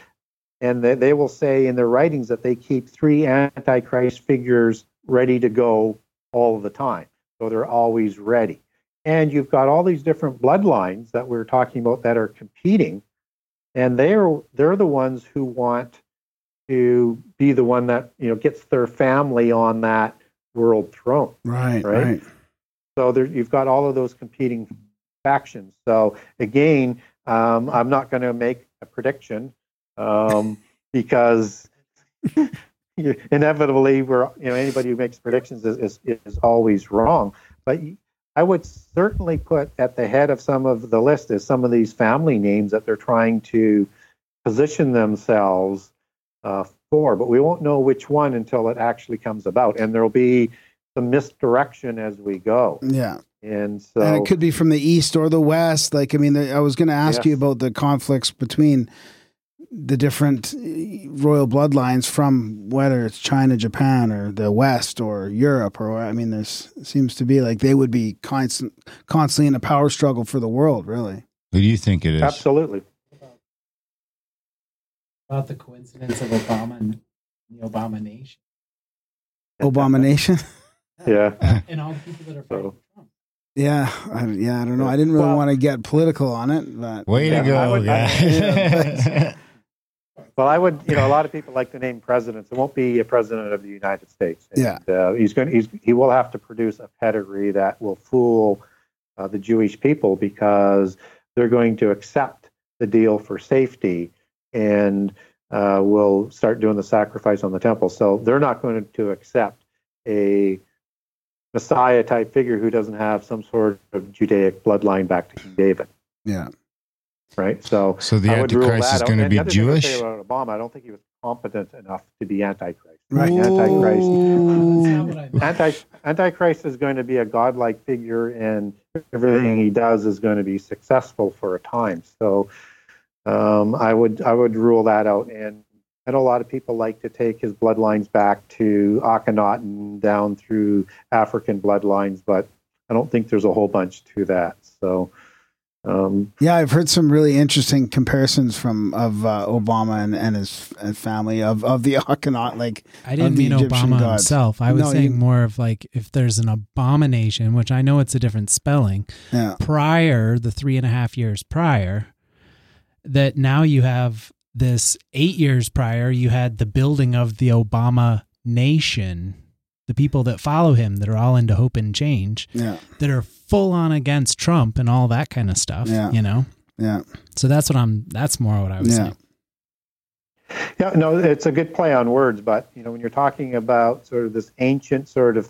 and they, they will say in their writings that they keep three Antichrist figures ready to go all the time. So they're always ready. And you've got all these different bloodlines that we're talking about that are competing, and they're they're the ones who want to be the one that you know gets their family on that world throne.
Right,
Right.
right.
So there, you've got all of those competing factions. So again, um, I'm not going to make a prediction um, because <laughs> inevitably, we're you know anybody who makes predictions is is, is always wrong. But I would certainly put at the head of some of the list is some of these family names that they're trying to position themselves uh, for. But we won't know which one until it actually comes about, and there'll be some misdirection as we go.
Yeah.
And so
and it could be from the east or the west. Like, I mean, I was going to ask
Yes.
you about the conflicts between the different uh, royal bloodlines from whether it's China, Japan, or the West or Europe, or I mean, there's seems to be like they would be constant, constantly in a power struggle for the world. Really,
Who do you think it is?
absolutely.
about the coincidence of Obama and the Obama nation
abomination. <laughs>
Yeah.
and all the people that are fighting Trump.
yeah, I, yeah. I don't know. I didn't really
Well-
want to get political on it, but
Way
Yeah,
to
I
go,
would- I-
guys. <laughs>
Well, I would, you know, a lot of people like to name presidents. It won't be a president of the United States.
Yeah.
Uh, he's going. He's he will have to produce a pedigree that will fool uh, the Jewish people because they're going to accept the deal for safety and uh, will start doing the sacrifice on the temple. So they're not going to accept a Messiah type figure who doesn't have some sort of Judaic bloodline back to King David,
yeah,
right? So
so the
I would rule
Antichrist
that
is
out.
going to be
the other thing I say
Jewish?
about Obama, I don't think he was competent enough to be Antichrist.
Right.
Antichrist.
That's not what I meant.
Anti, Antichrist is going to be a godlike figure, and everything he does is going to be successful for a time. So, um, I would I would rule that out. And I know a lot of people like to take his bloodlines back to Akhenaten down through African bloodlines, but I don't think there's a whole bunch to that. So, um,
yeah. I've heard some really interesting comparisons from of uh, Obama and, and his and family of of the <laughs> Akhenaten. Like,
I didn't mean
Egyptian
Obama
gods.
himself. I was
No,
saying
you-
more of like if there's an abomination, which I know it's a different spelling,
yeah,
prior, the three and a half years prior, that now you have this eight years prior, you had the building of the Obama nation, the people that follow him that are all into hope and change,
yeah,
that are full on against Trump and all that kind of stuff,
Yeah.
you know?
yeah,
So that's what I'm, that's more what I was
yeah.
saying.
Yeah, no, it's a good play on words, but you know, when you're talking about sort of this ancient sort of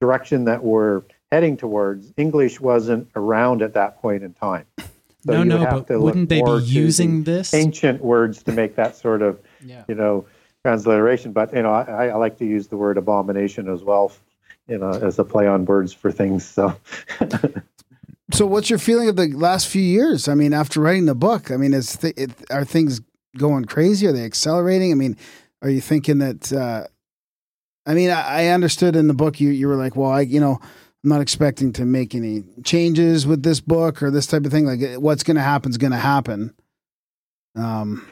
direction that we're heading towards, English wasn't around at that point in time. <laughs> So
no, no, but wouldn't they be using this?
ancient words to make that sort of <laughs>
Yeah.
you know transliteration? But you know, I, I like to use the word abomination as well, you know, as a play on words for things. So. <laughs>
So, what's your feeling of the last few years? I mean, after writing the book, I mean, is th- it, are things going crazy? Are they accelerating? I mean, are you thinking that? Uh, I mean, I, I understood in the book you you were like, well, I you know, I'm not expecting to make any changes with this book or this type of thing. Like, what's going to happen is going to happen. Um,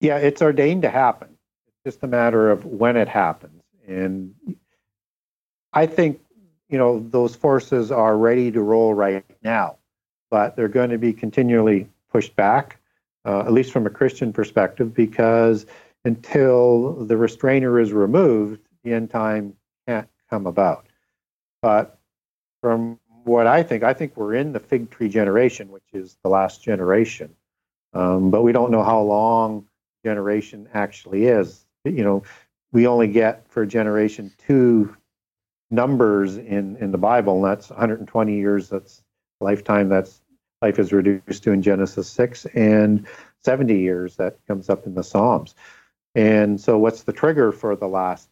Yeah, it's ordained to happen. It's just a matter of when it happens. And I think, you know, those forces are ready to roll right now, but they're going to be continually pushed back, uh, at least from a Christian perspective, because until the restrainer is removed, the end time can't come about. But from what I think, I think we're in the fig tree generation, which is the last generation. Um, but we don't know how long generation actually is. You know, we only get for a generation two numbers in in the Bible, and that's 120 years. That's lifetime. That's life is reduced to in Genesis six, and 70 years that comes up in the Psalms. And so, what's the trigger for the last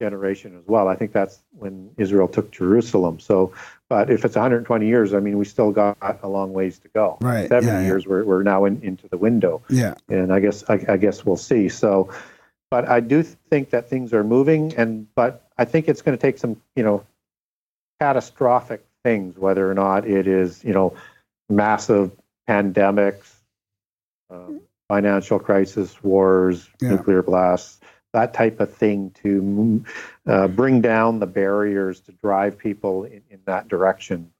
generation as well? I think that's when Israel took Jerusalem. So, but if it's 120 years, I mean, we still got a long ways to go.
Right,
70
yeah, yeah.
years, we're, we're now in, into the window
Yeah.
and I guess I, I guess we'll see. So, but I do think that things are moving, and but I think it's going to take some you know catastrophic things, whether or not it is you know massive pandemics, um, financial crisis, wars,
Yeah.
nuclear blasts, that type of thing to uh, bring down the barriers to drive people in, in that direction.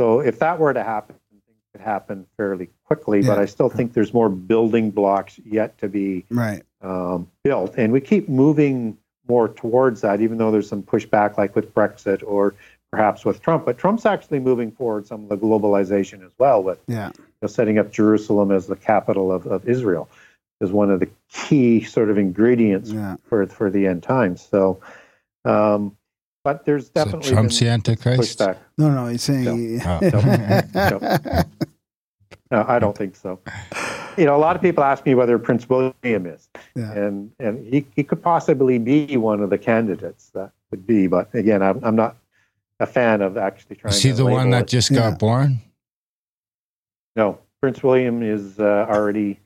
So if that were to happen, things could happen fairly quickly. But I still think there's more building blocks yet to be
Right.
um, built, and we keep moving more towards that, even though there's some pushback, like with Brexit or perhaps with Trump. But Trump's actually moving forward some of the globalization as well, with
Yeah.
you know, setting up Jerusalem as the capital of, of Israel, is one of the key sort of ingredients
Yeah.
for for the end times. So, um, but there's
So
definitely
Trump's the Antichrist.
pushback.
No, no, he's saying.
Oh. <laughs>
No, I don't think so. You know, a lot of people ask me whether Prince William is,
Yeah.
and and he, he could possibly be one of the candidates that would be. But again, I'm I'm not a fan of actually trying.
Is he
to
the one that
it.
just
Yeah.
got born?
No, Prince William is uh, already.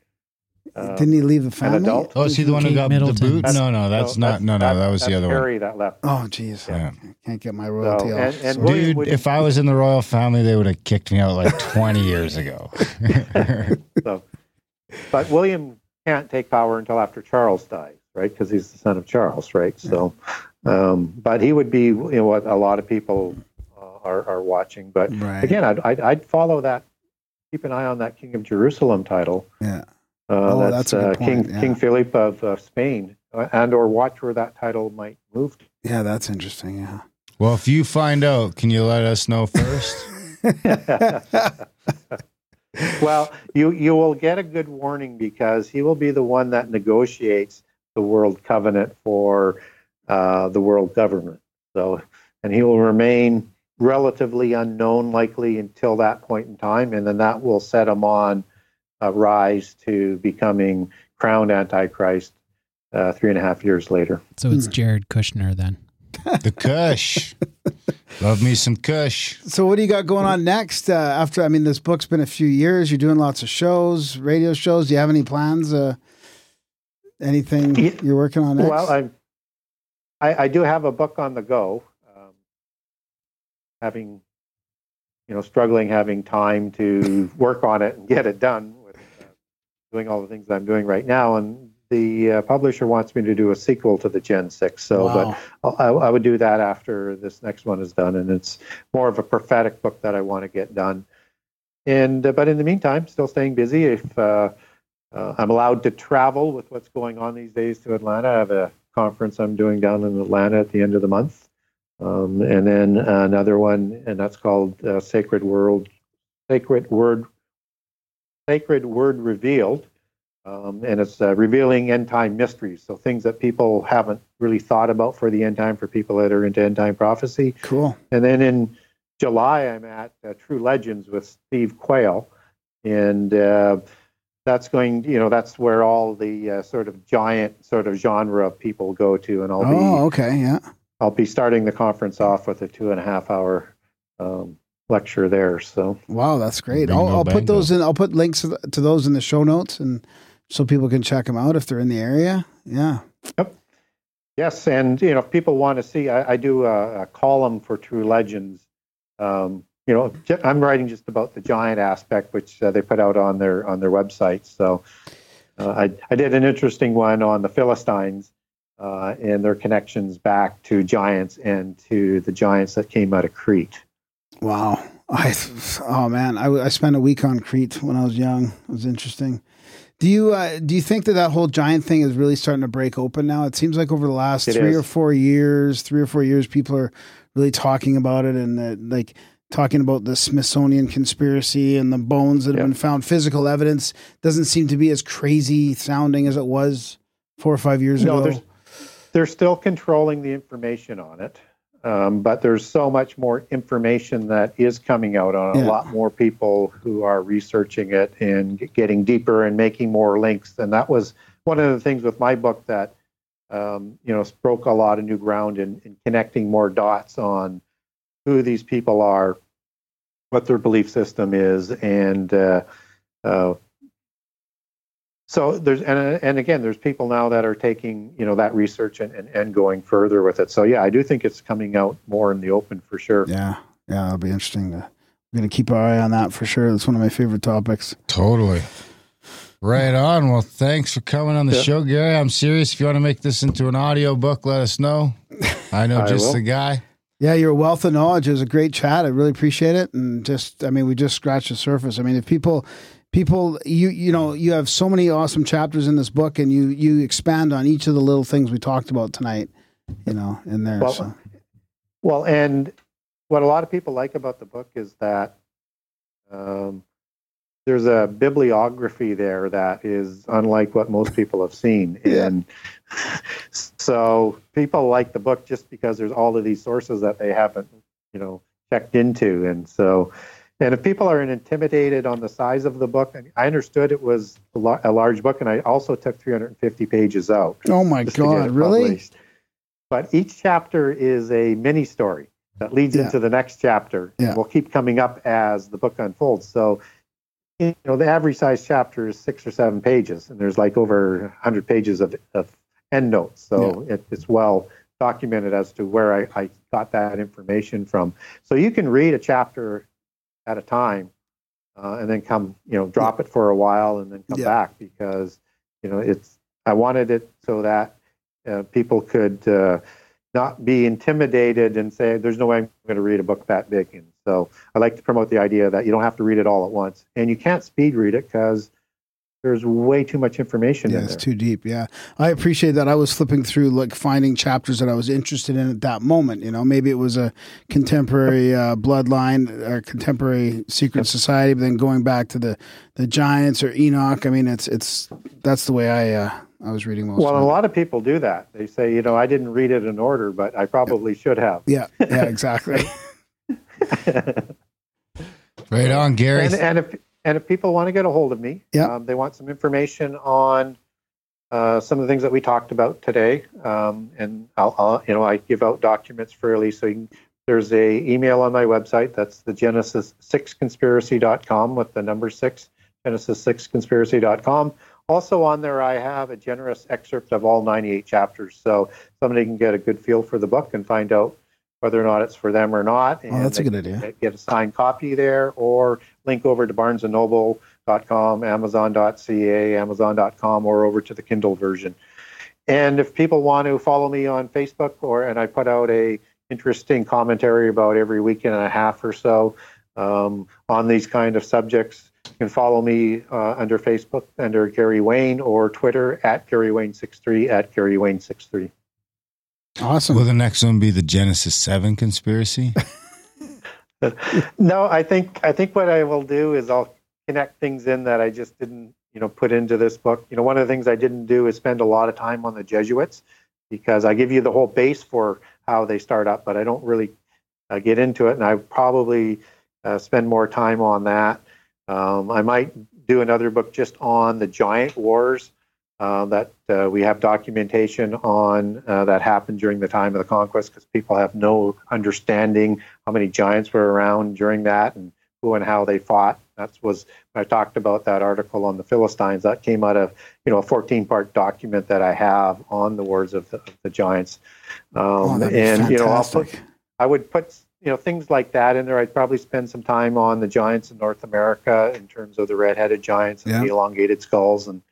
Uh,
Didn't he leave the family?
adult?
Oh, is he the one who got
Middleton.
the boot? No, no, that's not. No, no, that was the
that's
other one.
Harry that left.
Oh, jeez.
Yeah.
Can't get my royalty
So,
off.
and- and
Dude,
would-
if I was in the royal family, they would have kicked me out like <laughs> 20 years ago.
So, but William can't take power until after Charles dies, right? Because he's the son of Charles, right? So, um, but he would be, you know, what a lot of people uh, are are watching. But
right.
again, I'd, I'd I'd follow that. Keep an eye on that King of Jerusalem title.
yeah.
Uh,
Oh,
that's
that's a good
uh, King
yeah.
King Philip of uh, Spain, uh, and or watch where that title might move. to.
Yeah, that's interesting. Yeah.
well, if you find out, can you let us know <laughs> first? <laughs>
well, you you will get a good warning because he will be the one that negotiates the world covenant for uh, the world government. So, and he will remain relatively unknown, likely until that point in time, and then that will set him on a rise to becoming crowned Antichrist uh, three and a half years later.
So it's Jared Kushner then. <laughs>
The Kush. Love me some Kush.
So what do you got going on next? Uh, after I mean, this book's been a few years. You're doing lots of shows, radio shows. Do you have any plans? Uh, anything you're working on next?
Well, I'm, I I do have a book on the go. Um, having, you know, struggling having time to work on it and get it done with uh, doing all the things that I'm doing right now, and the uh, publisher wants me to do a sequel to the Gen Six. So,
wow.
but I, I would do that after this next one is done, and it's more of a prophetic book that I want to get done. And uh, but in the meantime, still staying busy. If uh, uh, I'm allowed to travel with what's going on these days to Atlanta, I have a conference I'm doing down in Atlanta at the end of the month, um, and then another one, and that's called uh, Sacred World, Sacred Word, Sacred Word Revealed. Um, and it's uh, revealing end time mysteries, so things that people haven't really thought about for the end time, for people that are into end time prophecy.
cool.
And then in July, I'm at uh, True Legends with Steve Quayle, and uh, that's going. You know, that's where all the uh, sort of giant sort of genre of people go to, and I'll
Oh,
be
okay. Yeah.
I'll be starting the conference off with a two and a half hour um, lecture there. So
Wow, that's great. I'll, I'll put those in. I'll put links to, to those in the show notes, and so people can check them out if they're in the area. Yeah. Yep.
Yes, and you know, if people want to see, I, I do a, a column for True Legends. Um, you know, I'm writing just about the giant aspect, which uh, they put out on their on their website. So, uh, I I did an interesting one on the Philistines uh, and their connections back to giants and to the giants that came out of Crete.
Wow. I oh man, I, I spent a week on Crete when I was young. It was interesting. Do you uh, do you think that that whole giant thing is really starting to break open now? It seems like over the last
It
three
is.
or four years, three or four years, people are really talking about it and that like talking about the Smithsonian conspiracy and the bones that have been found. Physical evidence doesn't seem to be as crazy sounding as it was four or five years
No,
ago.
they're still controlling the information on it, um, but there's so much more information that is coming out on.
Yeah.
A lot more people who are researching it and getting deeper and making more links. And that was one of the things with my book that um, you know broke a lot of new ground in, in connecting more dots on who these people are, what their belief system is, and uh, uh, so there's and uh, and again there's people now that are taking you know that research and, and, and going further with it so yeah i do think it's coming out more in the open for sure
yeah, yeah, it'll be interesting. To, I'm going to keep our eye on that for sure. That's one of my favorite topics.
Totally. Right on. Well, thanks for coming on the
Yeah.
show, Gary. I'm serious. If you want to make this into an audio book, let us know. I know <laughs>
I
just
will.
the guy.
Yeah, your wealth of knowledge is a great chat. I really appreciate it, and just I mean, we just scratched the surface. I mean, if people, people, you you know, you have so many awesome chapters in this book, and you you expand on each of the little things we talked about tonight. You know, in there.
Well,
so
well and what a lot of people like about the book is that um, there's a bibliography there that is unlike what most people have seen <laughs>
Yeah.
and so people like the book just because there's all of these sources that they haven't you know checked into and so and if people are intimidated on the size of the book and i understood it was a, large book and i also took 350 pages out
oh my
just to get
god, really?
published. But each chapter is a mini story that leads
Yeah.
into the next chapter
Yeah.
and will keep coming up as the book unfolds. So, you know, the average size chapter is six or seven pages, and there's like over 100 pages of, of end notes. So it, it's well documented as to where I, I got that information from. So you can read a chapter at a time uh, and then come, you know, drop it for a while and then come
Yeah.
back because, you know, it's, I wanted it so that uh, people could uh, not be intimidated and say, "There's no way I'm going to read a book that big." And so, I like to promote the idea that you don't have to read it all at once, and you can't speed read it because there's way too much information
Yeah,
in
it's too deep. Yeah, I appreciate that. I was flipping through, like finding chapters that I was interested in at that moment. You know, maybe it was a contemporary uh, bloodline or contemporary secret society, but then going back to the the giants or Enoch. I mean, it's it's that's the way I uh, I was reading most.
well,
of
a lot of people do that. They say, "You know, I didn't read it in order, but I probably should have."
Yeah, yeah, exactly. <laughs>
Right on, Gary.
and, and if and if people want to get a hold of me,
Yeah.
um, they want some information on uh, some of the things that we talked about today, um, and I'll, I'll you know I give out documents fairly. So you can, there's a email on my website that's the Genesis six conspiracy.com with the number six Genesis six conspiracy.com. Also on there, I have a generous excerpt of all 98 chapters, so somebody can get a good feel for the book and find out whether or not it's for them or not.
Oh, that's a good idea.
Get a signed copy there, or link over to barnesandnoble.com, amazon.ca, amazon.com, or over to the Kindle version. And if people want to follow me on Facebook, or and I put out a interesting commentary about every week and a half or so um, on these kind of subjects, you can follow me uh, under Facebook under Gary Wayne or Twitter at Gary Wayne 63 at Gary Wayne 63.
Awesome.
Will the next one be the Genesis 7 conspiracy? <laughs>
No, I think I think what I will do is I'll connect things in that I just didn't, you know, put into this book. You know, one of the things I didn't do is spend a lot of time on the Jesuits because I give you the whole base for how they start up, but I don't really uh, get into it, and I probably uh, spend more time on that. Um, I might do another book just on the giant wars uh, that uh, we have documentation on uh, that happened during the time of the conquest because people have no understanding how many giants were around during that and who and how they fought. That was I talked about that article on the Philistines. That came out of you know a 14 part document that I have on the wars of the, of the giants. Um,
Oh,
and you know I'll put. I would put you know things like that in there. I'd probably spend some time on the giants in North America in terms of the red-headed giants and
Yeah.
the elongated skulls and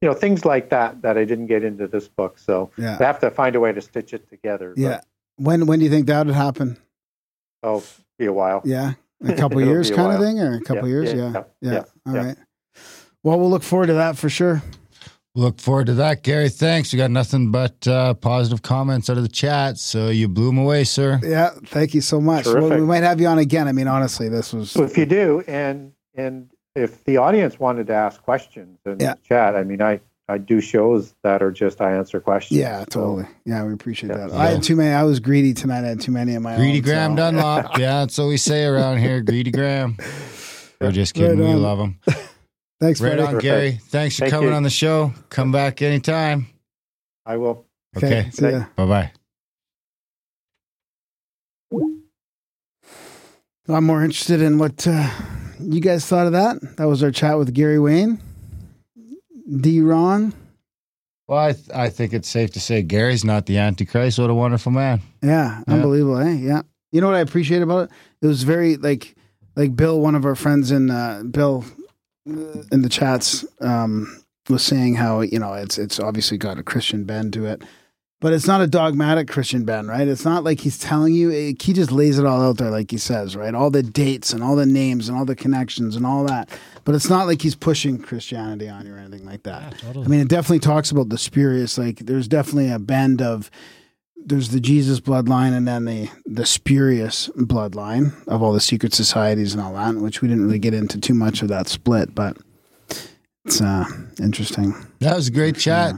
you know things like that that I didn't get into this book. So
Yeah.
I have to find a way to stitch it together. but
Yeah. When when do you think that would happen?
it'll be a while.
Yeah, a <laughs> couple years
a
kind of thing, or a couple
Yeah,
years.
yeah,
Yeah,
yeah,
yeah.
yeah,
All Well, we'll look forward to that for sure.
Look forward to that, Gary. Thanks. We got nothing but uh, positive comments out of the chat, so you blew them away, sir.
Yeah, thank you so much. Well, we might have you on again. I mean, honestly, this was
So if you do, and and if the audience wanted to ask questions in
Yeah.
the chat, I mean, I I do shows that are just I answer questions.
yeah,
So,
totally. Yeah, we appreciate
Yeah.
that. I had too many. I was greedy tonight. I had too many of my
Greedy
own,
Graham
so-
Dunlop. <laughs> Yeah, that's what we say around here. Greedy Graham. We're just kidding.
Right
we love him. <laughs>
Thanks,
Right
buddy.
on, Gary. Thanks for
Thank
coming
you.
on the show. Come back anytime.
I will.
Okay.
see ya.
Bye bye.
I'm more interested in what uh, you guys thought of that. That was our chat with Gary Wayne, D. Ron.
Well, I, th- I think it's safe to say Gary's not the Antichrist. What a wonderful man.
Yeah,
Yeah.
unbelievable, eh? Yeah. You know what I appreciate about it? It was very like like Bill, one of our friends in uh, Bill uh, in the chats, um, was saying how you know it's it's obviously got a Christian bend to it, but it's not a dogmatic Christian bend, right? It's not like he's telling you. It, he just lays it all out there, like he says, right? All the dates and all the names and all the connections and all that. But it's not like he's pushing Christianity on you or anything like that.
Yeah, totally.
I mean, it definitely talks about the spurious. Like, there's definitely a bend of there's the Jesus bloodline and then the the spurious bloodline of all the secret societies and all that, which we didn't really get into too much of that split, but it's uh interesting.
That was a great chat.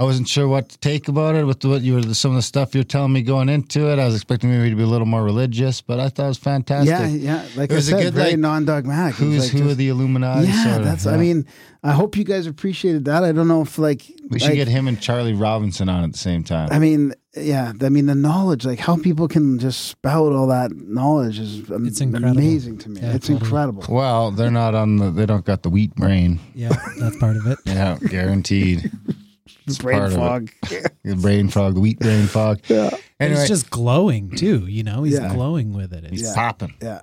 I wasn't sure what to take about it with what you were some of the stuff you're telling me going into it. I was expecting maybe to be a little more religious, but I thought it was fantastic.
Yeah, yeah. Like
It
I
was a
said,
good,
very
like,
non-dogmatic.
Who's
like
who
just-
of the Illuminati?
Yeah,
sort of,
that's. I mean, I hope you guys appreciated that. I don't know if like
we should
like,
get him and Charlie Robinson on at the same time.
I mean, yeah. I mean, the knowledge, like how people can just spout all that knowledge, is am-
It's
amazing to me.
Yeah,
it's
totally.
incredible.
well, they're not on the. They don't got the wheat brain.
yeah, that's part of it.
Yeah, guaranteed. <laughs> It's
Brain
part of it.
fog. <laughs>
The brain fog, the wheat brain fog. <laughs>
Yeah.
And
Anyway,
it's just glowing too. You know, he's
Yeah.
glowing with it. It's,
he's
Yeah.
popping.
Yeah.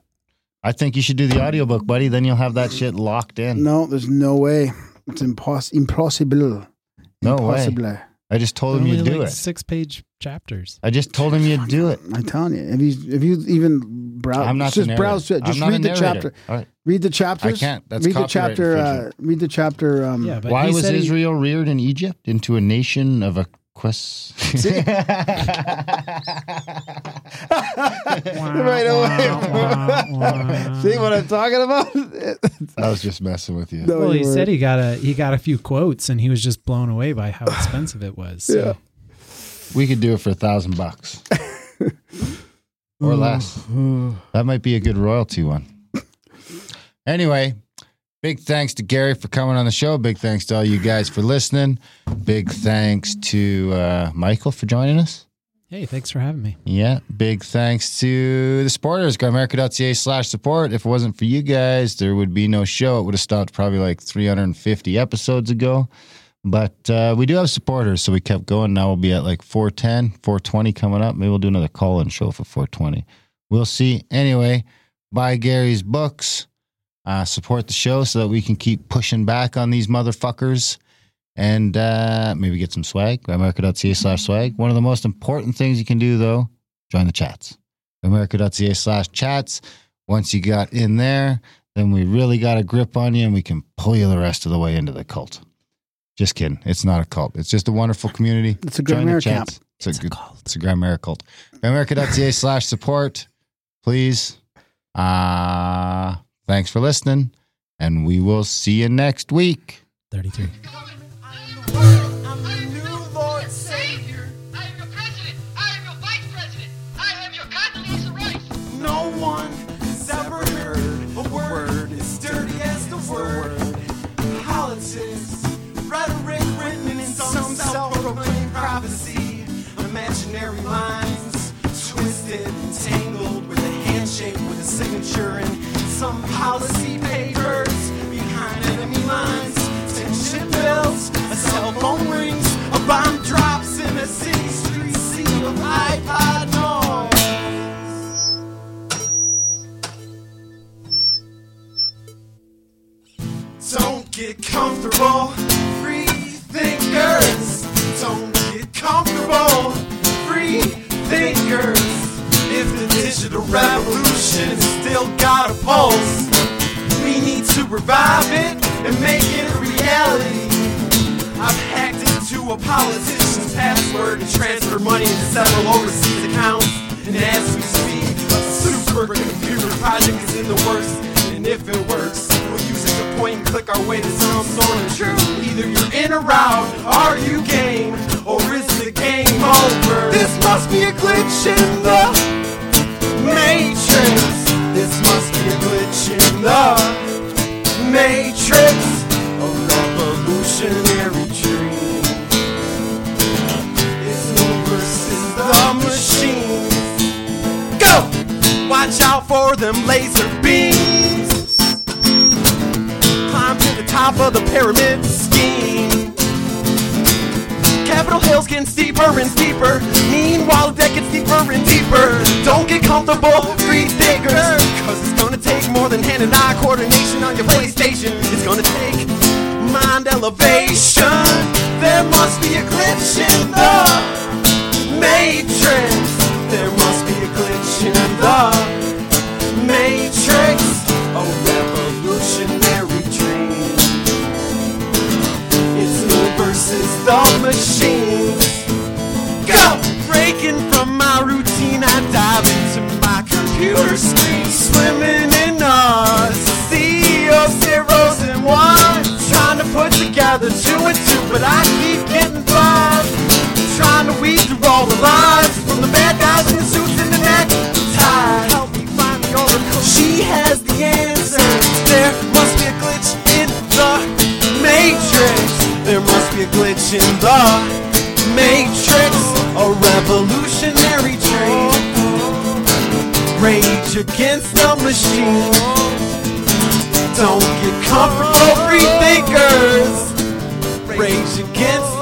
I think you should do the audiobook, buddy. Then you'll have that shit locked in.
No, there's no way. It's impos- impossible.
No way.
Impossible.
I just told him you'd do
like
it.
six page chapters.
I just told him you'd do it.
I'm telling you, if you if you even browse,
I'm not
just
narrator.
browse through it.
I'm
Just
not
read the
narrator.
chapter.
All right.
Read the chapters.
I can't. That's
read the chapter. Uh, read the chapter. Um,
Yeah, but
Why was
said he-
Israel reared in Egypt into a nation of a quest? <laughs> <laughs>
right away. See what I'm talking about?
I was just messing with you.
No,
well,
you
he
weren't.
said he got a he got a few quotes, and he was just blown away by how expensive it was. So.
Yeah.
We could do it for a thousand bucks <laughs> or less. That might be a good royalty one. Anyway, big thanks to Gary for coming on the show. Big thanks to all you guys for listening. Big thanks to uh, Michael for joining us.
Hey, thanks for having me.
Yeah, big thanks to the supporters, grimerica.ca slash support. If it wasn't for you guys, there would be no show. It would have stopped probably like 350 episodes ago. But uh, we do have supporters, so we kept going. Now we'll be at like 410, 420 coming up. Maybe we'll do another call in show for 420. We'll see. Anyway, buy Gary's books, uh, support the show so that we can keep pushing back on these motherfuckers and uh, maybe get some swag. Grimerica.ca slash swag. One of the most important things you can do, though, join the chats. Grimerica.ca slash chats. Once you got in there, then we really got a grip on you and we can pull you the rest of the way into the cult. Just kidding. It's not a cult. It's just a wonderful community. <laughs>
It's a
Join
Grand Camp.
It's, it's, a, a cult. It's a Grand Mara cult. Grimerica.ca <laughs> slash support, please. Uh, thanks for listening, and we will see you next week.
33. Signature and some policy papers behind enemy lines. Tension builds, a cell phone rings, a bomb drops in a city street sea of iPod noise. Don't get comfortable, digital revolution still got a pulse, we need to revive it and make it a reality. I've hacked into a politician's password and transferred money into several overseas accounts. And as we speak, a supercomputer project is in the works. And if it works, we'll use it to point and click our way to some sort of truth. Either you're in or out, are you game, or is the game over? This must be a glitch in the Matrix. This must be a glitch in the Matrix. A revolutionary dream. It's versus the machines. Go! Watch out for them laser beams. Climb to the top of the pyramid scheme. Capitol Hill's getting steeper and steeper. Meanwhile, deck gets deeper and deeper. Don't get comfortable, free thinkers. Cause it's gonna take more than hand and eye coordination on your PlayStation. It's gonna take mind elevation. There must be a glitch in the Matrix. There must be a glitch in the Matrix. A the machines. Go! Breaking from my routine, I dive into my computer screen. Swimming in sea of zeros and ones. Trying to put together two and two, but I keep getting blind. Trying to weed through all the lines from the bad guys in the suits and the neckties. Help me find the oracle. She has the answer. In the Matrix. A revolutionary dream. Rage against the machine. Don't get comfortable, free thinkers. Rage against